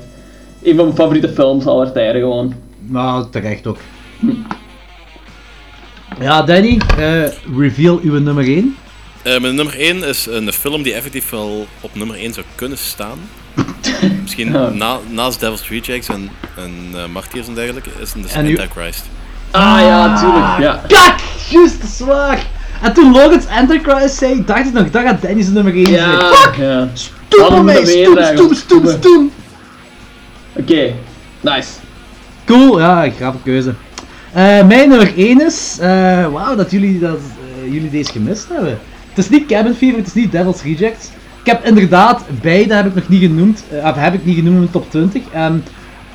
een van mijn favoriete films aller tijden gewoon. Nou, terecht ook. Ja, Danny, eh, reveal uw nummer 1. Eh, mijn nummer 1 is een film die effectief wel op nummer 1 zou kunnen staan. Misschien Ja. na, naast Devil's Rejects en, en eh, Martyrs en dergelijke, is een En u- Antichrist. Ah ja, tuurlijk, ja. Kak! Juist, dat is waar! En toen Logan's Antichrist zei, dacht ik nog, dat gaat Danny zijn nummer 1 zijn. Ja, Fuck! ja. Stoem stoem, stoem, stoem, stoem! Oké, nice. Cool, ja, grappige keuze. Eh, mijn nummer 1 is, eh, wauw, dat, jullie, dat eh, jullie deze gemist hebben. Het is niet Cabin Fever, het is niet Devil's Rejects. Ik heb inderdaad, beide heb ik nog niet genoemd, of heb ik niet genoemd in mijn top 20. En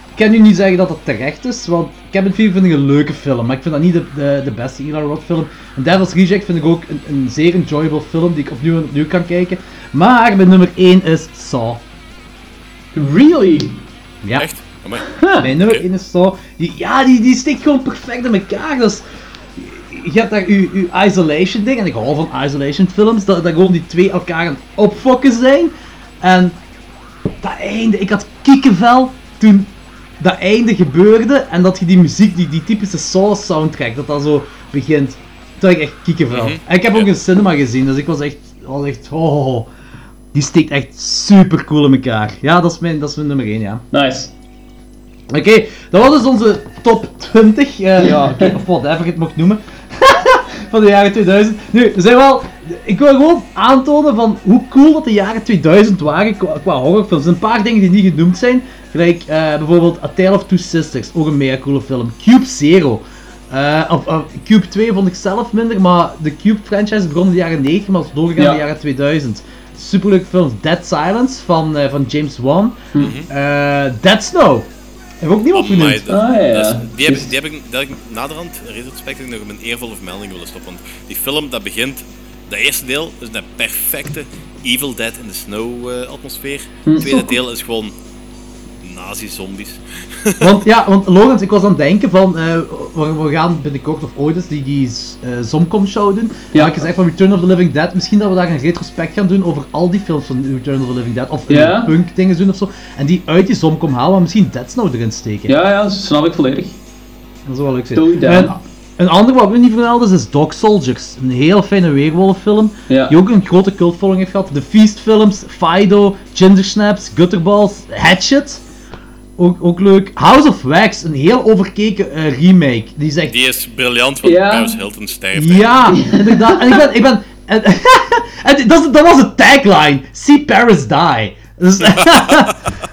ik kan nu niet zeggen dat dat terecht is, want Cabin Fever vind ik een leuke film, maar ik vind dat niet de, de, de beste Eli Roth film. En Devil's Reject vind ik ook een, een zeer enjoyable film die ik opnieuw en opnieuw kan kijken. Maar mijn nummer 1 is Saw. Really? Ja. Echt? Amai. Mijn nummer Oké. 1 is zo. Die, ja, die, die steekt gewoon perfect in elkaar. Dat is, je hebt daar je, je isolation ding, en ik hou van isolation films, dat, dat gewoon die twee elkaar aan het opfokken zijn. En dat einde, ik had kiekenvel toen dat einde gebeurde en dat je die muziek, die, die typische Saw soundtrack, dat dat zo begint. Toen had ik echt kiekenvel. Mhm. En ik heb ook een cinema gezien, dus ik was echt, was echt, oh, die steekt echt super cool in elkaar. Ja, dat is mijn, dat is mijn nummer 1, ja. Nice. Oké, dat was dus onze top 20, eh, ja, oké, of whatever je het mocht noemen, van de jaren 2000. Nu, er zijn wel, ik wil gewoon aantonen van hoe cool dat de jaren 2000 waren qua, qua horrorfilms. Er zijn een paar dingen die niet genoemd zijn, gelijk eh, bijvoorbeeld A Tale of Two Sisters, ook een mega coole film. Cube Zero. Eh, of, Cube 2 vond ik zelf minder, maar de Cube franchise begon in de jaren 90, maar is doorgegaan in de Ja. jaren 2000. Superleuke films. Dead Silence van, eh, van James Wan. Eh, Dead Snow. Heb ook niemand genoemd. dat- Ah, ja. dat is- die, heb ik, die heb ik, dat heb ik naderhand, nog een eervolle vermelding willen stoppen. Want die film, dat begint... Dat eerste deel is een perfecte Evil Dead in the Snow eh, atmosfeer. Het tweede deel is gewoon nazi-zombies. Want ja, want Lorenz, ik was aan het denken van, eh, we, we gaan binnenkort of ooit eens die, die eh, Zomcom show doen. Ja. Ja. ik gezegd van Return of the Living Dead, misschien dat we daar een retrospect gaan doen over al die films van Return of the Living Dead. Of Ja. een punk dingen doen of zo. En die uit die Zomcom halen, maar misschien Dead Snow erin steken. Ja, ja, snap ik volledig. Dat zou wel leuk zijn. Een ander wat we niet vermelden is, is Dog Soldiers. Een heel fijne weerwolffilm. Ja. Die ook een grote cultfollowing heeft gehad. De Feast films, Fido, Ginger Snaps, Gutterballs, Hatchet. Ook, ook leuk. House of Wax, een heel overkeken eh, remake. Die zegt Die is briljant, want Ja. Paris Hilton sterft. ja, inderdaad. En ik ben. Ik ben en, en dat, is- dat was de tagline. See Paris die. Dus,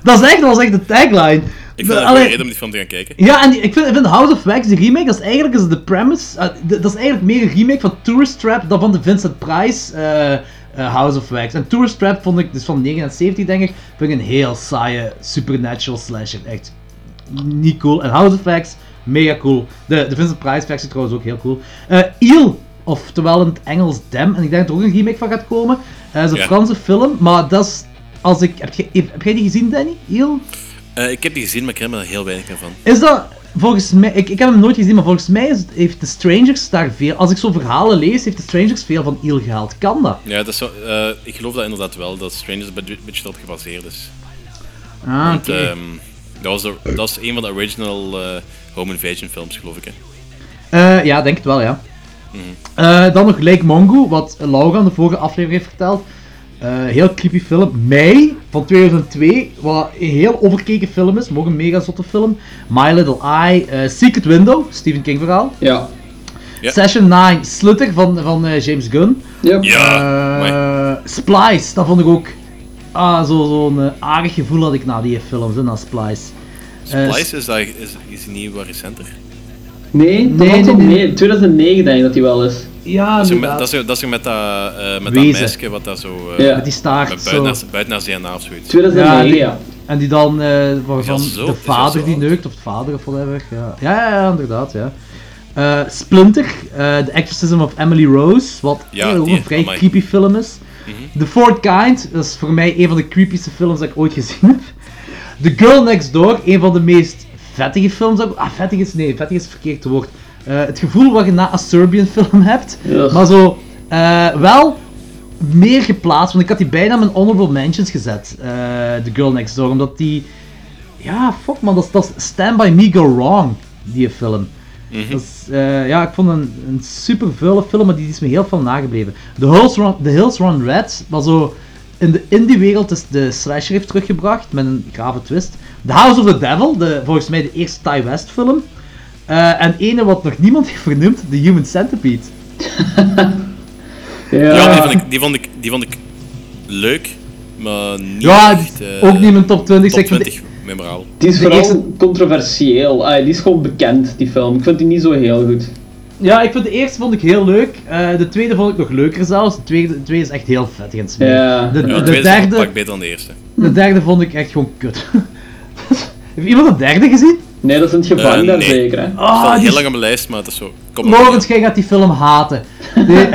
dat, is echt, dat was echt de tagline. Ik vind het een reden om die film te gaan kijken. ja, en die- ik vind, ik vind House of Wax, die remake, dat is eigenlijk is de premise. de- dat is eigenlijk meer een remake van Tourist Trap dan van de Vincent Price eh, eh, House of Wax. En Tourist Trap vond ik, dus van 79 denk ik, vind ik een heel saaie supernatural slasher. Echt niet cool. En House of Wax, mega cool. De, de Vincent Price versie trouwens ook heel cool. Eh Eel, oftewel in het Engels Dem, en ik denk dat er ook een remake van gaat komen. Eh, dat is een Ja. Franse film, maar dat is. Als ik, heb, je, heb jij die gezien, Danny? Eel? Ik heb die gezien, maar ik herinner me er heel weinig van. Is dat volgens mij, ik, ik heb hem nooit gezien, maar volgens mij is heeft de Strangers daar veel, als ik zo verhalen lees, heeft de Strangers veel van Eel gehaald. Kan dat? Ja, dat is zo, eh, ik geloof dat inderdaad wel, dat Strangers een beetje, erop gebaseerd is. Ah, oké. ehm, dat, was de, dat was een van de original eh, Home Invasion films, geloof ik. Hè. Eh, ja, denk het wel, ja. Eh, dan nog Lake Mongo, wat Laura in de vorige aflevering heeft verteld. Eh, heel creepy film. Mei van 2002, wat een heel overkeken film is, maar ook een mega zotte film. My Little Eye, eh, Secret Window, Stephen King verhaal. Ja. Session 9, Slutter van, van eh, James Gunn. Yep. Ja, Eh. Splice, dat vond ik ook. Ah, zo- zo'n aardig gevoel had ik na die films, hè, na Splice. Splice is, dat, is, is die niet wat recenter? Nee, Nee, nee, op- nee. nee, 2009 denk ik dat hij wel is. Ja, Dat is, met, dat, is, dat met dat, eh, met dat meisje wat dat zo... eh, Ja. Met die staart. met Zo. buiten, naar, buiten naar DNA of zoiets. 2009, Ja. En die dan, eh waarvan zo? de vader die neukt, of het vader of whatever. Ja, ja, ja, ja, inderdaad, ja. Eh, Splinter, eh The Exorcism of Emily Rose, wat Ja, eh, ook een vrij amai. creepy film is. The Fourth Kind, dat is voor mij een van de creepyste films dat ik ooit gezien heb. The Girl Next Door, een van de meest vettige films. dat ik- Ah, vettig is, nee, vettig is het verkeerd woord. Eh, het gevoel wat je na een Serbian film hebt, maar zo eh, wel meer geplaatst, want ik had die bijna mijn honorable mentions gezet, eh The Girl Next Door, omdat die... Ja, fuck man, dat is, dat is Stand By Me Go Wrong, die film. Dat is, eh, ja, ik vond een, een super vuile film, maar die is me heel veel nagebleven. The Hills Run, The Hills Run Red, maar zo in de indie-wereld is de slasher heeft teruggebracht met een grave twist. The House of the Devil, de, volgens mij de eerste Ty West film. Eh, en ene wat nog niemand heeft vernoemd, The Human Centipede. Ja, Ja, die vond, ik, die, vond ik, die vond ik leuk, maar niet Ja, echt... eh, ook niet in mijn top 20. Top ik vind- 20 memorabel. die is vooral eerste- controversieel. Ah, die is gewoon bekend, die film. Ik vind die niet zo heel goed. Ja, ik vind de eerste vond ik heel leuk. Eh, de tweede vond ik nog leuker zelfs. De tweede, de tweede is echt heel vettig en smerig. Ja. De, Ja, de, de derde, pak beter dan de eerste. de derde vond ik echt gewoon kut. Heeft iemand de derde gezien? Nee, dat is in het gevangen Eh, daar nee. zeker, hè. Het Ah, staat die heel lang op mijn lijst, maar het is zo... Kom Lawrence, jij gaat die film haten. Die-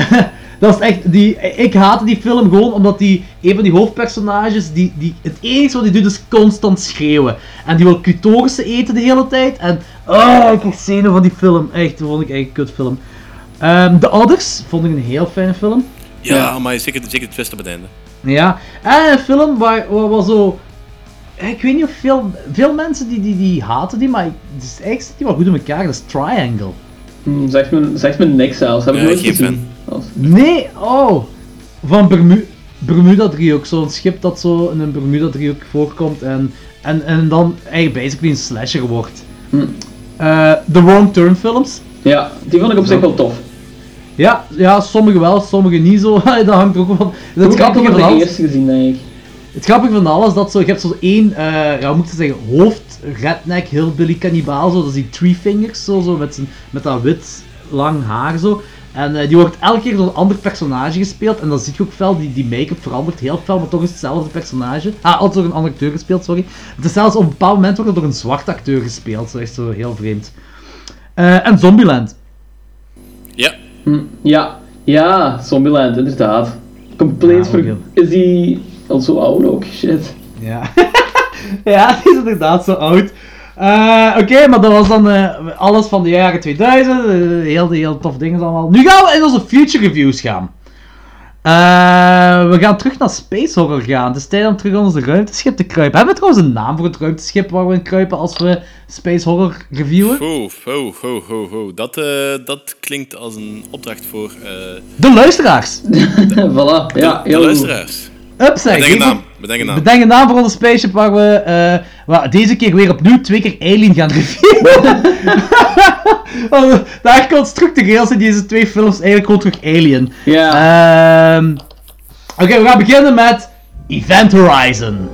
dat is echt, die, ik haatte die film gewoon omdat die, een van die hoofdpersonages, die, die, het enige wat hij doet is constant schreeuwen. En die wil clitorissen eten de hele tijd. En, oh, ik krijg zenuwen van die film. Echt, dat vond ik echt een kutfilm. Ehm The Others vond ik een heel fijne film. Ja, maar zeker, zeker de twist op het einde. Ja, en een film waar, waar, waar zo... Ik weet niet of veel, veel mensen die, die, die haten die, maar ik- het is eigenlijk zit die wel goed in elkaar. Dat is Triangle. Hm, Zegt me, zegt me niks zelfs. Heb ik nooit gezien. Nee, oh. Van Bermu Bermuda driehoek, zo'n schip dat zo in een Bermuda driehoek voorkomt en, en, en dan eigenlijk basically een slasher wordt. Hm. Eh, The Wrong Turn films. Ja, die vond ik op zich wel tof. Ja, ja, sommige wel, sommige niet zo. dat hangt ook van. Het grappige, van alles, eerste gezien, denk ik. het grappige van alles is dat zo, je hebt zo één, eh, ja, moet ik zeggen, hoofd, redneck, hillbilly kannibaal, zo, dat is die Three Fingers, zo, zo met, zijn, met dat wit, lang haar zo. En eh, die wordt elke keer door een ander personage gespeeld. En dan zie je ook fel, die, die make-up verandert heel fel, maar toch is het hetzelfde personage. Ah, altijd door een andere acteur gespeeld, sorry. Het is zelfs op een bepaald moment wordt het door een zwarte acteur gespeeld. Zo echt zo heel vreemd. Eh, en Zombieland. Ja, Hm, Ja, ja, Zombieland, inderdaad. Compleet Ja, ver... Is die al zo oud ook? Shit. Ja. ja, die is inderdaad zo oud. Eh, Oké, maar dat was dan eh, alles van de jaren 2000. eh, heel, heel tof dingen allemaal. Nu gaan we in onze future reviews gaan. Eh, we gaan terug naar Space Horror gaan. Het is tijd om terug in onze ruimteschip te kruipen. Hebben we trouwens een naam voor het ruimteschip waar we in kruipen als we Space Horror reviewen? ho, ho, ho, ho, ho. Dat, eh, dat klinkt als een opdracht voor eh, De luisteraars. voilà, ja, de heel goed. luisteraars. Up, zeg. Een naam, bedenk een naam. Bedenk een naam voor onze spaceship waar we eh, waar deze keer weer opnieuw twee keer Alien gaan reviewen. Daar komt structureel zijn deze twee films eigenlijk gewoon terug Alien. Ja, Ehm, Oké, we gaan beginnen met Event Horizon.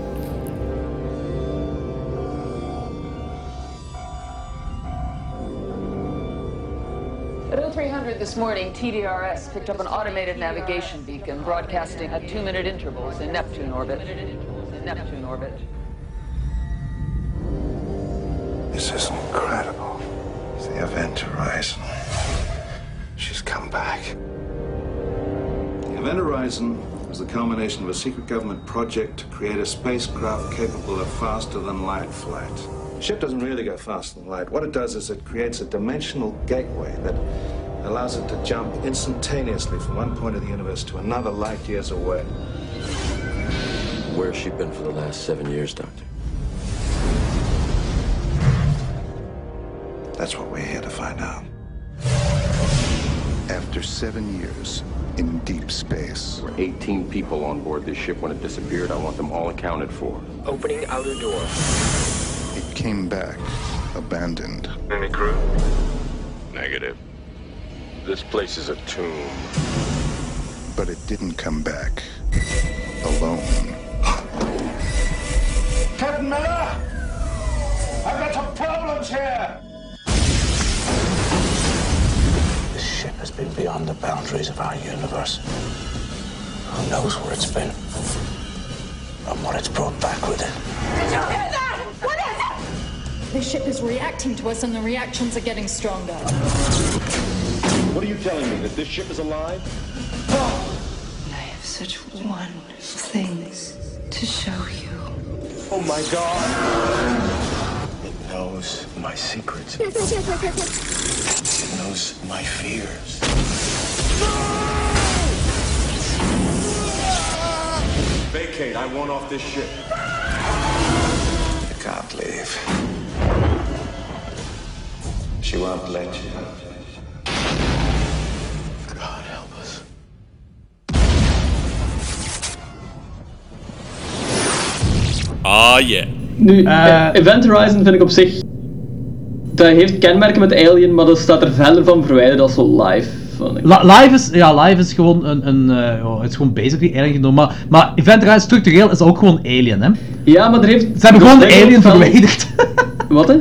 Morning, TDRS picked up an automated navigation beacon broadcasting at two-minute intervals in Neptune orbit. Neptune orbit. This is incredible. It's the event horizon. She's come back. The Event Horizon was the culmination of a secret government project to create a spacecraft capable of faster than light flight. Ship doesn't really go faster than light. What it does is it creates a dimensional gateway that allows it to jump instantaneously from one point of the universe to another light years away. Where's she been for the last seven years, Doctor? That's what we're here to find out. After seven years in deep space, There were 18 people on board this ship when it disappeared. I want them all accounted for. Opening outer door. It came back abandoned. Any crew? Negative. This place is a tomb. But it didn't come back alone. Captain Miller! I've got some problems here! This ship has been beyond the boundaries of our universe. Who knows where it's been? And what it's brought back with it. Did you hear that? What is it? The ship is reacting to us and the reactions are getting stronger. What are you telling me? That this ship is alive? I have such wonderful things to show you. Oh my god! It knows my secrets. It knows my fears. Vacate. I want off this ship. You can't leave. She won't let you. God help us. Ah, yeah. Nu, Eh. Event Horizon vind ik op zich... Dat heeft kenmerken met Alien, maar dat staat er verder van verwijderd als zo live. vond ik. La- live, is, ja, live is gewoon een, een eh, het is gewoon basically Alien genomen, maar, maar Event Horizon structureel is ook gewoon Alien, hè. Ja, maar er heeft... Ze hebben gewoon de Alien verwijderd. Wat hè?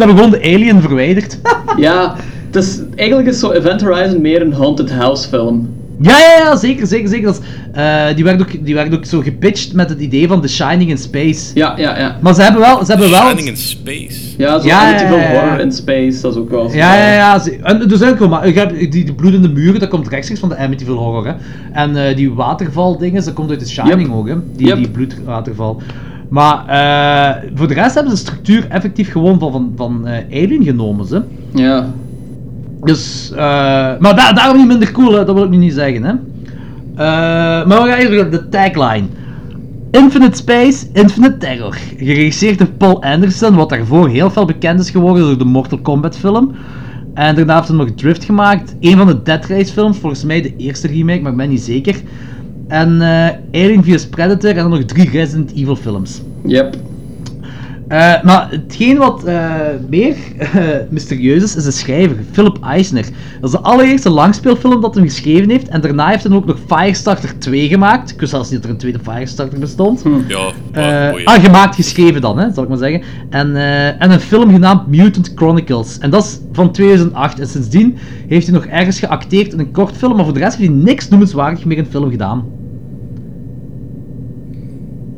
Ze hebben gewoon de Alien verwijderd. Ja, het is, eigenlijk is zo Event Horizon meer een haunted house film. Ja, ja, ja, zeker, zeker, zeker. Dat is, eh, die, werd ook, die werd ook zo gepitcht met het idee van The Shining in Space. Ja, ja, ja. Maar ze hebben wel... Ze hebben wel Shining in Space. Ja, zo Ja, ja, Amityville ja, ja. Horror in Space, dat is ook wel zo. Ja, ja, ja. En zijn ook wel, maar je hebt die, die bloedende muren, dat komt rechtstreeks van de Amityville Horror, hè. En eh, die waterval dingen, dat komt uit The Shining Yep. ook, hè. Die, Yep. die bloedwaterval. Maar eh, voor de rest hebben ze de structuur effectief gewoon van, van, van eh, Alien genomen, ze. Ja. Dus, eh, maar da daarom niet minder cool, hè, dat wil ik nu niet zeggen, hè. Maar we gaan even naar de tagline. Infinite Space, Infinite Terror. Geregisseerd door Paul Anderson, wat daarvoor heel veel bekend is geworden door de Mortal Kombat film. En daarna heeft hij nog Drift gemaakt. Een van de Dead Race films, volgens mij de eerste remake, maar ik ben niet zeker. En eh Alien vs Predator en dan nog drie Resident Evil films. Yep. Eh, maar hetgeen wat eh, meer eh, mysterieus is, is de schrijver, Philip Eisner. Dat is de allereerste langspeelfilm dat hij geschreven heeft. En daarna heeft hij ook nog Firestarter 2 gemaakt. Ik wist zelfs niet dat er een tweede Firestarter bestond. Ja, Eh, maar, oh ja. ah, gemaakt, geschreven dan, hè, zal ik maar zeggen. En, eh, en een film genaamd Mutant Chronicles. En dat is van 2008. En sindsdien heeft hij nog ergens geacteerd in een kort film. Maar voor de rest heeft hij niks noemenswaardig meer in film gedaan.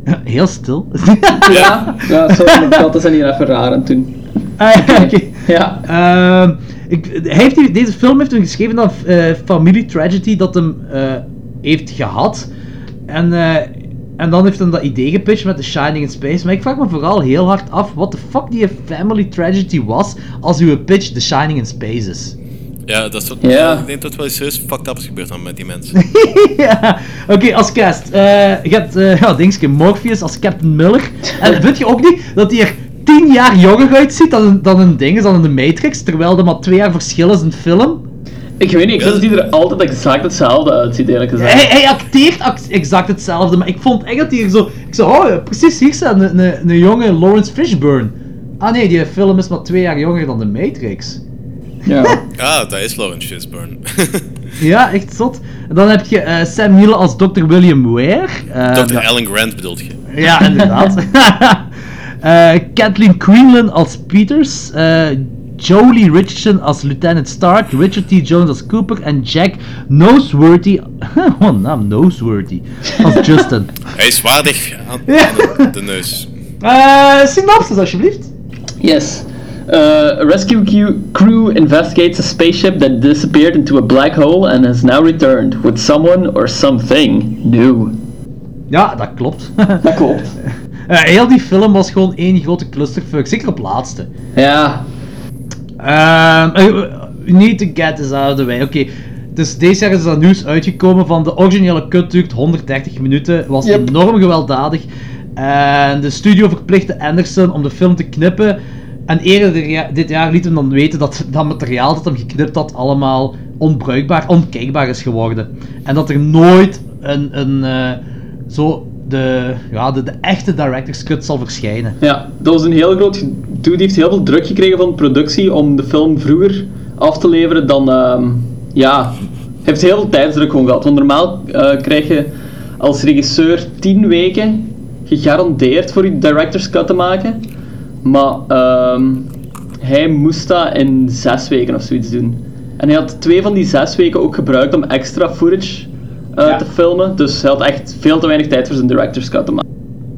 Heel stil. Ja, ja sorry, katten zijn hier even raar aan het doen. Ah, ja. Ehm, ik, hij heeft, die- deze film heeft hem geschreven dan eh Family Tragedy dat hem eh, heeft gehad. En, eh, en dan heeft hij dat idee gepitcht met The Shining in Space. Maar ik vraag me vooral heel hard af wat de fuck die Family Tragedy was als uw pitch The Shining in Space is. Ja, dat is wat, Ja. ik denk dat het wel eens serieus fucked up is gebeurd dan met die mensen. ja, oké, als cast. eh, je hebt, eh ja, dingetje, Morpheus als Captain Miller. En vind je ook niet dat hij er tien jaar jonger uitziet dan een, dan een ding, dan in de Matrix, terwijl er maar twee jaar verschil is in de film? Ik weet niet, ik vind dat hij er altijd exact hetzelfde uitziet, eerlijk gezegd. Hij, hij acteert act- exact hetzelfde, maar ik vond echt dat hij er zo... Ik zei, oh, precies, hier staat een, een, een jonge Lawrence Fishburne. Ah nee, die film is maar twee jaar jonger dan de Matrix. Ja. Ah, dat is Lawrence Fishburne. Ja, echt zot. Dan heb je eh, Sam Neill als Dr. William Ware. Eh, Dr. ja. Alan Grant bedoelt je? Ja, inderdaad. Eh, Kathleen Quinlan als Peters. eh, Jolie Richardson als Lieutenant Stark. Richard T. Jones als Cooper. En Jack Noseworthy. Wat een naam, Noseworthy. Als Justin. Hij is waardig aan, de, de neus. Eh synopsis, alsjeblieft. Yes. Uh, a rescue cu- crew investigates a spaceship that disappeared into a black hole and has now returned with someone or something new. Ja, dat klopt. Dat klopt. Eh, heel die film was gewoon één grote clusterfuck. Zeker op laatste. Ja. Eh, we need to get this out of the way. Oké, dus deze jaar is er nieuws uitgekomen van de originele cut duurt 130 minuten. Was Yep. enorm gewelddadig. En de studio verplichtte Anderson om de film te knippen. En eerder dit jaar- liet hem dan weten dat dat materiaal dat hem geknipt had allemaal onbruikbaar, onkijkbaar is geworden. En dat er nooit een, een eh, zo de, ja, de, de echte director's cut zal verschijnen. Ja, dat was een heel groot gedoe. Die heeft heel veel druk gekregen van de productie om de film vroeger af te leveren dan, ehm, ja, heeft heel veel tijdsdruk gewoon gehad. Want normaal eh, krijg je als regisseur 10 weken gegarandeerd voor je director's cut te maken. Maar ehm, hij moest dat in 6 weken of zoiets doen. En hij had twee van die 6 weken ook gebruikt om extra footage eh, te filmen. Dus hij had echt veel te weinig tijd voor zijn director's cut te maken.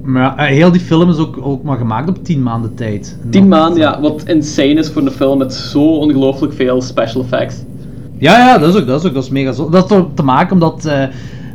Maar ja, eh, heel die film is ook, ook maar gemaakt op 10 maanden tijd. En 10 dat- maanden, ja, wat insane is voor een film met zo ongelooflijk veel special effects. Ja, ja, dat is ook, dat is ook, dat is mega zo. Dat is te maken omdat, eh,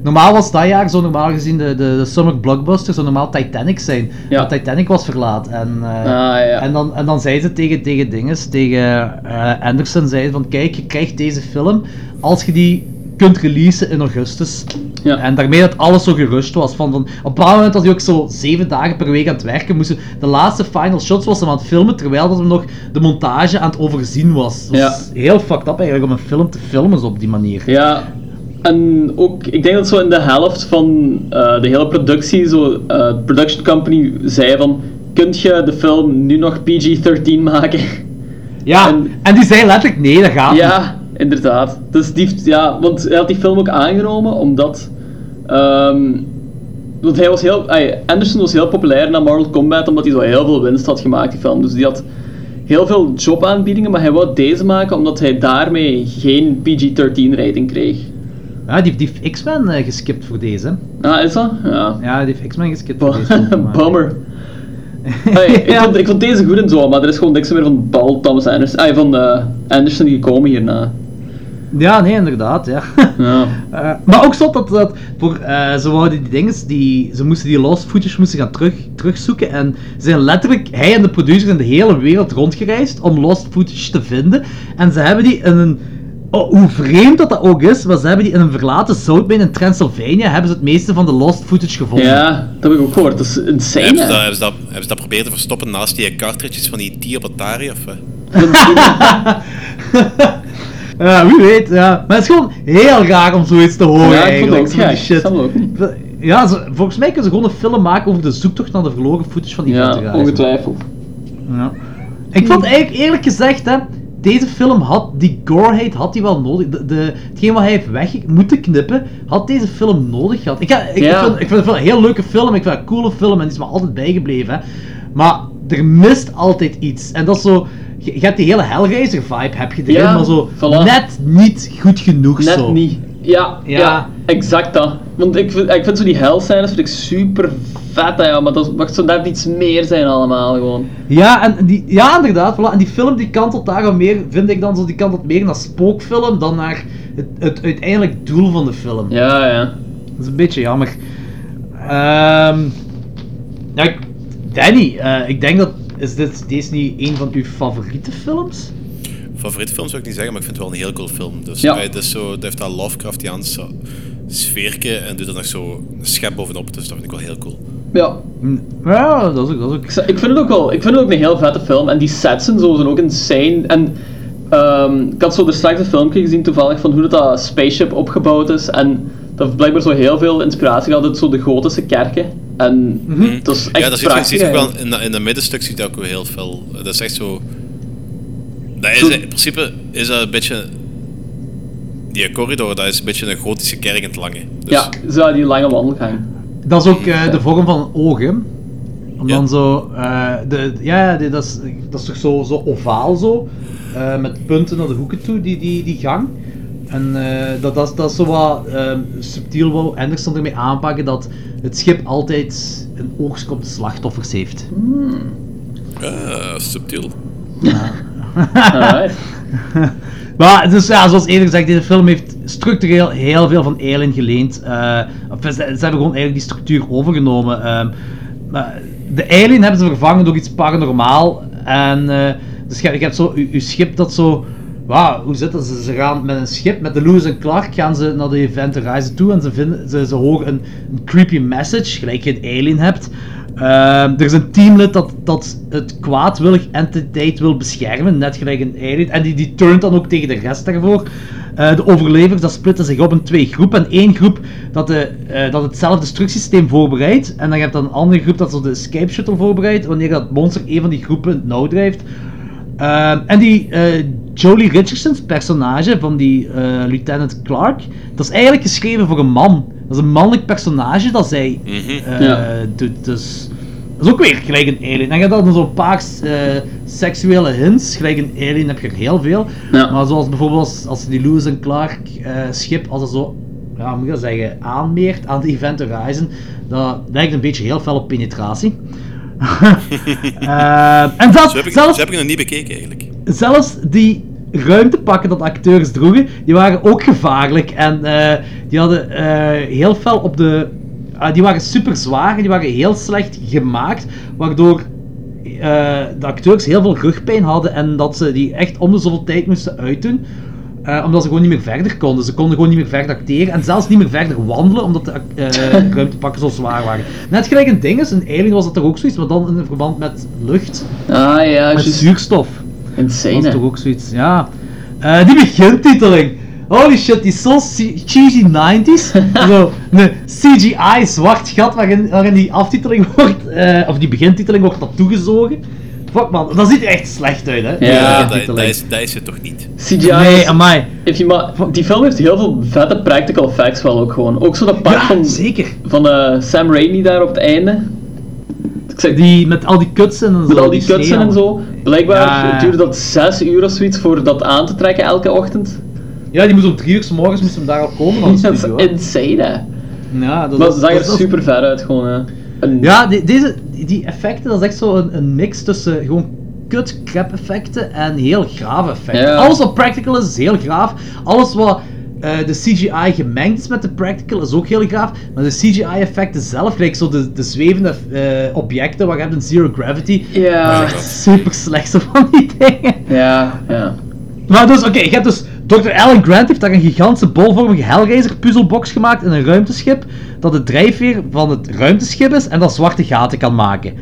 normaal was dat jaar zo normaal gezien de, de, de summer blockbuster zo normaal Titanic zijn. Ja. Maar Titanic was verlaat en, eh, Ah, ja. en, dan, en dan zei ze tegen, tegen dinges, tegen eh, Anderson, zei ze van kijk, je krijgt deze film als je die kunt releasen in augustus. Ja. En daarmee dat alles zo gerust was. Van, van, op een bepaald moment was hij ook zo zeven dagen per week aan het werken. Moesten, de laatste final shots was hem aan het filmen, terwijl dat hem nog de montage aan het overzien was. Dat Ja. heel fucked up eigenlijk om een film te filmen zo op die manier. Ja, en ook, ik denk dat zo in de helft van eh, de hele productie, zo, eh, de production company zei van, kunt je de film nu nog PG-13 maken? Ja, en, die zei letterlijk nee, dat gaat niet. Ja, inderdaad. Dus die, ja, want hij had die film ook aangenomen omdat, ehm, want hij was heel, ay, Anderson was heel populair na Mortal Kombat omdat hij zo heel veel winst had gemaakt, die film. Dus die had heel veel jobaanbiedingen, maar hij wou deze maken omdat hij daarmee geen PG-13 rating kreeg. Ja, die, die heeft X-Men eh, geskipt voor deze. Ah, is dat? Ja. Ja, die heeft X-Men geskipt voor deze. Bummer. Hey, ik, vond, ik vond deze goed en zo, maar er is gewoon niks meer van Paul Thomas Anderson, ay, van eh, Anderson gekomen hierna. Ja, nee, inderdaad, ja. Ja. Eh, maar ook zo dat, dat voor, ze wouden die dingen, die, ze moesten die lost footage moesten gaan terug, terugzoeken en ze zijn letterlijk, hij en de producers zijn de hele wereld rondgereisd om lost footage te vinden en ze hebben die in een, oh, hoe vreemd dat dat ook is, maar ze hebben die in een verlaten zoutmijn in Transylvania, hebben ze het meeste van de lost footage gevonden. Ja, dat heb ik ook gehoord. Dat is insane. Hebben ze, dat, hebben, ze dat, hebben ze dat proberen te verstoppen naast die cartridges van die T op Atari? Of? Ja, wie weet, ja. Maar het is gewoon heel raar om zoiets te horen Ja, eigenlijk. ook zo van die gek. shit. Ook. Ja, ze- volgens mij kunnen ze gewoon een film maken over de zoektocht naar de verloren footage van die Ja, ongetwijfeld. Ja. Ik vond eigenlijk eerlijk gezegd, hè, deze film had, die goreheid had hij wel nodig. De, de, hetgeen wat hij heeft weg moeten knippen, had deze film nodig gehad. Ik, ik, Ja. ik, vind, ik vind het een heel leuke film, ik vind het een coole film en die is me altijd bijgebleven. Hè. Maar er mist altijd iets. En dat is zo, je, je hebt die hele Hellraiser vibe, heb je erin, Ja, maar zo voilà. net niet goed genoeg Net zo. niet. Ja, Ja. ja. exact dat. Want ik vind, ik vind zo die hell-scènes vind ik super vet, ja, maar dat mag zo net iets meer zijn allemaal gewoon. Ja, en die, ja, inderdaad. Voilà. En die film die kantelt daarom meer, vind ik dan zo, die kantelt meer naar spookfilm dan naar het, het uiteindelijk doel van de film. Ja, ja. Dat is een beetje jammer. Ehm ja, Danny, eh, ik denk dat. Is dit, deze niet een van uw favoriete films? Favoriete film zou ik niet zeggen, maar ik vind het wel een heel cool film. Dus Ja. het, is zo, het heeft dat Lovecraftiaanse sfeerke en doet er nog zo een schep bovenop, dus dat vind ik wel heel cool. Ja. Ja, dat is ook. Dat is ook. Ik, vind het ook wel, ik vind het ook een heel vette film en die sets en zo zijn ook insane. En ehm, ik had zo er straks een filmpje gezien toevallig van hoe dat, dat spaceship opgebouwd is en dat heeft blijkbaar zo heel veel inspiratie gehad uit zo de gotische kerken. En dat is echt Mhm. ja, dat prachtig ziet ook wel in, de- in het middenstuk ziet je dat ook wel heel veel. Dat is echt zo. Dat is, in principe is dat een beetje. Die corridor, dat is een beetje een gotische kerk in het lange. Dus, Ja, zo die lange wandelgang. Dat is ook eh, de vorm van een oog, hè? Om dan zo. eh, de, ja, die- dat, is, dat is toch zo, zo ovaal zo. eh, met punten naar de hoeken toe, die, die, die gang. En eh, dat, dat, is- dat is zo wat eh, subtiel wou Anderson ermee aanpakken dat het schip altijd een oogst op de slachtoffers heeft. Ah, subtiel. Alright. Maar dus ja, zoals eerder gezegd, deze film heeft structureel heel veel van Alien geleend. Eh, ze, ze hebben gewoon eigenlijk die structuur overgenomen. Ehm, de Alien hebben ze vervangen door iets paranormaal. En eh, dus je, hebt zo je, schip dat zo. Wauw, hoe zit dat? Ze, gaan met een schip, met de Lewis en Clark, gaan ze naar de Event Horizon toe en ze, vinden, ze horen een, een creepy message, gelijk je een alien hebt. Ehm, er is een teamlid dat, dat het kwaadwillig entiteit wil beschermen, net gelijk een alien. En die, die turnt dan ook tegen de rest daarvoor. Eh, de overlevers dat splitten zich op in twee groepen. En één groep dat, de, eh, dat het zelfdestructiesysteem voorbereidt. En dan heb je dan een andere groep dat zo de escape shuttle voorbereidt. Wanneer dat monster een van die groepen nauw drijft. Ehm, en die eh, Jolie Richardson's personage van die Lieutenant Clark, dat is eigenlijk geschreven voor een man. Dat is een mannelijk personage dat zij eh, Ja. doet. Dus dat is ook weer gelijk een alien. En je hebt dan zo'n paar eh, seksuele hints. Gelijk een alien heb je er heel veel. Maar zoals bijvoorbeeld als, als die Lewis en Clark eh, schip, als het zo, ja, moet ik dat zeggen, aanmeert aan de Event Horizon, dat lijkt een beetje heel fel op penetratie. Eh, en zelfs, Zo heb, ik, zelfs, zo heb ik nog niet bekeken eigenlijk. zelfs die ruimtepakken dat acteurs droegen, die waren ook gevaarlijk. En eh, die hadden eh, heel fel op de... ah, die waren super zwaar en die waren heel slecht gemaakt, waardoor eh, de acteurs heel veel rugpijn hadden en dat ze die echt om de zoveel tijd moesten uitdoen. omdat ze gewoon niet meer verder konden. Ze konden gewoon niet meer verder acteren en zelfs niet meer verder wandelen omdat de ruimtepakken zo zwaar waren. Net gelijk een ding is, een Alien was dat toch ook zoiets, maar dan in verband met lucht. Ah ja, Met juist. zuurstof. Insane, Dat is toch ook zoiets, ja. Eh, die begintiteling. Holy shit, die is zo che- cheesy 90s. zo, een CGI zwart gat waarin, waarin die aftiteling wordt, eh, of die begintiteling wordt dat toegezogen. Fuck man, dat ziet er echt slecht uit hè. die Ja, dat, is, dat is het toch niet. CGI Nee, is- amai. Heeft je maar, die film heeft heel veel vette practical effects wel ook gewoon. Ook zo dat pak van, zeker. van eh, Sam Raimi daar op het einde. Zeg, Die met al die kutsen en zo. met al die kutsen sneeuw. en zo. Blijkbaar Ja. duurde dat 6 uur of zoiets voor dat aan te trekken elke ochtend. Ja, die moest om drie uur 's morgens moest hem daar al komen. Dat is insane hè. Ja, dat, Maar ze zag dat- er dat- super ver uit gewoon hè. Ja, die, deze, die effecten, dat is echt zo een, een mix tussen gewoon kut crap effecten en heel grave effecten. Ja. Alles wat practical is, is heel graaf. Alles wat eh, de CGI gemengd is met de practical is ook heel graaf. Maar de CGI effecten zelf, gelijk zo de, de zwevende eh, objecten waar je hebt in Zero Gravity, Ja. dat is super slecht zo van die dingen. Ja, ja. Maar dus, oké, je hebt dus... Dr. Alan Grant heeft daar een gigantische bolvormige Hellraiser puzzelbox gemaakt in een ruimteschip, dat de drijfveer van het ruimteschip is en dat zwarte gaten kan maken.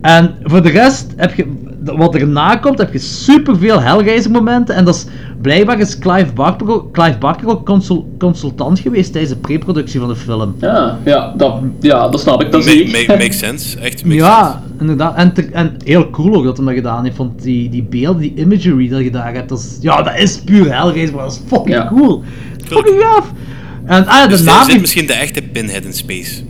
En voor de rest heb je... Wat erna komt, heb je superveel Hellraiser momenten en dat is... Blijkbaar is Clive Barker, ook- Clive Barker ook consul- consultant geweest tijdens de preproductie van de film. Ja, ja, dat, ja, dat snap ik. Dat Ma- zie ik. ma- makes sense. Echt makes Ja, inderdaad. En, ter- en heel cool ook dat hij dat gedaan heeft, want die, die beelden, die imagery dat je daar hebt, dat is, ja, dat is puur Hellraiser, maar dat is fucking Ja. cool. Fucking gaaf. En ah, ja, de Dus naam... zit misschien de echte Pinhead in space.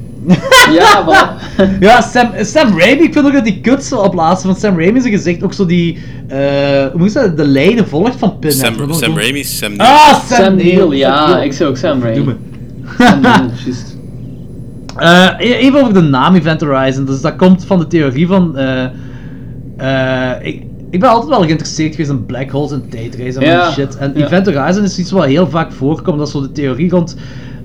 Ja, voilà. Ja, Sam, Sam Raimi, ik vind ook dat die kuts op laatste van Sam Raimi zijn gezicht ook zo die, eh hoe moet je dat, de lijnen volgt van Pinhead. Sam, is Sam zo- Raimi, Sam Neill. Ah, Sam, Sam Neill, Neill, ja, Sam Neill. ik zei ook Sam Raimi. Doe me. Sam Neill, juist. Eh, even over de naam Event Horizon. Dus dat komt van de theorie van. eh, eh, ik, ik ben altijd wel geïnteresseerd geweest in black holes en tijdreizen en Ja, shit. En ja. Event Horizon is iets wat heel vaak voorkomt. Dat is zo de theorie rond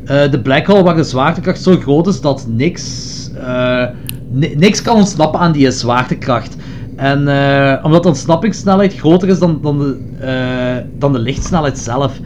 de black hole waar de zwaartekracht zo groot is dat niks, eh, ni- niks kan ontsnappen aan die zwaartekracht. En eh, omdat de ontsnappingssnelheid groter is dan, dan, de, eh, dan de lichtsnelheid zelf.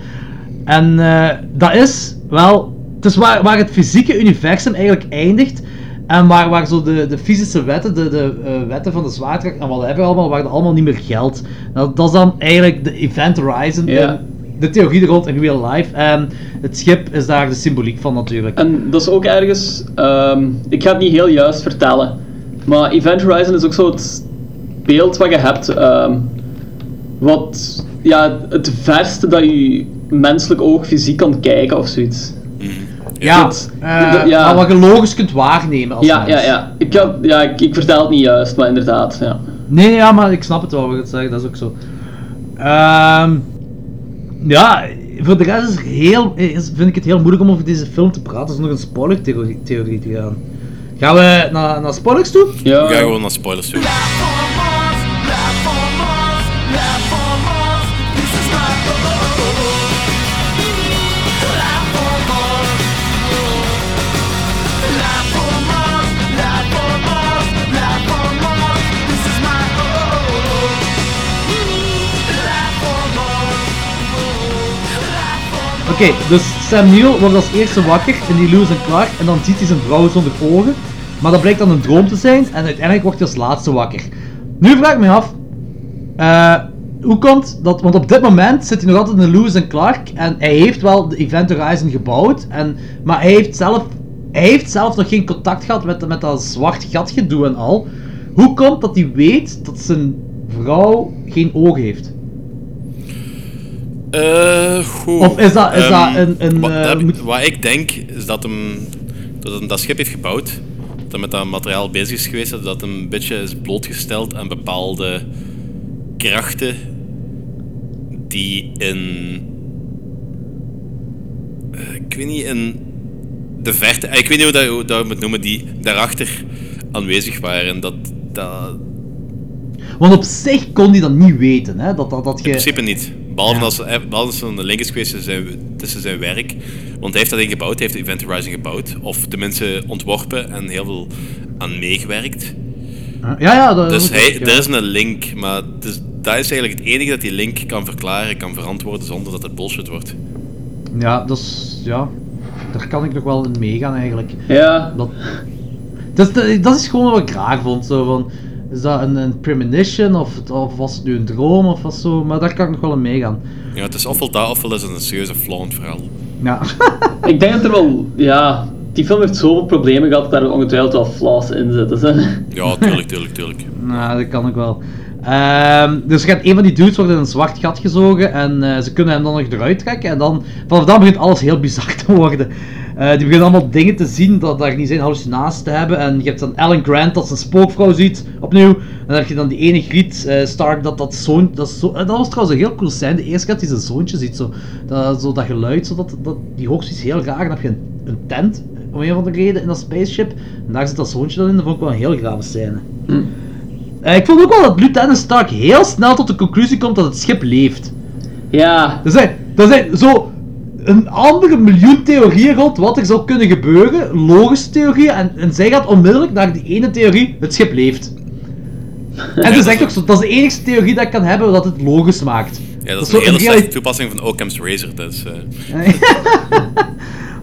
En eh, dat is wel. Het is waar, waar het fysieke universum eigenlijk eindigt. En waar, waar zo de, de fysische wetten, de, de eh, wetten van de zwaartekracht en wat hebben we allemaal, waar dat allemaal niet meer geldt. Dat, dat is dan eigenlijk de Event Horizon. Ja. in de theorie er rond in real life. En het schip is daar de symboliek van natuurlijk. En dat is ook ergens, ehm, ik ga het niet heel juist vertellen, maar Event Horizon is ook zo het beeld wat je hebt, ehm, wat ja, het verste dat je menselijk oog fysiek kan kijken of zoiets. ja, dat- eh, dat- ja. maar wat je logisch kunt waarnemen als Ja, mens. ja, ja. Ik, ja ik, ik vertel het niet juist, maar inderdaad, ja. Nee, ja, maar ik snap het wel wat je zeggen, dat is ook zo. Ehm, ja, voor de rest is heel, is, vind ik het heel moeilijk om over deze film te praten, zonder een spoiler-theorie theorie te gaan. Gaan we naar, naar spoilers toe? Ja. We gaan gewoon naar spoilers toe. Oké, dus Sam Neill wordt als eerste wakker in die Lewis en Clark en dan ziet hij zijn vrouw zonder ogen. Maar dat blijkt dan een droom te zijn en uiteindelijk wordt hij als laatste wakker. Nu vraag ik me af, eh, hoe komt dat, want op dit moment zit hij nog altijd in Lewis en Clark en hij heeft wel de Event Horizon gebouwd, en, maar hij heeft, zelf, hij heeft zelf nog geen contact gehad met, met dat zwart gat gedoe en al. Hoe komt dat hij weet dat zijn vrouw geen ogen heeft. Eh, goed. Of is dat- is dat Ehm, een- een, wat, eh, moet- wat ik denk, is dat hem dat, hem dat schip heeft gebouwd, dat hij met dat materiaal bezig is geweest, dat hem een beetje is blootgesteld aan bepaalde krachten die in... eh, ik weet niet, in de verte... eh, Ik weet niet hoe dat, hoe dat je moet noemen, die daarachter aanwezig waren. Dat, dat, Want op zich kon hij dat niet weten, hè? Dat, dat, dat In je... principe niet. Behalve als, eh, behalve als er een link is geweest tussen zijn, tussen zijn werk. Want hij heeft dat ding gebouwd, hij heeft Event Horizon gebouwd. Of tenminste ontworpen en heel veel aan meegewerkt. Ja, ja, dat Dus hij, ja. er is een link, maar dus, dat is eigenlijk het enige dat die link kan verklaren, kan verantwoorden zonder dat het bullshit wordt. Ja, dat is... Ja, daar kan ik nog wel in meegaan eigenlijk. Ja. Dat, dat, is- dat is gewoon wat ik raar vond, zo van... Is dat een, een premonition, of, of was het nu een droom, of wat zo? Maar daar kan ik nog wel in meegaan. Ja, het is ofwel dat, ofwel is het een serieuze het verhaal. Ja. Ik denk dat er wel, ja, die film heeft zoveel problemen gehad dat er ongetwijfeld wel flaws in zitten. Hè? Ja, tuurlijk, tuurlijk, tuurlijk. Nou, dat kan ik wel. Ehm, dus er gaat een van die dudes wordt in een zwart gat gezogen en eh, ze kunnen hem dan nog eruit trekken en dan, vanaf dan begint alles heel bizar te worden. Eh, die beginnen allemaal dingen te zien dat daar niet zijn hallucinaties te hebben en je hebt dan Alan Grant dat zijn spookvrouw ziet, opnieuw. En dan heb je dan die ene Griet eh, Stark dat dat zoon, dat, zo, eh, dat was trouwens een heel cool scène, de eerste keer dat hij zijn zoontje ziet, zo dat, zo dat geluid, zo dat, dat, die hoogst is heel raar, dan heb je een, een tent, om een of andere reden, in dat spaceship, en daar zit dat zoontje dan in, dat vond ik wel een heel grave scène. Eh, ik vond ook wel dat Lieutenant Stark heel snel tot de conclusie komt dat het schip leeft. Ja. Er zijn, er zijn zo een andere miljoen theorieën rond wat er zou kunnen gebeuren, logische theorieën, en, en zij gaat onmiddellijk naar die ene theorie, het schip leeft. En dat is echt ook zo, dat is de enige theorie dat ik kan hebben dat het logisch maakt. Ja, dat is een hele slechte toepassing van Occam's Razor. Dus, eh,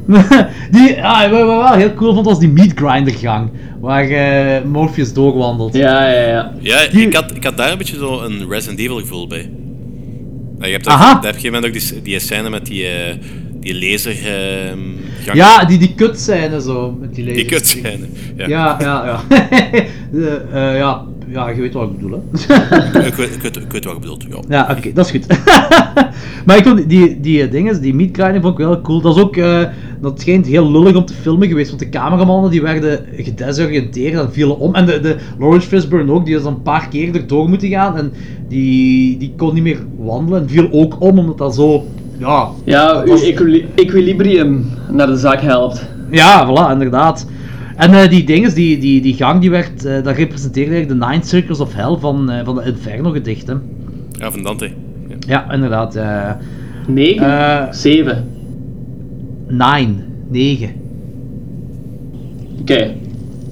die, ah, wat ik wel heel cool vond was die meat grinder gang, waar eh, Morpheus doorwandelt. Ja, ja, ja. Ja, ik had, ik had daar een beetje zo een Resident Evil gevoel bij. Ja, je hebt op een gegeven moment ook die, die scène met die, eh, die laser gang. Ja, die, die kut scène zo, met die Die lasers. kutscène. Ja. Ja, ja, ja. Eh, eh, ja. Ja, je weet wat ik bedoel, hè. ik, weet, ik, weet, ik weet wat je bedoelt, ja. Ja, oké, dat is goed. maar ik vond die, die, die eh, dingen, die meat grinding vond ik wel cool. Dat is ook, eh, dat schijnt heel lullig om te filmen geweest, want de cameramannen die werden gedesoriënteerd en vielen om. En de, de Lawrence Fishburne ook, die is een paar keer erdoor moeten gaan en die, die kon niet meer wandelen en viel ook om, omdat dat zo, ja... Ja, uw equilibrium naar de zak helpt. Ja, voilà, inderdaad. En eh, die dinges, die, die, die gang, die werd, eh, dat representeerde eigenlijk de Nine Circles of Hell van, eh, van de Inferno gedichten. Ja, van Dante. Ja. Ja, inderdaad. eh 9? eh 7. Nine. 9. Oké.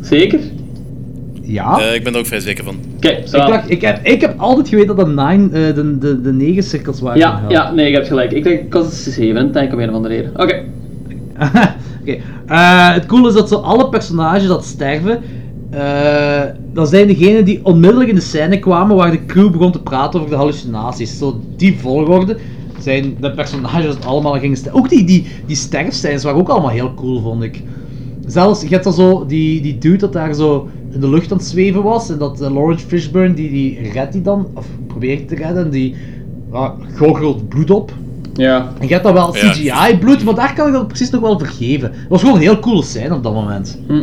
Zeker? Ja. Eh, ik ben er ook vrij zeker van. Oké, ik, dacht, ik, heb, ik heb altijd geweten dat de, nine, eh, de, de, de negen cirkels waren. Ja, ja, nee, je hebt gelijk. Ik denk, ik was 7, denk ik om een of andere reden. Oké. Eh, het coole is dat zo alle personages dat sterven, eh, dat zijn degenen die onmiddellijk in de scène kwamen waar de crew begon te praten over de hallucinaties. Zo die volgorde zijn de personages dat allemaal gingen sterven. Ook die, die, die sterfscènes waren ook allemaal heel cool, vond ik. Zelfs, je hebt dan zo die, die dude dat daar zo in de lucht aan het zweven was. En dat eh, Lawrence Fishburne, die, die redt die dan, of probeert te redden. En die uh, goochelt bloed op. Ja. En je hebt dan wel. CGI-bloed, maar daar kan ik dat precies nog wel vergeven. Het was gewoon een heel coole scène op dat moment. Hm.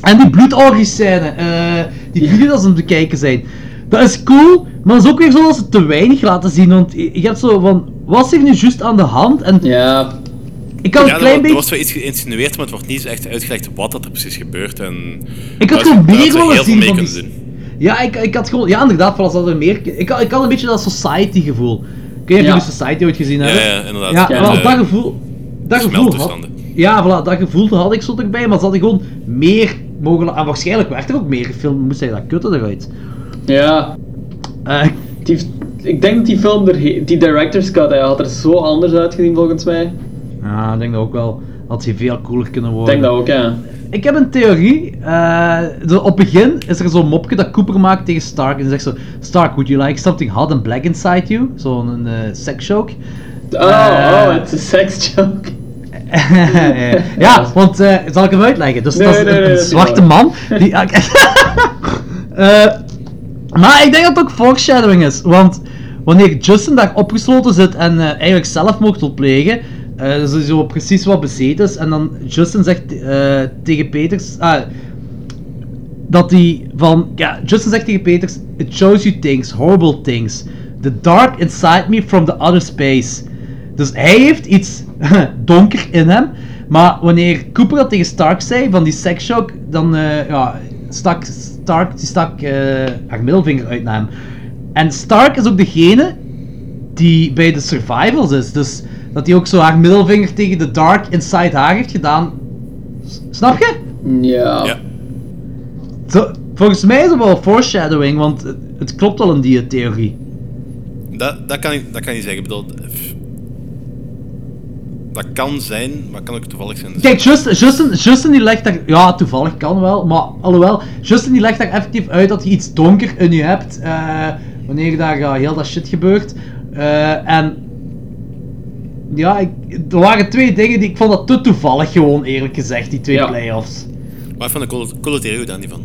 En die bloedorgie-scène, eh, die video's als ze aan het bekijken zijn. Dat is cool, maar dat is ook weer zo dat ze te weinig laten zien. Want je hebt zo van, wat is er nu juist aan de hand? En ja. Ik kan ja, een klein er, beetje... er wordt wel iets geïnsinueerd, maar het wordt niet echt uitgelegd wat dat er precies gebeurt. En Ik had gewoon meer willen heel veel zien mee van kunnen die- doen. Ja, ik, ik had gewoon... Ja, inderdaad, zoals dat er meer... Ik had, ik had een beetje dat society-gevoel. Kun je Ja. ja. Society ooit gezien hebben? ja, inderdaad. Ja, Ja, wel, de- dat gevoel... Dat gevoel had, ja, voilà, dat gevoel had ik zo erbij, maar ze hadden gewoon meer mogen... En waarschijnlijk werd er ook meer gefilmd, moest hij dat kutten eruit. Ja. Eh, Die, ik denk dat die film, er, die director's cut, hij had er zo anders uitgezien volgens mij. ja, ik denk dat ook wel. Had hij veel cooler kunnen Ik worden. denk dat ook, ja. Ik heb een theorie. eh, op het begin is er zo'n mopje dat Cooper maakt tegen Stark. En zegt zo: Stark, would you like something hot and black inside you? Zo'n uh, sex joke. Oh, Eh, oh, it's a sex joke. ja, want eh, zal ik hem uitleggen? Dus Nee, dat is nee, een, nee, zwarte man. Die, Eh, Maar ik denk dat het ook foreshadowing is, want wanneer Justin daar opgesloten zit en eh, eigenlijk zelfmoord wil plegen, eh zo, zo precies wat bezeten is, en dan Justin zegt eh, tegen Peters, ah, dat hij van, ja, Justin zegt tegen Peters, it shows you things, horrible things, the dark inside me from the other space. Dus hij heeft iets donker in hem, maar wanneer Cooper dat tegen Stark zei, van die sex shock, dan eh, ja, stak Stark die stak eh, haar middelvinger uit naar hem. En Stark is ook degene die bij de survivals is, dus dat hij ook zo haar middelvinger tegen de dark inside haar heeft gedaan. S- Snap je? Ja. Ja. Zo, volgens mij is het wel foreshadowing, want het, het klopt wel in die theorie. Dat, dat, kan ik, dat kan je zeggen. Ik bedoel, dat kan zijn, maar kan ook toevallig zijn. Kijk, Justin, Justin, Justin die legt daar... Ja, toevallig kan wel, maar alhoewel... Justin die legt daar effectief uit dat je iets donker in je hebt, eh, wanneer daar ja, heel dat shit gebeurt. Eh, en... Ja, ik, er waren twee dingen die... Ik vond dat te toevallig gewoon, eerlijk gezegd, die twee Ja. playoffs. Maar ik vond een coole, theorie daar niet van.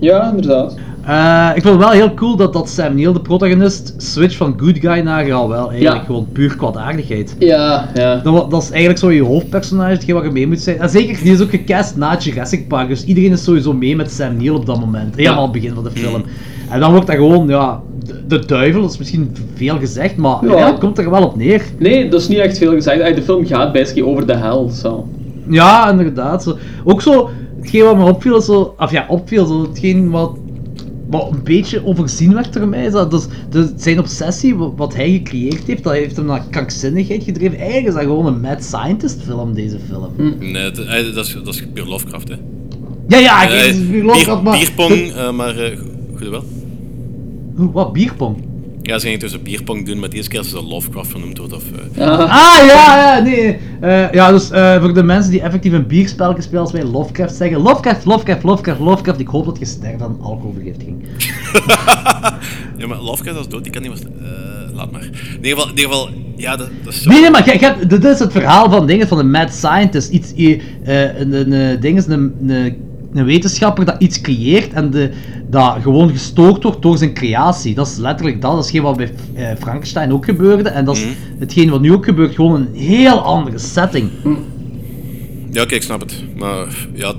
Ja, inderdaad. Eh, ik vond het wel heel cool dat, dat Sam Neill, de protagonist, switch van good guy naar ja, wel eigenlijk Ja. gewoon puur kwaadaardigheid. Ja, ja. Dat, dat is eigenlijk zo je hoofdpersonage, hetgeen wat je mee moet zijn. En zeker, die is ook gecast na Jurassic Park, dus iedereen is sowieso mee met Sam Neill op dat moment. Helemaal aan het begin van de film. En dan wordt dat gewoon, ja, de, de duivel, dat is misschien veel gezegd, maar Ja. ja. het komt er wel op neer. Nee, dat is niet echt veel gezegd. De film gaat basically over de hel, zo. Ja, inderdaad. Zo. Ook zo, hetgeen wat me opviel, zo, of ja, opviel, zo, hetgeen wat, wat een beetje overzien werd door mij, is dat dus, de, zijn obsessie, wa- wat hij gecreëerd heeft, dat heeft hem naar krankzinnigheid gedreven. Eigenlijk is dat gewoon een mad scientist film, deze film. Nee, het- eh, dat, is, dat is puur Lovecraft, hè. Ja, ja, ik Eh, het is puur bier- Lovecraft, maar... Bierpong, eh, maar eh, goed wel. Hoe, wat, bierpong? Ja, ze gingen dus een bierpong doen, maar deze keer is ze Lovecraft genoemd wordt. Of, eh, Ah, ja, ja, nee. Eh, ja, dus eh, voor de mensen die effectief een bierspelletje spelen, als wij Lovecraft zeggen. Lovecraft, Lovecraft, Lovecraft, Lovecraft. Ik hoop dat je sterft aan alcoholvergiftiging. Ja, maar Lovecraft is dood, die kan niet meer... eh, laat maar. In ieder geval, in ieder geval ja, dat, dat is zo... Nee, nee, maar jij- jij- dit is het verhaal van dingen van een mad scientist. Iets, eh, een, een, een, ding is een, een, een wetenschapper dat iets creëert en de, dat gewoon gestoord wordt door zijn creatie. Dat is letterlijk dat. Dat is geen wat bij eh, Frankenstein ook gebeurde. En dat is hetgeen wat nu ook gebeurt, gewoon een heel andere setting. Ja, oké, ik snap het. Maar, ja...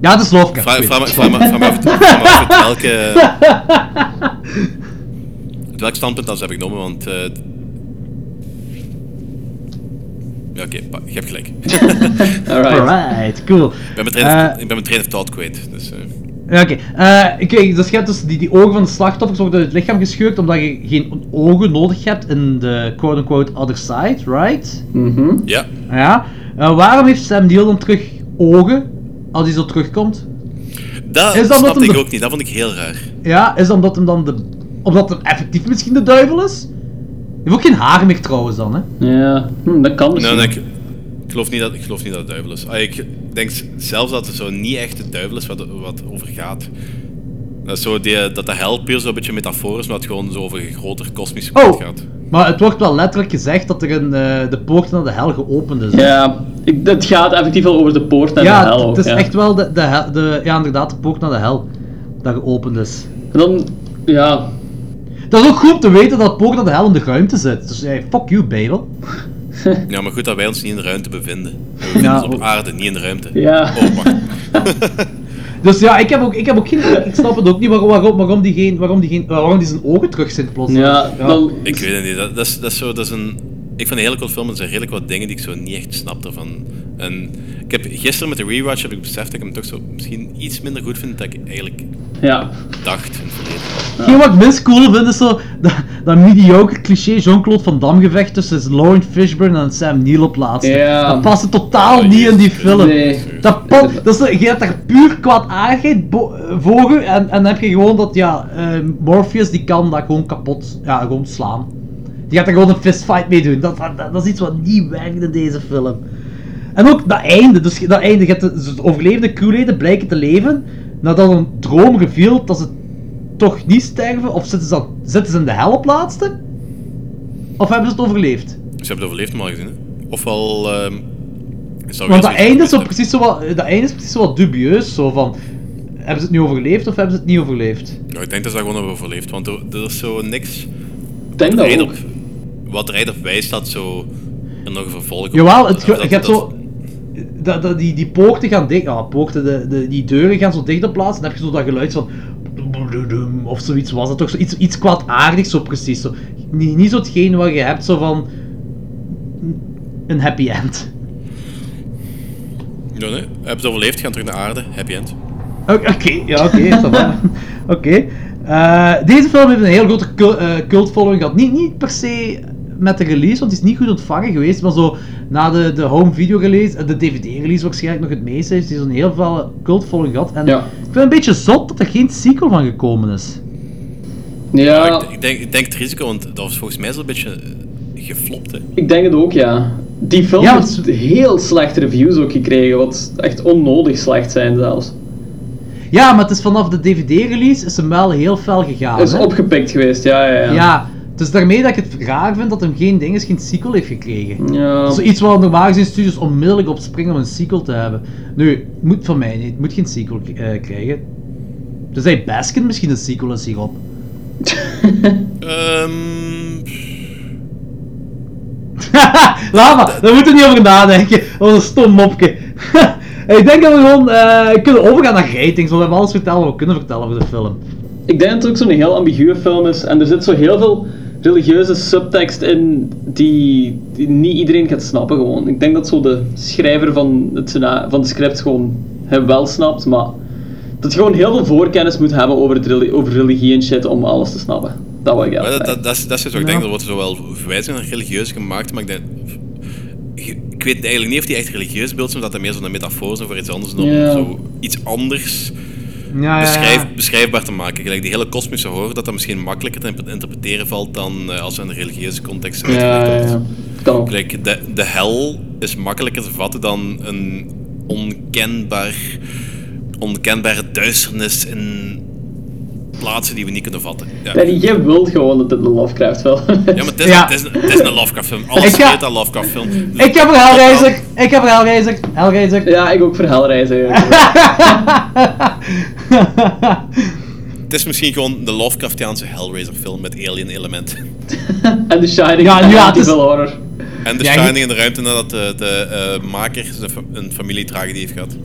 Ja, het is Lovecraft. Vraag, vraag, vraag, vraag, me af, vraag me af uit welke... uit welk standpunt dat ze hebben genomen, want... eh, ja, oké, pa- je hebt gelijk. Alright, cool. Ik ben mijn train of, Eh, thought kwijt, dus... eh, Oké. Eh, Kijk, dus je hebt dus die, die ogen van de slachtoffers worden uit het lichaam gescheurd omdat je geen ogen nodig hebt in de quote-unquote other side, right? Mhm. Ja. Ja. Eh, waarom heeft Sam Neill dan terug ogen als hij zo terugkomt? Dat Is dat snapte ik de- ook niet, dat vond ik heel raar. Ja, is dat omdat hem dan de... Omdat hem effectief misschien de duivel is? Je heeft ook geen haar meer trouwens dan, hè? Ja, hm, dat kan misschien. Nee, nee, ik, ik geloof niet dat, ik geloof niet dat het duivel is. Ah, ik denk zelfs dat het zo niet echt de duivel is wat, wat over gaat. Dat, is zo die, dat de hel puur zo'n beetje metafoor is, maar het gewoon zo over een groter kosmische Oh. kant gaat. Maar het wordt wel letterlijk gezegd dat er een, eh, de poort naar de hel geopend is. Ja, ik, het gaat effectief wel over de poort naar ja, de hel. het is ja. echt wel de, de, hel- de, ja, inderdaad, de poort naar de hel dat geopend is. En dan, ja, Dat is ook goed om te weten dat poort naar de hel in de ruimte zit. Dus hey, fuck you, Babel. Ja, maar goed dat wij ons niet in de ruimte bevinden. We bevinden Ja, ons op ook- aarde, niet in de ruimte. Ja. Oh. Dus ja, ik heb ook, ik heb ook geen... Ik snap het ook niet waarom, waarom, waarom, die, geen, waarom, die, geen, waarom die zijn ogen terug zijn plots. Ja, dan- Ik weet het niet. Dat, dat, is, dat, is zo, dat is een... Ik vind een hele cool film, er zijn redelijk wat dingen die ik zo niet echt snap ervan. En ik heb gisteren met de rewatch heb ik beseft dat ik hem toch zo misschien iets minder goed vind dan ik eigenlijk ja. dacht in het verleden. Hetgeen wat ik minst cool vind is zo dat, dat mediocre cliché Jean-Claude Van Damme gevecht tussen Lauren Fishburne en Sam Neill op laatste. Ja. Dat past totaal niet in die film. Nee. Dat, dat is, je hebt daar puur kwaadaardigheid bo- voor je en, en dan heb je gewoon dat, ja, eh, Morpheus die kan dat gewoon kapot, ja, gewoon slaan. Die gaat er gewoon een fistfight mee doen. Dat, dat, dat is iets wat niet werkt in deze film. En ook dat einde, dus dat einde, je hebt de, dus de overlevende crewleden blijken te leven, nadat een droom revealed dat ze toch niet sterven, of zitten ze, dan, zitten ze in de hel op laatste? Of hebben ze het overleefd? Ze hebben het overleefd normaal gezien. Hè? Ofwel... ehm zou Want dat einde, is zo precies zo wat, dat einde is precies zo wat dubieus, zo van... hebben ze het nu overleefd of hebben ze het niet overleefd? Ja, ik denk dat ze dat gewoon hebben overleefd, want er, er is zo niks. denk wat dat ook. Wat erin op wijst dat zo er nog een vervolg op- Jawel, het, je hebt dat- zo... Dat, dat, die, die poorten gaan dicht... Ja, poorten, de, de, die deuren gaan zo dicht op plaats. En dan heb je zo dat geluid van... Of zoiets was dat toch? Zo iets, iets kwaadaardigs zo precies. Zo. Niet, niet zo hetgeen wat je hebt zo van... Een happy end. Nee. Hebben ze overleefd, gaan terug naar aarde, happy end. Oké, ja, oké. Oké. Eh, deze film heeft een heel grote cul- eh, cult-following gehad. Niet, niet per se met de release, want die is niet goed ontvangen geweest, maar zo na de, de home video release, eh, de DVD-release waarschijnlijk nog het meeste, heeft die zo'n heel veel cult-following gehad. En Ja. ik vind het een beetje zot dat er geen sequel van gekomen is. Ja, Ik, ik, denk, ik denk het risico, want dat was volgens mij zo'n beetje eh, geflopt, hè. ik denk het ook, ja. Die film Ja, heeft heel slechte reviews ook gekregen, wat echt onnodig slecht zijn zelfs. Ja, maar het is vanaf de DVD-release is hem wel heel fel gegaan. is hè? opgepikt geweest, ja, ja, ja. Ja, dus daarmee dat ik het raar vind dat hem geen ding is, geen sequel heeft gekregen. Ja. Dat is iets waar normaal gezien studios onmiddellijk op springen om een sequel te hebben. Nu, moet van mij niet, moet geen sequel eh, krijgen. Dus hij Baskin misschien een sequel is hierop. Ehm, Laat maar, daar moeten we niet over nadenken. Dat was een stom mopje. ik denk dat we gewoon eh, kunnen overgaan naar ratings, want we hebben alles vertellen wat we kunnen vertellen over de film. Ik denk dat het ook zo'n heel ambiguë film is en er zit zo heel veel religieuze subtekst in die, die niet iedereen gaat snappen gewoon. Ik denk dat zo de schrijver van het, van het script gewoon hem wel snapt, maar dat je gewoon heel veel voorkennis moet hebben over, het over religie en shit om alles te snappen. Dat wil ik maar dat, dat, dat, is, dat is wat ik denk, er wordt zowel verwijzingen naar religieus gemaakt, maar ik denk... Ik weet eigenlijk niet of die echt religieus beeld zijn, of dat dat meer zo'n metafoor is voor iets anders, om Ja. zo iets anders Ja, ja, ja. beschrijf, beschrijfbaar te maken. Gelijk die hele kosmische horror, dat dat misschien makkelijker te interpreteren valt dan eh, als in een religieuze context Ja, uitgelegd ja, wordt. Kan ook. Gelijk, de, de hel is makkelijker te vatten dan een onkenbaar, onkenbare duisternis in plaatsen die we niet kunnen vatten. Ja, Danny, jij wilt gewoon dat het een Lovecraft film is. ja maar het is, Ja. Het, is, het is een Lovecraft film. Alles ga- heet een Lovecraft film. Ik heb er Hellraiser, ik heb er Hellraiser, Hellraiser. Ja, ik ook voor Hellraiser. Het is misschien gewoon de Lovecraftiaanse Hellraiser film met alien elementen. en The Shining Ja, en ja, het is- Horror. En de Ja, Shining in de ruimte nadat de, de eh, maker fa- een familietragedie heeft gehad.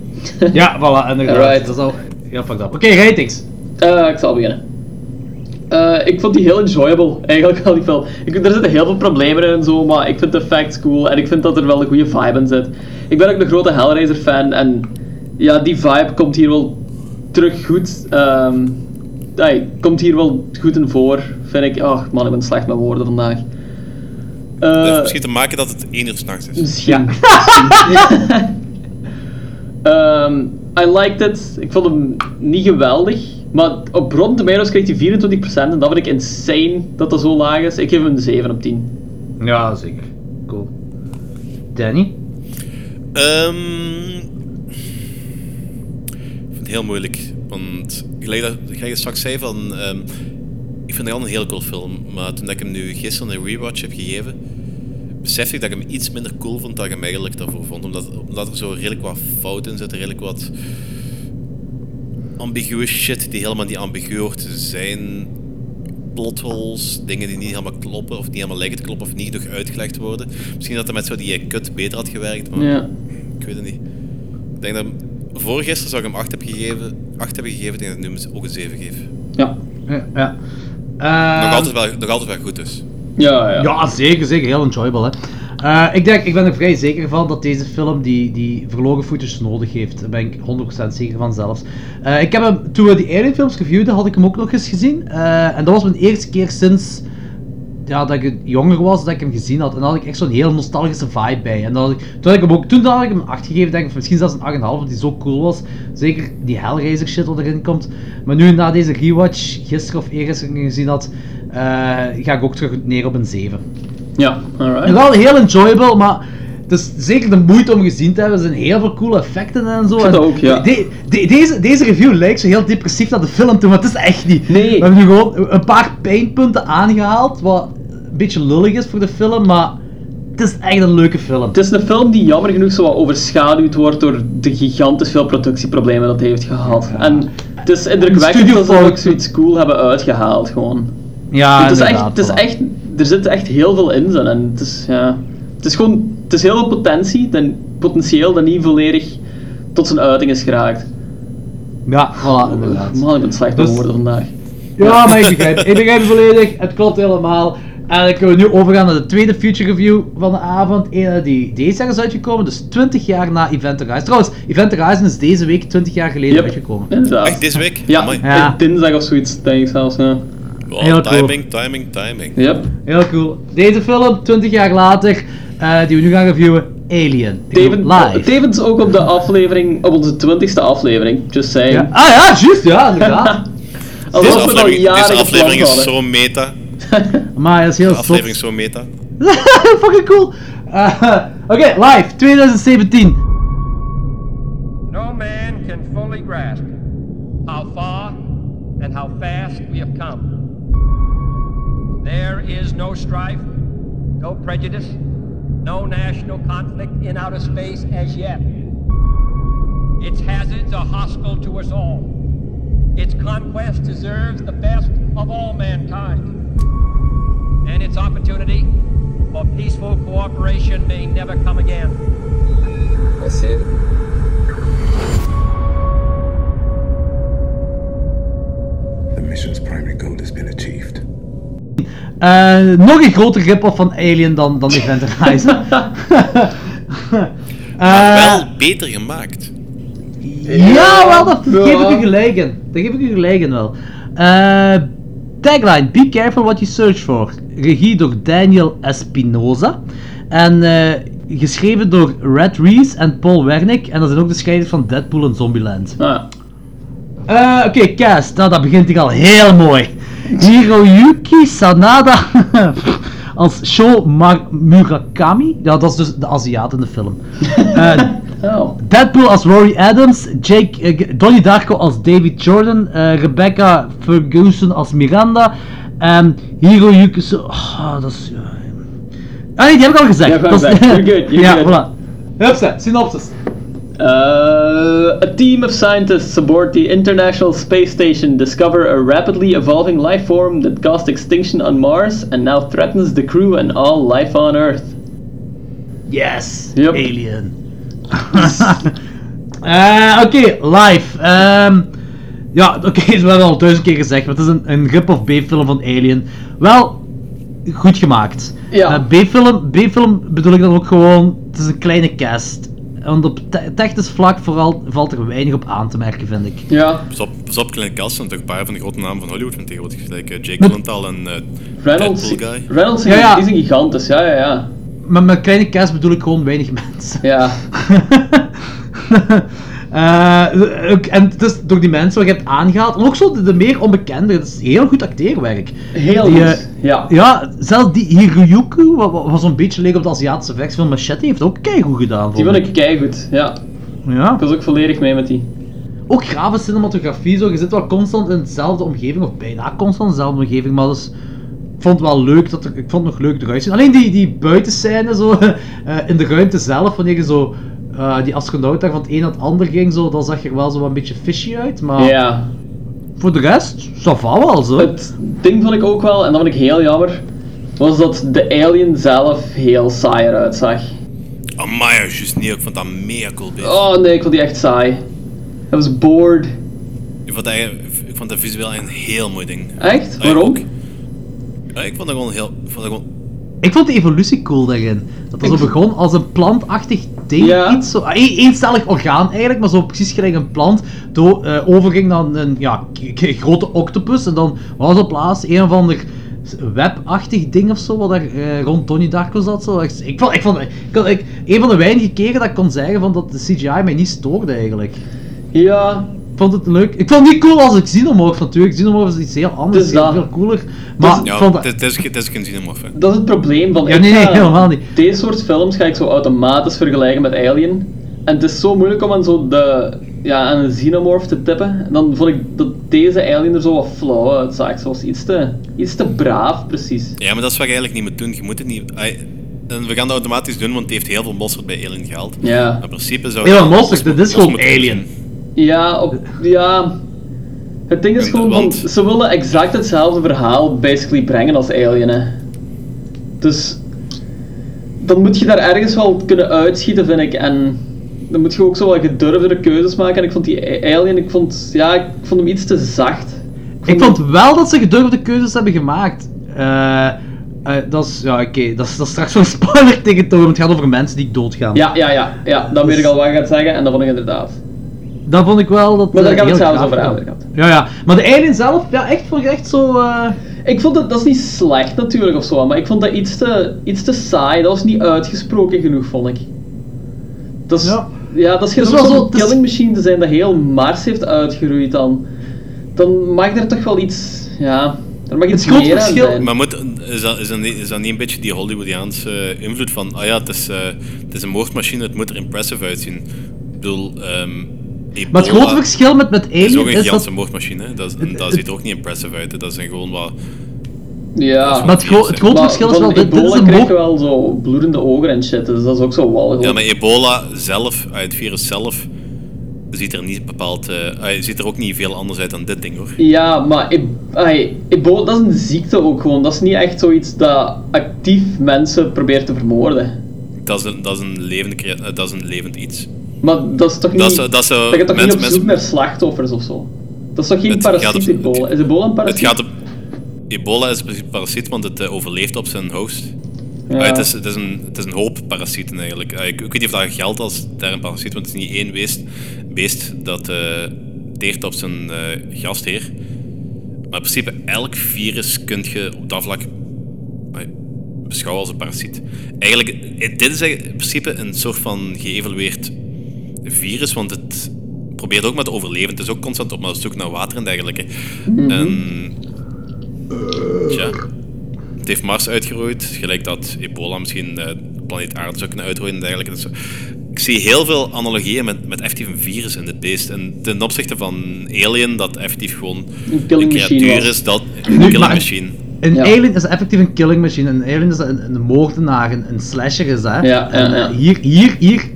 Ja, voilà, inderdaad. Alright. Dat is al heel fucked up. Oké, ratings. Eh, ik zal beginnen. Eh, ik vond die heel enjoyable, eigenlijk al die film. Ik, er zitten heel veel problemen in en zo, maar ik vind de facts cool en ik vind dat er wel een goede vibe in zit. Ik ben ook een grote Hellraiser fan en ja, die vibe komt hier wel terug goed. Ehm komt hier wel goed in voor, vind ik. Ach man, ik ben slecht met woorden vandaag. Dat heeft Eh, misschien te maken dat het één uur s'nachts is. Misschien. Ehm, I liked it. Ik vond hem niet geweldig. Maar op Rotten Tomatoes kreeg hij 24% en dat vind ik insane dat dat zo laag is. Ik geef hem een 7 op 10. Ja, zeker. Cool. Danny? Ehm, het heel moeilijk. Want gelijk dat gelijk je straks zei van... ehm, ik vind het al een heel cool film. Maar toen ik hem nu gisteren een rewatch heb gegeven... Besefte ik dat ik hem iets minder cool vond dan ik hem eigenlijk daarvoor vond. Omdat, omdat er zo redelijk wat fouten in zitten. Redelijk wat ambiguë shit die helemaal niet ambigu hoort te zijn. Plotholes, dingen die niet helemaal kloppen of niet helemaal lijken te kloppen of niet genoeg uitgelegd worden. Misschien dat dat met zo die kut beter had gewerkt, maar Ja. ik weet het niet. Ik denk dat voor gisteren zou ik hem 8 heb gegeven, 8 hebben gegeven, ik denk dat ik nu hem ook een 7 geef. Ja. Ja. Eh, nog, altijd wel, nog altijd wel goed dus. Ja, ja. Ja, zeker, zeker. Heel enjoyable, hè. Eh, ik, denk, ik ben er vrij zeker van dat deze film die, die verloren footage nodig heeft. Daar ben ik 100% zeker van zelfs. Eh, ik heb hem, toen we die Alien films reviewden, had ik hem ook nog eens gezien. Eh, en dat was mijn eerste keer sinds ja, dat ik jonger was dat ik hem gezien had. En dan had ik echt zo'n heel nostalgische vibe bij. En dan had ik, toen, had ik hem ook, toen had ik hem een 8 gegeven, denk ik, of misschien zelfs een 8,5, omdat die zo cool was. Zeker die Hellraiser shit wat erin komt. Maar nu, na deze rewatch, gisteren of eergisteren gezien had, eh, ga ik ook terug neer op een 7. Ja, alright. Wel heel enjoyable, maar het is zeker de moeite om gezien te hebben. Er zijn heel veel coole effecten en zo. Ik vind En dat ook, ja. de- de- deze, deze review lijkt zo heel depressief naar de film toe, maar het is echt niet. Nee. We hebben nu gewoon een paar pijnpunten aangehaald, wat een beetje lullig is voor de film, maar het is echt een leuke film. Het is een film die jammer genoeg zo wat overschaduwd wordt door de gigantisch veel productieproblemen dat hij heeft gehad. En het is indrukwekkend dat ze ook zoiets cool hebben uitgehaald gewoon. Ja, het is echt, het is echt, er zit echt heel veel in en het is, ja, het is gewoon, het is heel veel potentie, dan, potentieel dat niet volledig tot zijn uiting is geraakt. Ja, voilà, inderdaad. Man, ik ben slecht Dus- woorden vandaag. Ja, maar ik begrijp, ik begrijp het volledig. Het klopt helemaal. En dan kunnen we nu overgaan naar de tweede future review van de avond. Ene die deze jaar is uitgekomen, dus 20 jaar na Event Horizon. Trouwens, Event Horizon is deze week 20 jaar geleden Yep. uitgekomen. Inderdaad. Echt deze week? Ja, Amai. Ja. eh, dinsdag of zoiets, denk ik zelfs. Ja. Wow, Heel cool. timing, timing, timing. Yep. Heel cool. Deze film, 20 jaar later, eh, die we nu gaan reviewen, Alien. Live. tevens ook op de aflevering, op onze twintigste aflevering, just saying. Ja. Ah ja, juist, ja, inderdaad. Alsof Deze we al aflevering, jaren deze aflevering is zo meta. Maar dat is heel De aflevering is zo meta. Fucking cool. Eh, Oké, live, 2017. No man can fully grasp how far and how fast we have come. There is no strife, no prejudice, no national conflict in outer space as yet. Its hazards are hostile to us all. Its conquest deserves the best of all mankind. And its opportunity for peaceful cooperation may never come again. That's it. The mission's primary goal has been achieved. Eh, nog een groter rip-off van Alien dan, dan Event Horizon. Eh, Wel beter gemaakt. Ja, wel, dat Ja. geef ik u gelijk in. Daar geef ik u gelijk in wel. Eh, tagline, be careful what you search for. Regie door Daniel Espinosa. En eh, geschreven door Red Reese en Paul Wernick. En dat zijn ook de schrijvers van Deadpool en Zombieland. Ah, Eh, Oké, cast. Nou, dat begint hier al heel mooi. Hiroyuki Sanada als Sho Murakami. Ja, dat is dus de Aziat in de film. Eh, oh. Deadpool als Rory Adams, Jake, eh, Donnie Darko als David Jordan, eh, Rebecca Ferguson als Miranda, en Hiroyuki... Sa- Ah, dat is... Ah nee, die heb ik al gezegd. Ja, Dat is- gezegd. You're good, you're ja, good. voilà. Hupsa, synopsis. Uh, a team of scientists aboard the International Space Station discover a rapidly evolving life form that caused extinction on Mars and now threatens the crew and all life on Earth. Yes, Yep. Alien. Eh, Oké, live. Ehm, ja, oké, we hebben al duizend keer gezegd, maar het is een, een rip-off B-film van Alien. Wel, goed gemaakt. Ja. Eh, B-film, B-film bedoel ik dan ook gewoon, het is een kleine cast. Want op te- technisch vlak vooral valt er weinig op aan te merken, vind ik. Ja. Pas op, pas op kleine kast, zijn toch een paar van de grote namen van Hollywood van tegenwoordig. Gelijk eh, Jake Gyllenhaal en eh Reynolds, Deadpool guy. Reynolds Ja, ja. is een gigantisch, ja, ja, ja. Maar met kleine cast bedoel ik gewoon weinig mensen. Ja. Eh, en het is door die mensen wat je hebt aangehaald, en ook zo de, de meer onbekende, het is heel goed acteerwerk. Heel Die, goed, eh, ja. Ja, zelfs die Hiroyuku, wat, wat wat zo'n beetje leek op de Aziatische versie van Machete, heeft ook keigoed gedaan. Die vond vond ik keigoed, ja. Ja. Ik was ook volledig mee met die. Ook grave cinematografie, zo. je zit wel constant in dezelfde omgeving, of bijna constant in dezelfde omgeving, maar dus, ik vond het wel leuk, dat er, ik vond het nog leuk eruit zien. Alleen die, die buitenscène zo, eh, in de ruimte zelf, wanneer je zo eh, die astronaut daar van het een naar het ander ging, zo, dan zag je er wel zo wat een beetje fishy uit, maar Ja. voor de rest, ça va wel zo. Het ding vond ik ook wel, en dat vond ik heel jammer, was dat de alien zelf heel saai eruit zag. Amai, juist niet. Ik vond dat mega cool bezig. Oh nee, ik vond die echt saai. Hij was bored. Ik vond, dat, ik vond dat visueel een heel mooi ding. Echt? Waarom? ook. Ja, ik vond dat gewoon heel... Ik vond dat gewoon... Ik vond de evolutie cool daarin. Dat het Ik zo begon als een plantachtig ding, Ja. iets zo, een, eencellig orgaan eigenlijk, maar zo precies gelijk een plant, do, eh, overging naar een ja, grote octopus, en dan was op plaats een of ander webachtig ding of zo, wat er eh, rond Donnie Darko zat. Zo. Ik, ik vond, ik vond, ik, ik, een van de weinige keren dat ik kon zeggen van dat de CGI mij niet stoorde eigenlijk. Ja. Ik vond het leuk. Ik vond het niet cool als ik Xenomorph natuurlijk. Xenomorph is iets heel anders, Dus dat. veel cooler. Maar ik Ja, vond dat- het is- het is geen xenomorph, hè. Dat is het probleem van... Ja, nee, nee, ga- helemaal niet. Deze soort films ga ik zo automatisch vergelijken met Alien. En het is zo moeilijk om aan, zo de, ja, aan een xenomorph te tippen. En dan vond ik dat deze Alien er zo wat flauw uitzag. Zoals iets te, iets te braaf, precies. Ja, maar dat is wat je eigenlijk niet moet doen. Je moet het niet... En we gaan dat automatisch doen, want het heeft heel veel mosterd bij Alien gehaald. Ja. Maar in principe zou Heel je- mosterd, dit is gewoon Alien. Ja, op, ja. Het ding is gewoon, van, ze willen exact hetzelfde verhaal basically brengen als Alien. Hè. Dus dan moet je daar ergens wel kunnen uitschieten, vind ik. En dan moet je ook zo wat gedurfde keuzes maken. En ik vond die Alien, ik vond, ja, ik vond hem iets te zacht. Ik vond wel dat ze gedurfde keuzes hebben gemaakt. Eh, eh, dat is, ja oké, dat, is, dat is straks zo'n spoiler tegen Thor, want het gaat over mensen die doodgaan. Ja, ja, ja, ja, dan weet ik al wat je gaat zeggen en dat vond ik inderdaad. Dat vond ik wel dat... Maar daar eh, gaan we het heel zelfs over hebben. Ja, ja. Maar de alien zelf, ja, echt voor echt zo... eh, Ik vond dat, dat is niet slecht natuurlijk of zo, maar ik vond dat iets te, iets te saai. Dat was niet uitgesproken genoeg, vond ik. Dat is, ja. dat is geen Het zo'n het is- killing machine te zijn dat heel Mars heeft uitgeroeid dan. Dan mag er toch wel iets, ja, er mag iets meer aan zijn. Maar moet, is, dat, is, dat niet, is dat niet een beetje die Hollywoodiaanse invloed van, ah ja, het is, eh, het is een moordmachine, het moet er impressive uitzien. Ik bedoel, Maar het grote verschil met, met is ook Alien een is gigantische dat... moordmachine, dat, is- dat ziet er ook niet impressive uit. hè. Dat zijn gewoon wat... Ja. Maar het, gro- het grote Maar verschil is van wel, dit, dit is een moord... je wel zo bloedende ogen en shit, dus dat is ook zo walgelijk. Ja, maar ebola zelf, eh, het virus zelf, ziet er niet bepaald... eh, eh, ziet er ook niet veel anders uit dan dit ding, hoor. Ja, maar e ebola, dat is een ziekte ook gewoon. Dat is niet echt zoiets dat actief mensen probeert te vermoorden. Dat is een, dat is een, levend, eh, dat is een levend iets. Maar dat is toch niet... Dat dat zo- je toch niet mensen- op zoek naar slachtoffers of zo? Dat is toch geen parasiet, op- ebola? Is ebola een parasiet? Het gaat op... Ebola is een parasiet, want het eh, overleeft op zijn host. Ja. Ah, het, is, het, is een, het is een hoop parasieten eigenlijk. Ah, ik, ik weet niet of dat geldt als daar een parasiet, want het is niet één beest, beest dat eh teert op zijn eh, gastheer. Maar in principe, elk virus kun je op dat vlak beschouwen als een parasiet. Eigenlijk, eh, dit is in principe een soort van geëvalueerd virus, want het probeert ook maar te overleven. Het is ook constant op zoek naar water en dergelijke. Mhm. En Tja. Het heeft Mars uitgeroeid, gelijk dat ebola misschien eh, planeet Aarde zou kunnen uitroeien en dergelijke. Dus, ik zie heel veel analogieën met, met effectief een virus in dit beest. En ten opzichte van Alien, dat effectief gewoon Een killing een machine creatuur is, dat een Nu, killing machine. Een Ja. alien is effectief een killing machine. Een alien is een, een moordenaar, een, een slasher is hè. Ja, en, ja, ja. eh, Hier, hier, hier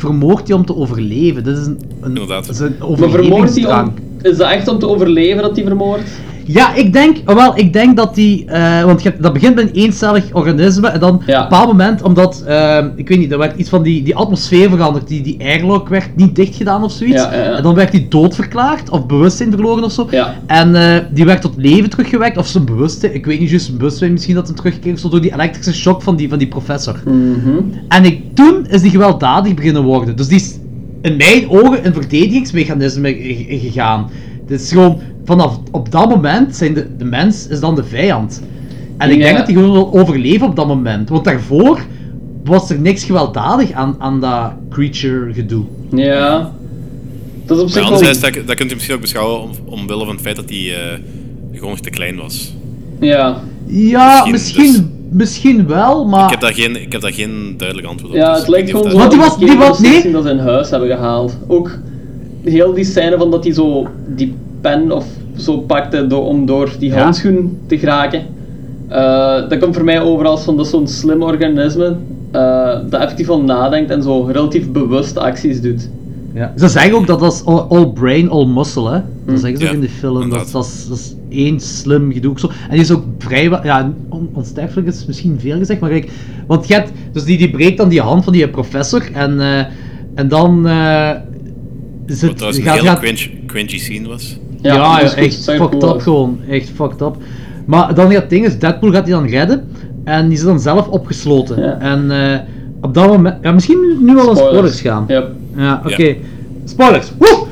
vermoordt hij om te overleven. Dit is een, een, Inderdaad. dat is een Maar vermoordt hij overlevingsdrang. om... Is dat echt om te overleven dat hij vermoordt? Ja, ik denk, oh, wel, ik denk dat die, eh, want je dat begint met een eencellig organisme en dan op een bepaald moment, omdat, eh, ik weet niet, er werd iets van die, die atmosfeer veranderd, die, die airlock werd niet dicht gedaan of zoiets, Ja, ja, ja. en dan werd die doodverklaard, of bewustzijn verloren of zo, en eh, die werd tot leven teruggewekt, of zijn bewustzijn, ik weet niet juist, zijn bewustzijn misschien dat hem teruggekregen of zo, door die elektrische shock van die, van die professor. Mhm. En ik, toen is die gewelddadig beginnen worden. Dus die is in mijn ogen een verdedigingsmechanisme gegaan. Het is gewoon, vanaf op dat moment zijn de, de mens is dan de vijand. En ik denk Ja. dat hij gewoon wil overleven op dat moment. Want daarvoor was er niks gewelddadig aan, aan dat creature gedoe. Ja. Dat is op zich wel... dat, dat kunt u misschien ook beschouwen om, omwille van het feit dat hij eh, gewoon te klein was. Ja. Ja, Misschien, misschien, dus- misschien wel, maar... Ik heb daar geen, ik heb daar geen duidelijk antwoord op. Ja, dus het lijkt gewoon of zo dat- Want dat die was- die was- nee. dat ze in huis hebben gehaald. Ook heel die scène van dat hij zo die pen of zo pakte do- om door die Ja. handschoen te geraken. Eh, dat komt voor mij over als van dat is zo'n slim organisme eh, dat effectief wel nadenkt en zo relatief bewust acties doet. Ja. Ze zeggen ook dat dat is all, all brain, all muscle, hè. Dat Hm. zeggen ze ook in de film. Dat, dat, is, dat is één slim gedoe zo. En die is ook vrijwel... Ja, on, onsterfelijk is misschien veel gezegd, maar kijk... Want je hebt... Dus die, die breekt dan die hand van die professor en... eh, en dan... zit, Wat trouwens een cringe, cringy scene was. ja, dat echt fucked cool up gewoon. Echt fucked up. Maar dan gaat het ding is, Deadpool gaat die dan redden. En die is dan zelf opgesloten. Ja. En eh, op dat moment... Ja, misschien nu wel een spoilers gaan. Yep. Ja, oké. Spoilers. Woe!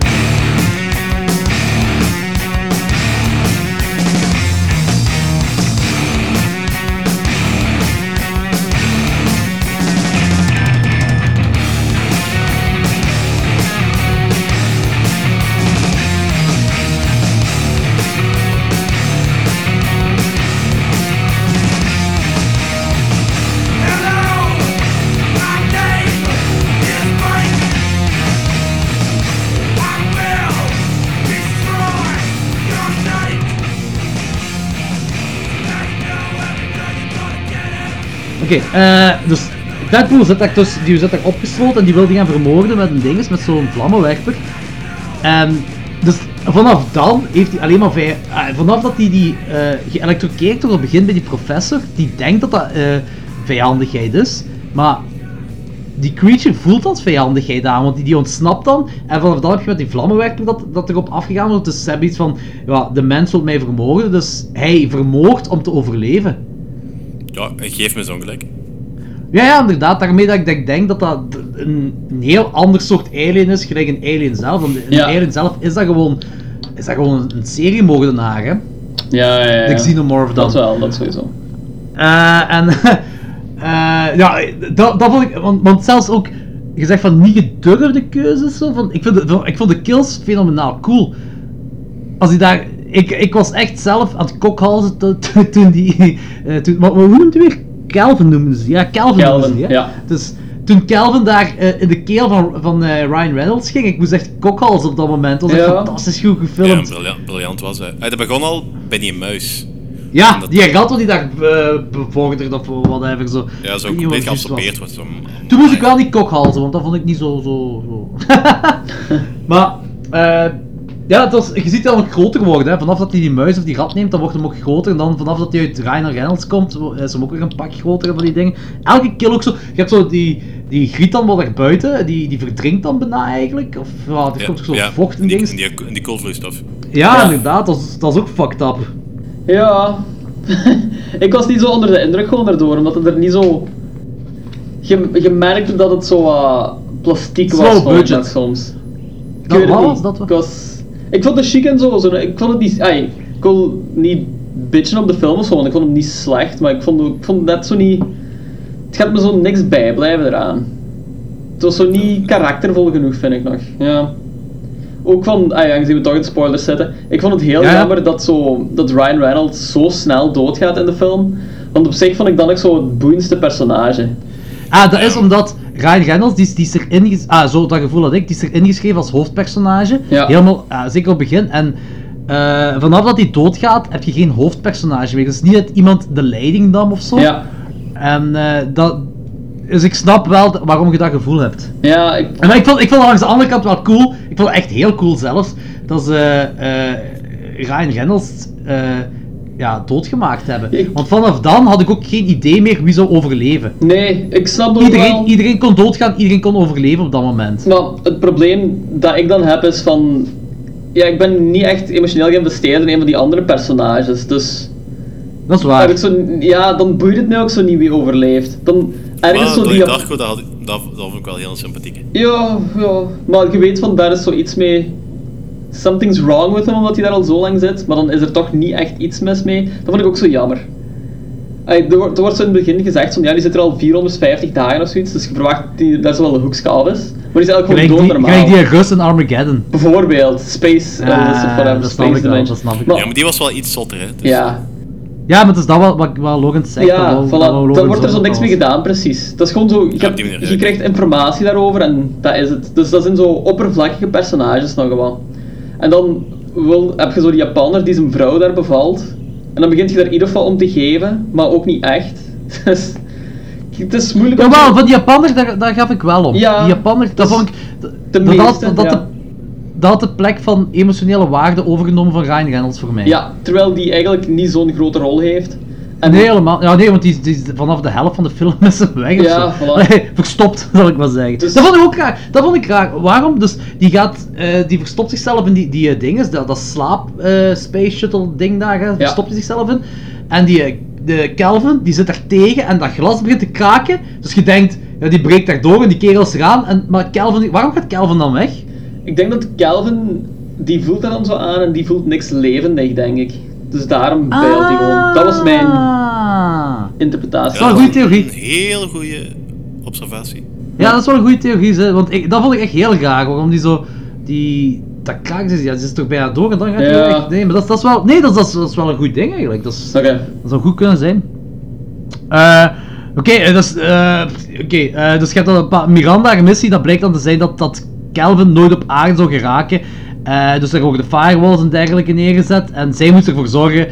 Oké, eh, dus Deadpool zit daar, die zit daar opgesloten en die wil die gaan vermoorden met een dinges, met zo'n vlammenwerper. En dus vanaf dan heeft hij alleen maar ah, vanaf dat hij die eh geëlektrocuteerd wordt, begint bij die professor, die denkt dat dat eh, vijandigheid is, maar die creature voelt als vijandigheid aan, want die, die ontsnapt dan. En vanaf dan heb je met die vlammenwerper dat, dat erop afgegaan wordt. Dus ze iets van, ja, de mens wil mij vermoorden, dus hij vermoordt om te overleven. Ja, geef me zo'n gelijk. Ja, ja, inderdaad. Daarmee dat ik, dat ik denk dat dat een, een heel ander soort alien is, gelijk een alien zelf. Want een Ja. alien zelf is dat gewoon, is dat gewoon een seriemoordenaar, hè. Ja, ja, ja. De Xenomorph dan. Dat wel, dat sowieso. Eh, en eh, ja, dat, dat vond ik, want, want zelfs ook gezegd van niet gedurfde keuzes, zo, van, ik, vind de, ik vond de kills fenomenaal cool. Als die daar, ik, ik was echt zelf aan het kokhalzen to- to- toen die, eh, toen, maar hoe noemt hij weer? Calvin noemden ze, ja noemden Calvin, ze, hè? ja. Dus toen Calvin daar eh, in de keel van, van eh, Ryan Reynolds ging, ik moest echt kokhalzen op dat moment. Dat was echt Ja. fantastisch goed Ja, gefilmd. briljant, briljant was hij. Hij begon al bij die muis. Ja, die rat die daar eh, bevorderd of whatever zo. Ja, zo wat compleet was. geabsorbeerd wordt. Zo. Toen moest ik wel niet kokhalzen, want dat vond ik niet zo. zo, zo. maar, eh ja, het was, je ziet dat ook groter worden. Hè. Vanaf dat hij die muis of die rat neemt, dan wordt hem ook groter. En dan vanaf dat hij uit Ryan Reynolds komt, is hem ook weer een pak groter van die dingen. Elke kill ook zo. Je hebt zo die, die griet dan wel daar buiten, die, die verdrinkt dan bijna eigenlijk. Of ja, er Ja, komt ook zo ja, vocht en die, dingen. die, die koolvloeistof. Ja, Ja. inderdaad, dat is, dat is ook fucked up. Ja. ik was niet zo onder de indruk gewoon daardoor, omdat het er niet zo... Je, je merkte dat het zo wat plastiek was ik budget. soms. Ik Dat- weet het wat niet. was dat? Was, ik vond het chic en zo, zo ik vond het niet... Ai, ik wil niet bitchen op de film of zo, want ik vond het niet slecht, maar ik vond, ik vond het net zo niet... Het gaat me zo niks bijblijven eraan. Het was zo niet karaktervol genoeg, vind ik nog. Ja. Ook van, ah ja, aangezien we toch in spoilers zitten. Ik vond het heel Ja, ja. jammer dat, zo, dat Ryan Reynolds zo snel doodgaat in de film. Want op zich vond ik dat nog zo het boeiendste personage. Ah, dat is omdat Ryan Reynolds, die, is- die is erin ah, zo dat gevoel had ik, die is erin geschreven als hoofdpersonage. Ja. Helemaal, ah, zeker op het begin. En eh, vanaf dat hij doodgaat, heb je geen hoofdpersonage meer. Dus niet dat iemand de leiding nam of zo. Ja. En eh, dat... Dus ik snap wel waarom je dat gevoel hebt. Ja, ik... En maar ik vond, ik vond langs de andere kant wel cool. Ik vond het echt heel cool zelfs. Dat ze eh, Ryan Reynolds ja, doodgemaakt hebben. Want vanaf dan had ik ook geen idee meer wie zou overleven. Nee, ik snap ook Iedereen, wel... iedereen kon doodgaan, iedereen kon overleven op dat moment. Maar het probleem dat ik dan heb is van... Ja, ik ben niet echt emotioneel geïnvesteerd in een van die andere personages, dus... Dat is waar. Zo, ja, dan boeit het mij ook zo niet wie overleeft. Dan ergens Maar zo die... Darko, dat, had dat, dat vond ik wel heel sympathiek. Ja, ja, maar je weet van daar is zoiets mee. Something's wrong with him omdat hij daar al zo lang zit, maar dan is er toch niet echt iets mis mee. Dat vond ik ook zo jammer. Er wordt, er wordt zo in het begin gezegd van ja, die zit er al 450 dagen of zoiets, dus je verwacht die daar zo wel een hoekskaal is. Maar die is eigenlijk gewoon doodnormaal. gelijk die Rus in Armageddon. Bijvoorbeeld, Space, Ah, uh, of whatever, dat snap Space ik wel, dat snap ik Maar- Ja, maar die was wel iets zotter, hè. Dus, ja, Ja, maar het is dat wat, wat, wat Logan zegt. dat ja, voilà. dat Logan dan wordt er zo niks mee gedaan, precies. Dat is gewoon zo, je, hebt- krijgt informatie daarover en dat is het. Dus dat zijn zo oppervlakkige personages nog wel. En dan wil, heb je zo die Japaner die zijn vrouw daar bevalt. En dan begint je daar in ieder geval om te geven, maar ook niet echt. Dus, het is moeilijk om... Jawel, van die Japaner, daar, daar gaf ik wel om. Ja, die Japaner, dat vond ik... de dat, had, dat, ja. de, dat had de plek van emotionele waarde overgenomen van Ryan Reynolds voor mij. Ja, terwijl die eigenlijk niet zo'n grote rol heeft. En Nee, helemaal. Ja, nee, want die, die vanaf de helft van de film is hem weg of Ja, voilà. Verstopt, zal ik maar zeggen. Dus- Dat vond ik ook raar. Dat vond ik raar. Waarom? Dus die gaat, eh, die verstopt zichzelf in die, die dinges, dat, dat slaap eh, space shuttle ding daar, hè, verstopt hij zichzelf in. En die, de Calvin, die zit daar tegen en dat glas begint te kraken. Dus je denkt, ja, die breekt daar door en die kerel is eraan. En, maar Calvin, waarom gaat Calvin dan weg? Ik denk dat Calvin, die voelt dat dan zo aan en die voelt niks levendig, denk ik. Dus daarom beilt hij gewoon. Dat was mijn Ah. interpretatie. Dat is wel een goede theorie. Een heel goede observatie. Ja, dat is wel een goede theorie, hè, want ik, dat vond ik echt heel graag, waarom die zo, die, dat kraakt is, ja, ze is toch bijna door en dan gaat hij Ja. weg. Nee, maar dat, is- dat is wel, nee, dat, is- dat, is, dat is wel een goed ding eigenlijk, dat, is, Oké. dat zou goed kunnen zijn. Eh, Oké, dus, eh, oké, eh, dus je hebt dan een paar Miranda missie, dat blijkt dan te zijn dat, dat Calvin nooit op aarde zou geraken. Eh, dus er worden firewalls en dergelijke neergezet en zij moet ervoor zorgen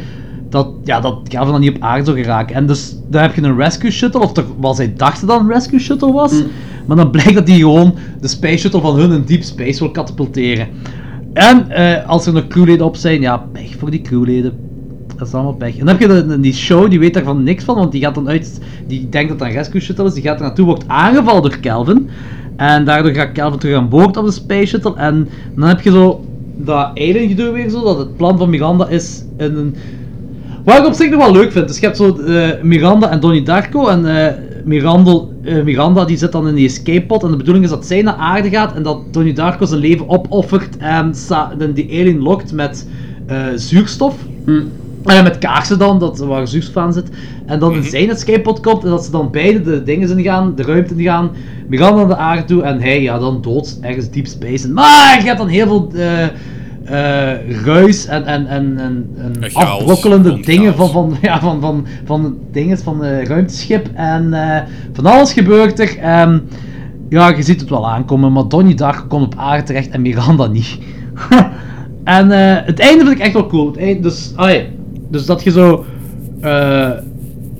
dat, ja, dat Kelvin dan niet op aarde zou geraken. En dus daar heb je een rescue shuttle, of toch, wat zij dachten dat een rescue shuttle was. Maar dan blijkt dat die gewoon de space shuttle van hun in deep space wil katapulteren. En eh, als er nog crewleden op zijn, ja, pech voor die crewleden. Dat is allemaal pech. En dan heb je de, die show, die weet daarvan niks van, want die gaat dan uit, die denkt dat dat een rescue shuttle is, die gaat er naartoe, wordt aangevallen door Kelvin. En daardoor gaat Kelvin terug aan boord op de space shuttle. En dan heb je zo dat alien gedoe weer zo, dat het plan van Miranda is in een... Wat ik op zich nog wel leuk vind, dus je hebt zo eh, Miranda en Donnie Darko en eh, Miranda, eh, Miranda die zit dan in die escape pod en de bedoeling is dat zij naar aarde gaat en dat Donnie Darko zijn leven opoffert en en die alien lokt met zuurstof. En met kaarsen dan, dat, waar zuurstof aan zit. En dan in zijn escape pod komt en dat ze dan beide de dingen in gaan, de ruimte in gaan. Miranda naar de aarde toe en hij ja, dan dood ergens deep space. in. Maar je hebt dan heel veel eh, eh, ruis en, en, en, en, afbrokkelende dingen van, van, ja, van, van, van dingen van eh ruimteschip. En van alles gebeurt er. En ja, je ziet het wel aankomen, maar Donnie Darko komt op aarde terecht en Miranda niet. en het einde vind ik echt wel cool. Het einde, dus, allee, dus dat je zo... eh,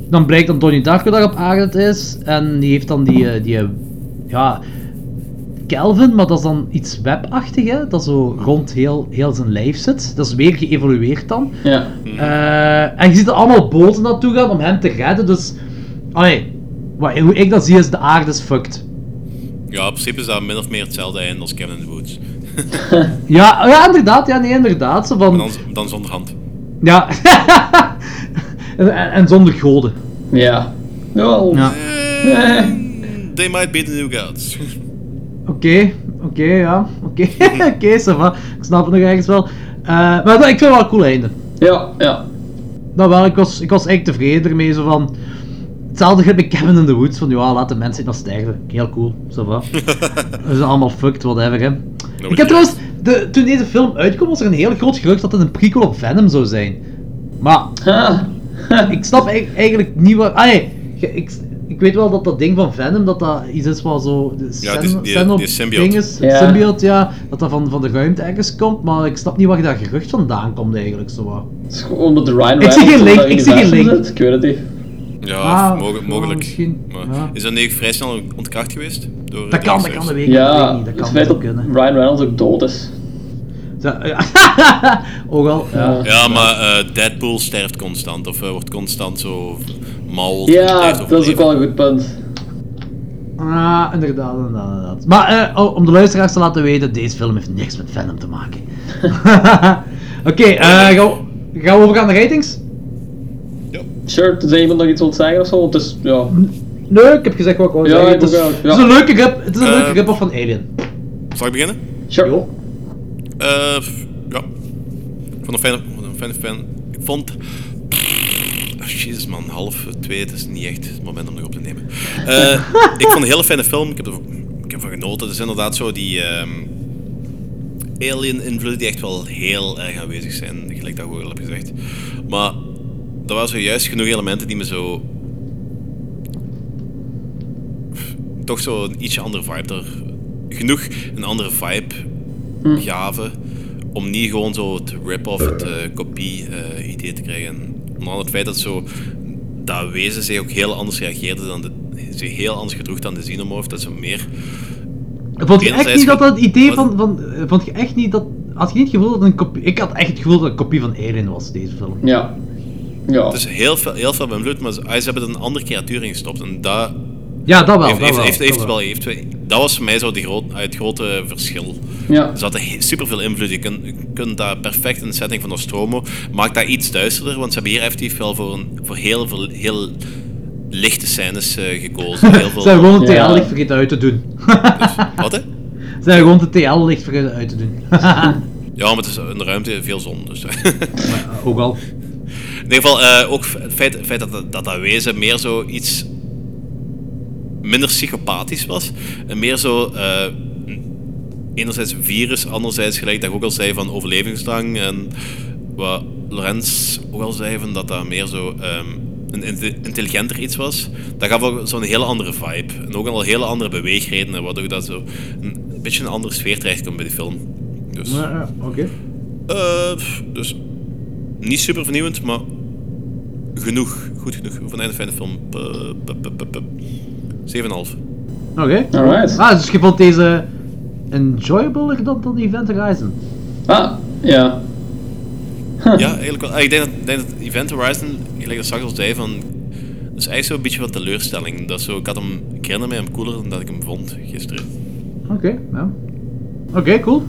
dan blijkt dat Donnie Darko daar op aarde is. En die heeft dan die... eh, die ja... Kelvin, maar dat is dan iets webachtig, hè? Dat zo rond heel, heel zijn lijf zit. Dat is weer geëvolueerd dan. Ja. Eh, en je ziet er allemaal boten naartoe gaan om hem te redden, dus... Allee, wat, hoe ik dat zie is de aarde is fucked. Ja, in principe is dat min of meer hetzelfde einde als Kevin in the Woods. Ja, ja inderdaad, ja, nee, inderdaad. Zo van... Dan, dan zonder hand. Ja. en, zonder goden. Ja. Wel. Ja. Eh. They might be the new gods. Oké, oké, ja. Oké, va. Ik snap het nog ergens wel. Eh, maar dat, ik vind het wel een cool einde. Ja, ja. Nou wel, ik was, ik was echt tevreden ermee, zo van... Hetzelfde gaat met Kevin in the Woods, van ja, laat de mensen nog sterven. Heel cool, ça va. We zijn allemaal fucked, whatever, hè. Ik heb trouwens, de, toen deze film uitkwam, was er een heel groot gerucht dat het een prequel op Venom zou zijn. Maar, ik snap e- eigenlijk niet wat... Ah nee, ik, ik weet wel dat dat ding van Venom, dat dat iets is wat zo... De Ja, die- die- Xeno- die symbiote. ding is, Ja. symbiote, ja, dat dat van, van de ruimte ergens komt, maar ik snap niet waar dat gerucht vandaan komt eigenlijk, zo wat. Het is gewoon de Ryan Ik zie geen Reynolds link, in ik zie geen link. Ik weet het niet. Ja, Ah, mogelijk. misschien, Maar ja. Is dat niet vrij snel ontkracht geweest? Door Dat de kan, dat kan, weet ik Ja, niet, dat kan zo dat kunnen. Ryan Reynolds ook dood is. Zo, ja. Ook al, ja. Ja, maar eh, Deadpool sterft constant, of eh, wordt constant zo mauweld. Ja, dat is ook wel een goed punt. Ah, inderdaad, inderdaad, inderdaad. Maar eh, oh, om de luisteraars te laten weten, deze film heeft niks met Venom te maken. Oké, eh, gaan, we- gaan we overgaan naar ratings? Sure, tenzij iemand nog iets wilt zeggen of zo, want het is, ja... Nee, ik heb gezegd wat ik wou Ja, zeggen. ik Het is, ook het is een leuke rip, het is een leuke Eh, rip-off van Alien. Zal ik beginnen? Sure. Eh, ja. Ik vond een fijne, een fijne fan. Ik vond... Oh, Jezus man, half twee, het is niet echt het moment om nog op te nemen. Eh, ik vond een hele fijne film, ik heb, er, ik heb ervan genoten. Het is inderdaad zo die ehm, alien-invloeden die echt wel heel erg aanwezig zijn, gelijk dat ik ook al heb gezegd. Maar er waren zojuist genoeg elementen die me zo... Toch zo een ietsje andere vibe er... Genoeg een andere vibe gaven om niet gewoon zo het rip-off, het eh, kopie-idee te krijgen. Onder andere het feit dat zo dat wezen zich ook heel anders reageerde dan de, zich heel anders gedroeg dan de xenomorph, dat ze meer... Vond je echt niet dat dat het idee van, van... eh, Vond je echt niet dat... Had je niet het gevoel dat een kopie... Ik had echt het gevoel dat het een kopie van Alien was, deze film. Ja. Ja. Het is heel veel, heel veel beïnvloed, maar ze, ah, ze hebben er een andere creatuur in gestopt en dat... Ja, dat wel, Heeft, dat heeft, wel, heeft, dat heeft wel. wel, heeft, dat was voor mij zo die groot, ah, het grote verschil. Ja. Er zat super veel invloed. Je kunt, je kunt dat perfect in de setting van Nostromo. Maakt dat iets duisterder, want ze hebben hier effectief wel voor, een, voor heel veel heel lichte scènes eh, gekozen. Heel veel, Ze hebben gewoon het Ja. TL-licht vergeten uit te doen. Wat hè? Ze hebben gewoon het TL-licht vergeten uit te doen. Ja, maar het is in de ruimte veel zon. Dus. Ook al. In ieder geval, eh, ook het feit, het feit dat, dat, dat wezen meer zo iets minder psychopathisch was. En meer zo, eh, enerzijds virus, anderzijds gelijk dat ik ook al zei van overlevingsdrang. En wat Lorenz ook al zei van dat dat meer zo ehm, een inte- intelligenter iets was. Dat gaf ook zo'n hele andere vibe. En ook al hele andere beweegredenen, waardoor dat zo een beetje een andere sfeer terechtkomt bij die film. Dus, Ja, ja, Oké. eh, dus niet super vernieuwend, maar genoeg. Goed genoeg. Voor een fijne film. P- p- p- p- p- 7,5. Oké. Alright. Ah, dus je vond deze enjoyable dan, dan Event Horizon? Ah, ja. Ja, eigenlijk wel. Ah, Ik denk dat, denk dat Event Horizon, gelijk dat straks al zei, van... Dat is eigenlijk zo'n beetje wat teleurstelling. Dat zo, ik, had hem, ik herinner me hem cooler dan dat ik hem vond gisteren. Oké, ja. Oké, cool.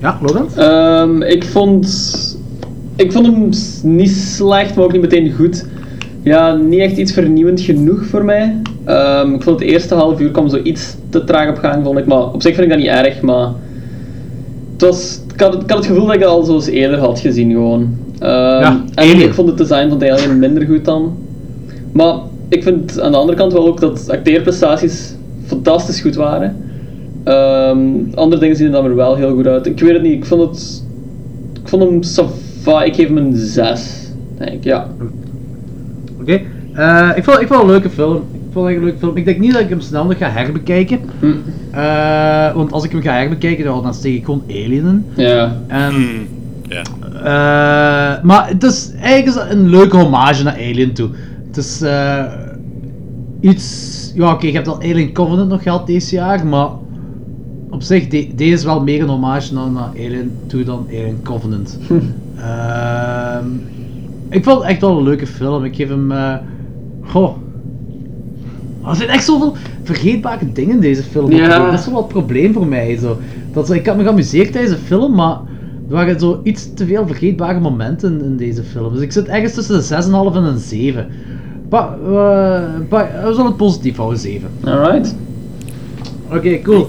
Ja, Logan? Ehm, ik vond... Ik vond hem niet slecht, maar ook niet meteen goed. Ja, niet echt iets vernieuwend genoeg voor mij. Ehm, ik vond het eerste half uur kwam zo iets te traag op gang, vond ik. Maar op zich vind ik dat niet erg, maar... Het was, ik, had, het- ik had het gevoel dat ik dat al zo eens eerder had gezien, gewoon. Ehm, en ik vond het design van de alien minder goed dan. Maar ik vind aan de andere kant wel ook dat acteerprestaties fantastisch goed waren. Ehm, andere dingen zien er dan weer wel heel goed uit. Ik weet het niet, ik vond het... Ik vond hem ik geef hem een 6. Denk ik, ja. Oké. Eh, ik, vond, ik vond het een leuke film. Ik vond het een leuke film. Ik denk niet dat ik hem snel nog ga herbekijken. Eh, want als ik hem ga herbekijken, dan, dan steek ik gewoon Alienen. Ja. En, Ja. eh, maar het is eigenlijk is een leuke hommage naar Alien toe. Het is eh, iets... Ja, oké, je hebt al Alien Covenant nog gehad deze jaar, maar op zich, de- deze is wel meer een hommage naar, naar Alien 2 dan Alien Covenant. Ehm, ik vond het echt wel een leuke film. Ik geef hem... eh goh. Er zijn echt zoveel vergeetbare dingen in deze film. Ja. Dat is wel wat probleem voor mij. Zo. Dat, zo- ik had me geamuseerd tijdens de film, maar er waren zo iets te veel vergeetbare momenten in deze film. Dus ik zit ergens tussen een 6,5 en een 7. Maar, eh, maar we zullen het positief houden, 7. Alright. Oké, cool.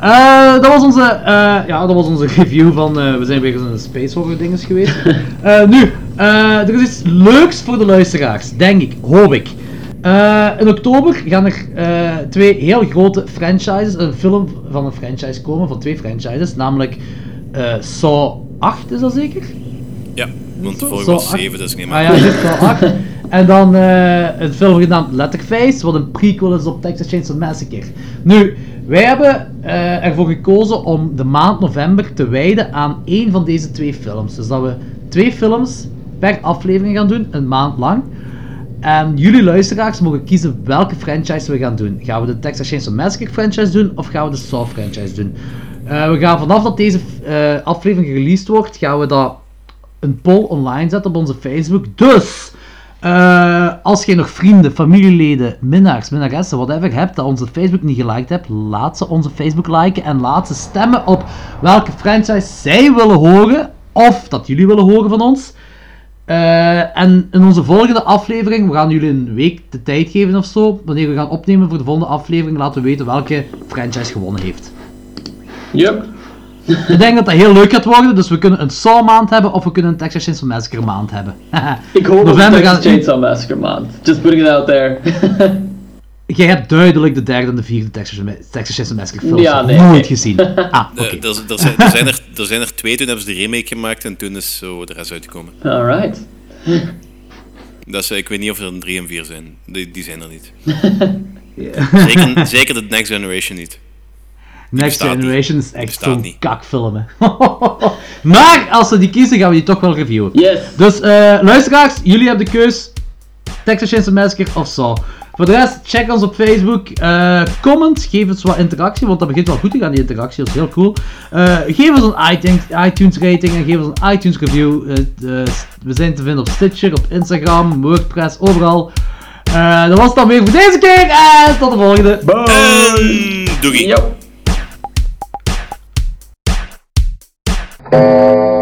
Eh, dat, was onze, eh, ja, dat was onze review van. eh, we zijn weer eens in de Space Horror dinges geweest. Eh, nu, eh, er is iets leuks voor de luisteraars, denk ik, hoop ik. Eh, in oktober gaan er eh, twee heel grote franchises, een film van een franchise komen, van twee franchises, namelijk eh Saw 8 is dat zeker? Ja, want de vorige Saw was 8. 7, dus ik neem Ah aan. ja, dit is Saw 8. En dan eh, een film genaamd Letterface, wat een prequel is op Texas Chainsaw Massacre. Nu, wij hebben eh, ervoor gekozen om de maand november te wijden aan één van deze twee films. Dus dat we twee films per aflevering gaan doen, een maand lang. En jullie luisteraars mogen kiezen welke franchise we gaan doen. Gaan we de Texas Chainsaw Massacre franchise doen of gaan we de Saw franchise doen? Eh, we gaan vanaf dat deze eh, aflevering released wordt, gaan we dat een poll online zetten op onze Facebook. Dus, eh, als je nog vrienden, familieleden, minnaars, minnaressen, whatever hebt, dat onze Facebook niet geliked hebt, laat ze onze Facebook liken en laat ze stemmen op welke franchise zij willen horen, of dat jullie willen horen van ons. Eh, en in onze volgende aflevering, we gaan jullie een week de tijd geven of zo, wanneer we gaan opnemen voor de volgende aflevering, laten we weten welke franchise gewonnen heeft. Yep. Ik denk dat dat heel leuk gaat worden, dus we kunnen een Saw maand hebben of we kunnen een Texas Chainsaw Massacre maand hebben. Ik hoop op November gaat Texas Chainsaw Massacre maand. Just putting it out there. Jij hebt duidelijk de derde en de vierde Texas, Texas Chainsaw Massacre films Ja, nog nee, nooit nee. gezien. Ah, oké. Eh, er, er, zijn, er, zijn er, er zijn er twee, toen hebben ze de remake gemaakt en toen is zo de rest uitgekomen. Alright. Dat is, ik weet niet of er een 3 en 4 zijn. Die, die zijn er niet. zeker, zeker de Next Generation niet. Next niet. Generation is echt zo'n kakfilm, hè. maar als ze die kiezen, gaan we die toch wel reviewen. Yes. Dus eh, luisteraars, jullie hebben de keus. Texas Chainsaw Massacre of Saw. Voor de rest, check ons op Facebook. eh, comment, geef ons wat interactie, want dat begint wel goed te gaan, die interactie. Dat is heel cool. Eh, geef ons een iTunes, iTunes rating en geef ons een iTunes review. We zijn te vinden op Stitcher, op Instagram, WordPress, overal. Eh, dat was het dan weer voor deze keer en tot de volgende. Bye! Doei! Yep.